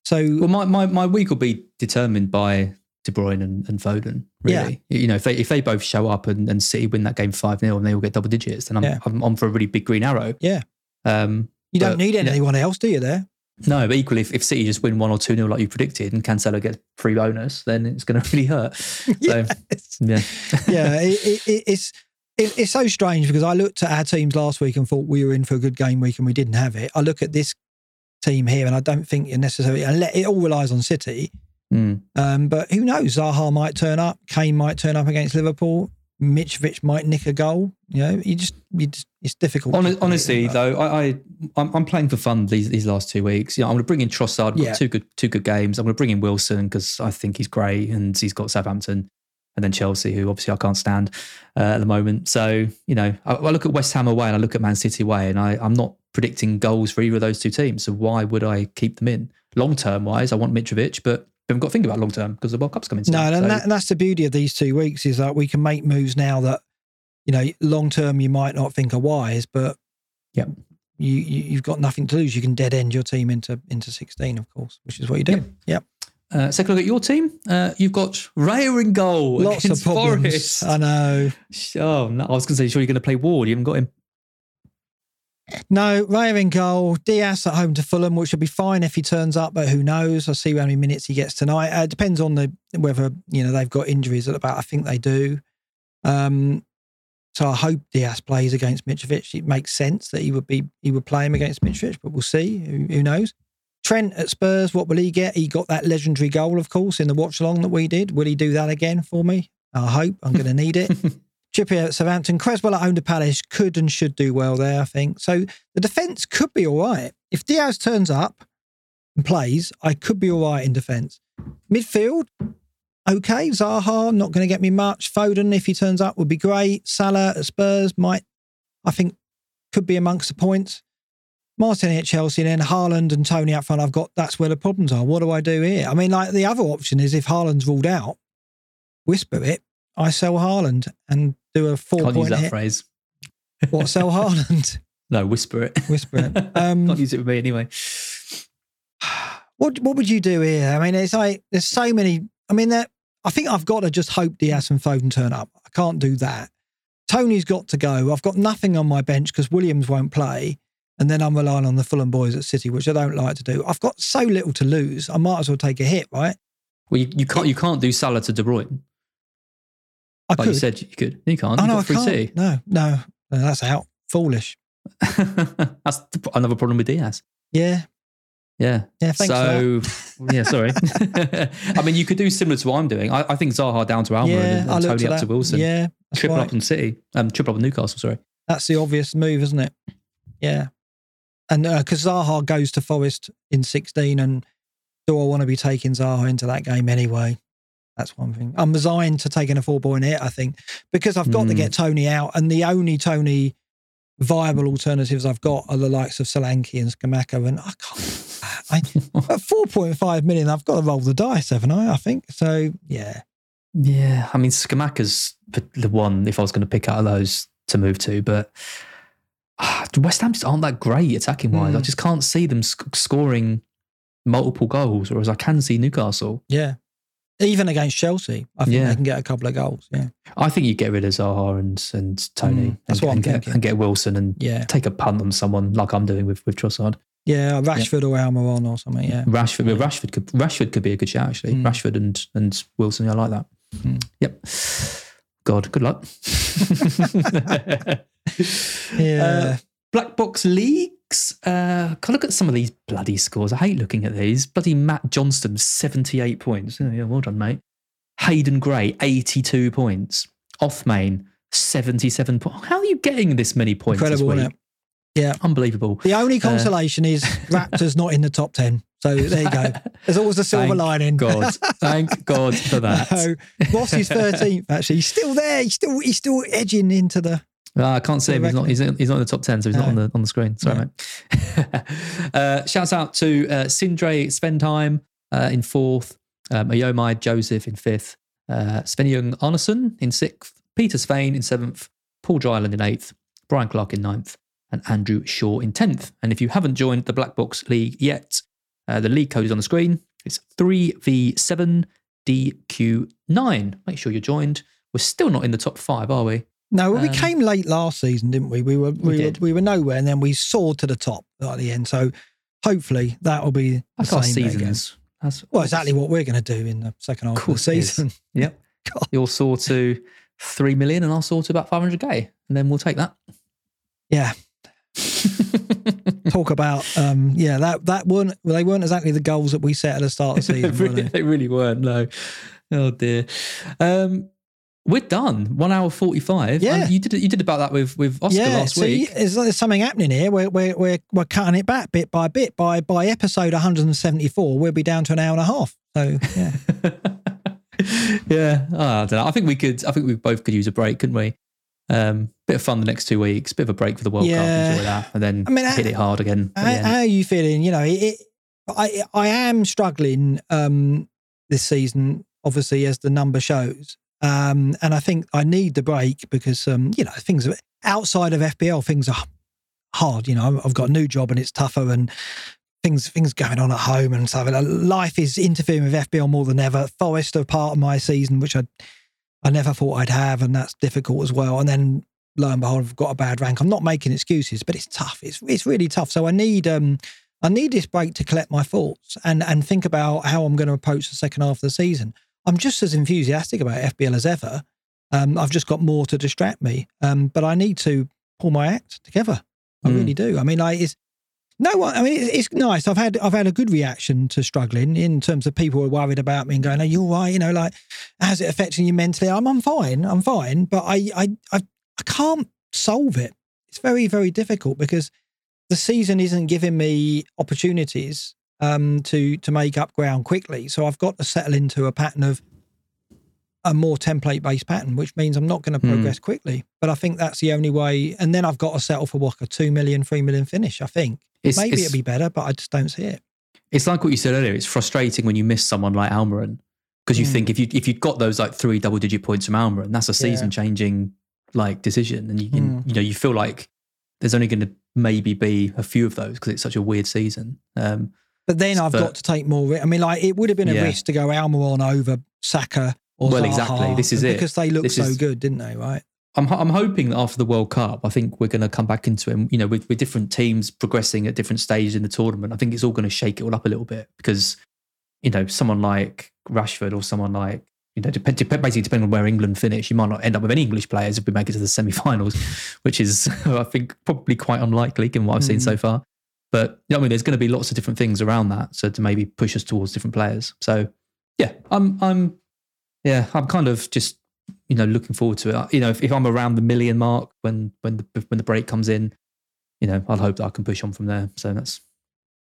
So Well, my, my, my week will be determined by De Bruyne and, and Foden, Yeah. really. You know, if they, if they both show up and, and City win that game 5 0 and they all get double digits, then I'm, Yeah. I'm on for a really big green arrow. yeah, Um, you don't But, need yeah. anyone else, do you? There, no, but equally, if, if City just win 1 or 2 0 like you predicted and Cancelo gets free bonus, then it's going to really hurt. So, Yes. yeah. yeah, it, it, it, it's it, it's so strange because I looked at our teams last week and thought we were in for a good game week and we didn't have it. I look at this team here and I don't think it necessarily. It all relies on City, Mm. um, but who knows? Zaha might turn up. Kane might turn up against Liverpool. Mitrovic might nick a goal. You know, you just, you just it's difficult. Hon- honestly, but- though, I, I I'm, I'm playing for fun these these last two weeks. You know, I'm going to bring in Trossard. Yeah. two good two good games. I'm going to bring in Wilson because I think he's great and he's got Southampton and then Chelsea, who obviously I can't stand uh, at the moment. So you know, I, I look at West Ham away and I look at Man City away, and I, I'm not predicting goals for either of those two teams. So why would I keep them in long term wise? I want Mitrovic, but haven't got to think about long term because the World Cup's coming soon. No, and, So- that, and that's the beauty of these two weeks is that we can make moves now that, you know, long term you might not think are wise, but yeah, you, you you've got nothing to lose. You can dead end your team into into sixteen, of course, which is what you do. Yep. Yep. Uh, second look at your team. Uh, you've got Raya in goal. Lots of problems. Forest. I know. Oh, no, I was going to say, sure, you're going to play Ward. You haven't got him. No, Raya in goal. Diaz at home to Fulham, which would be fine if he turns up, but who knows? I'll see how many minutes he gets tonight. Uh, depends on the whether you know they've got injuries at about. I think they do. Um, so I hope Diaz plays against Mitrovic. It makes sense that he would be he would play him against Mitrovic, but we'll see. Who, who knows? Trent at Spurs, what will he get? He got that legendary goal, of course, in the watch along that we did. Will he do that again for me? I hope. I'm going to need it. Trippier at Southampton. Cresswell at home to Palace could and should do well there, I think. So the defence could be all right. If Diaz turns up and plays, I could be all right in defence. Midfield, okay. Zaha, not going to get me much. Foden, if he turns up, would be great. Salah at Spurs might, I think, could be amongst the points. Martinelli at Chelsea, and then Haaland and Toney up front. I've got that's where the problems are. What do I do here? I mean, like the other option is if Haaland's ruled out, whisper it. I sell Haaland and do a four Can't use point that hit. phrase. What sell Haaland? No, whisper it. Whisper it. Um, Can't use it with me anyway. What what would you do here? I mean, it's like there's so many. I mean, that I think I've got to just hope Diaz and Foden turn up. I can't do that. Toney's got to go. I've got nothing on my bench because Williams won't play, and then I'm relying on the Fulham boys at City, which I don't like to do. I've got so little to lose. I might as well take a hit, right? Well, you, you can't you can't do Salah to De Bruyne. I Like could. you said, you could. You can't. oh You've no, I free can't. City. No, no, no, that's out. Foolish. That's the, another problem with Diaz. Yeah, Yeah. yeah. So, yeah, sorry. I mean, you could do similar to what I'm doing. I, I think Zaha down to. Alma Yeah, and, and at up to. Wilson. Yeah, triple right. up on City. Um, triple up on Newcastle. Sorry. That's the obvious move, isn't it? Yeah. And because Zaha goes to Forest in 16, and do I want to be taking Zaha into that game anyway? That's one thing. I'm resigned to taking a four point hit, I think, because I've got to Mm. get Toney out, and the only Toney viable alternatives I've got are the likes of Solanke and Scamacca, and I can't. I, at 4.5 million, I've got to roll the dice, haven't I? I think so. Yeah. Yeah, I mean, Scamacca's the one if I was going to pick out of those to move to, but ah, West Ham just aren't that great attacking wise. I Mm. just can't see them sc- scoring multiple goals, whereas I can see Newcastle. Yeah. Even against Chelsea, I think Yeah. they can get a couple of goals. Yeah. I think you get rid of Zaha and and Toney, Mm, that's and, what I'm and get, thinking. and get Wilson and Yeah. take a punt on someone like I'm doing with with Trossard. Yeah. Rashford or Almiron or something. Yeah. Rashford, Rashford could Rashford could be a good shout actually. Mm. Rashford and and Wilson, I like that. Mm. Yep. God, good luck. Yeah. Uh, Black box Uh, can I look at some of these bloody scores? I hate looking at these. Bloody Matt Johnston, seventy-eight points. Oh, yeah, well done, mate. Hayden Gray, eighty-two points. Othmain, seventy-seven points. How are you getting this many points Incredible, this isn't week? it? Yeah. Unbelievable. The only consolation is Raptors not in the top 10. So there you go. There's always a silver Thank lining. God, thank God for that. No, Ross is 13th, actually. He's still there. He's still he's still edging into the. Ah, I can't see him. He's not, he's, he's not in the top 10, so he's not on the on the screen. Sorry, No. mate. uh, shouts out to uh, Sindre Svendheim uh, in fourth, um, Ayomai Joseph in fifth, uh, Sven Jung Arneson in sixth, Peter Svein in seventh, Paul Dryland in eighth, Brian Clark in ninth, and Andrew Shaw in tenth. And if you haven't joined the Black Box League yet, uh, the league code is on the screen. It's 3V7DQ9. Make sure you're joined. We're still not in the top five, are we? No, we Um, came late last season, didn't we? We were we, were, we were nowhere, and then we soared to the top at the end. So hopefully that will be the That's same again. seasons. That's Well, exactly what we're going to do in the second half of, the season. Yep. God. You'll soar to three million, and I'll soar to about five hundred k, and then we'll take that. Yeah. Talk about um yeah that that weren't well, they weren't exactly the goals that we set at the start of the they, season. were really, they? they really weren't. No. Oh dear. Um, we're done. One hour forty-five. Yeah. Um, you did. You did about that with with Oscar yeah, last see, week. There's, there's something happening here. We're, we're, we're, we're cutting it back bit by bit. By by episode 174, we'll be down to an hour and a half. So, yeah. yeah. Oh, I don't know. I think we could. I think we both could use a break, couldn't we? Um, bit of fun the next two weeks. Bit of a break for the World Yeah. Cup. Enjoy that, and then I mean, hit I- it hard again. how, how are you feeling? You know, it, it, I, I am struggling um, this season, obviously, as the number shows. Um, and I think I need the break because, um, you know, things are- outside of FPL, things are hard. You know, I've got a new job and it's tougher and things things going on at home and stuff. Life is interfering with FPL more than ever. Forest are part of my season, which I I never thought I'd have, and that's difficult as well. And then lo and behold, I've got a bad rank. I'm not making excuses, but it's tough. It's it's really tough. So I need um I need this break to collect my thoughts and and think about how I'm going to approach the second half of the season. I'm just as enthusiastic about FPL as ever. Um, I've just got more to distract me. Um, but I need to pull my act together. I mm. really do. I mean, like, it's no one. I mean, it's, it's, nice. I've had I've had a good reaction to struggling in terms of people are worried about me and going, "Are you all right?" You know, like, how's it affecting you mentally? I'm I'm fine. I'm fine. But I I I, I can't solve it. It's very very difficult because the season isn't giving me opportunities um, to to make up ground quickly. So I've got to settle into a pattern of a more template based pattern, which means I'm not going to hmm. progress mm. quickly. But I think that's the only way. And then I've got to settle for what a two million, three million finish. I think it's, maybe it's, it'll be better, but I just don't see it. It's like what you said earlier. It's frustrating when you miss someone like Almiron because you mm. think if you if you got those like three double digit points from Almiron, that's a season changing like decision, and you can, mm. you know you feel like there's only going to maybe be a few of those because it's such a weird season. Um, but then I've but, got to take more. I mean, like it would have been a yeah. risk to go Almiron over Saka or well, Zaha exactly. This is it because they looked so is, good, didn't they? Right. I'm I'm hoping that after the World Cup, I think we're going to come back into it. You know, with, with different teams progressing at different stages in the tournament, I think it's all going to shake it all up a little bit because you know someone like Rashford or someone like you know, depend, basically depending on where England finish, you might not end up with any English players if we make it to the semi-finals, which is I think probably quite unlikely given what I've mm. seen so far. But you know, I mean, there's going to be lots of different things around that, so to maybe push us towards different players. So yeah, I'm I'm yeah, I'm kind of just you know looking forward to it. You know, if, if I'm around the million mark when when the when the break comes in, you know, I'll hope that I can push on from there. So that's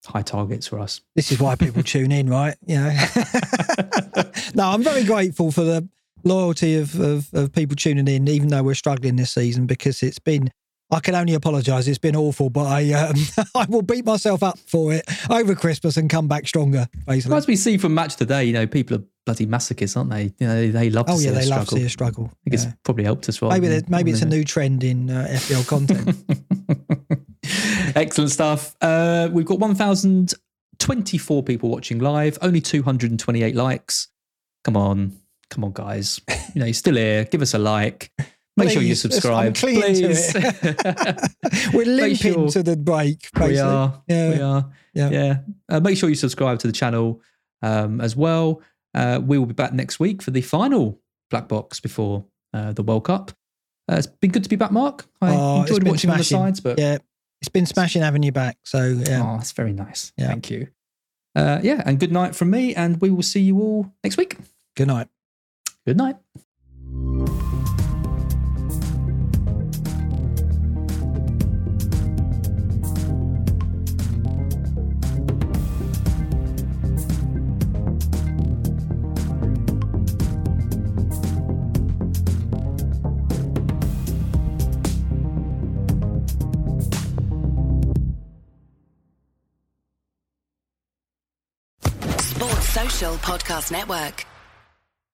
high targets for us. This is why people tune in, right? You know. no, I'm very grateful for the loyalty of, of, of people tuning in, even though we're struggling this season, because it's been I can only apologise. It's been awful, but I um, I will beat myself up for it over Christmas and come back stronger. Basically, as we see from match today, you know, people are bloody masochists, aren't they? You know, they, love. To oh yeah, they love to see a struggle. I think yeah. it's probably helped us. Well, maybe maybe it's a new trend in uh, FPL content. Excellent stuff. Uh, we've got one thousand twenty-four people watching live. Only two hundred and twenty-eight likes. Come on, come on, guys. You know, you're still here. Give us a like. Make please, sure you subscribe. please. We're limping sure to the break. Basically. We are. Yeah. We are. Yeah. yeah. Uh, make sure you subscribe to the channel um, as well. Uh, we will be back next week for the final black box before uh, the World Cup. Uh, it's been good to be back, Mark. I oh, enjoyed watching smashing. on the sides, but yeah, it's been smashing having you back. So yeah, oh, that's very nice. Yeah. Thank you. Uh, yeah, and good night from me, and we will see you all next week. Good night. Good night. Podcast Network.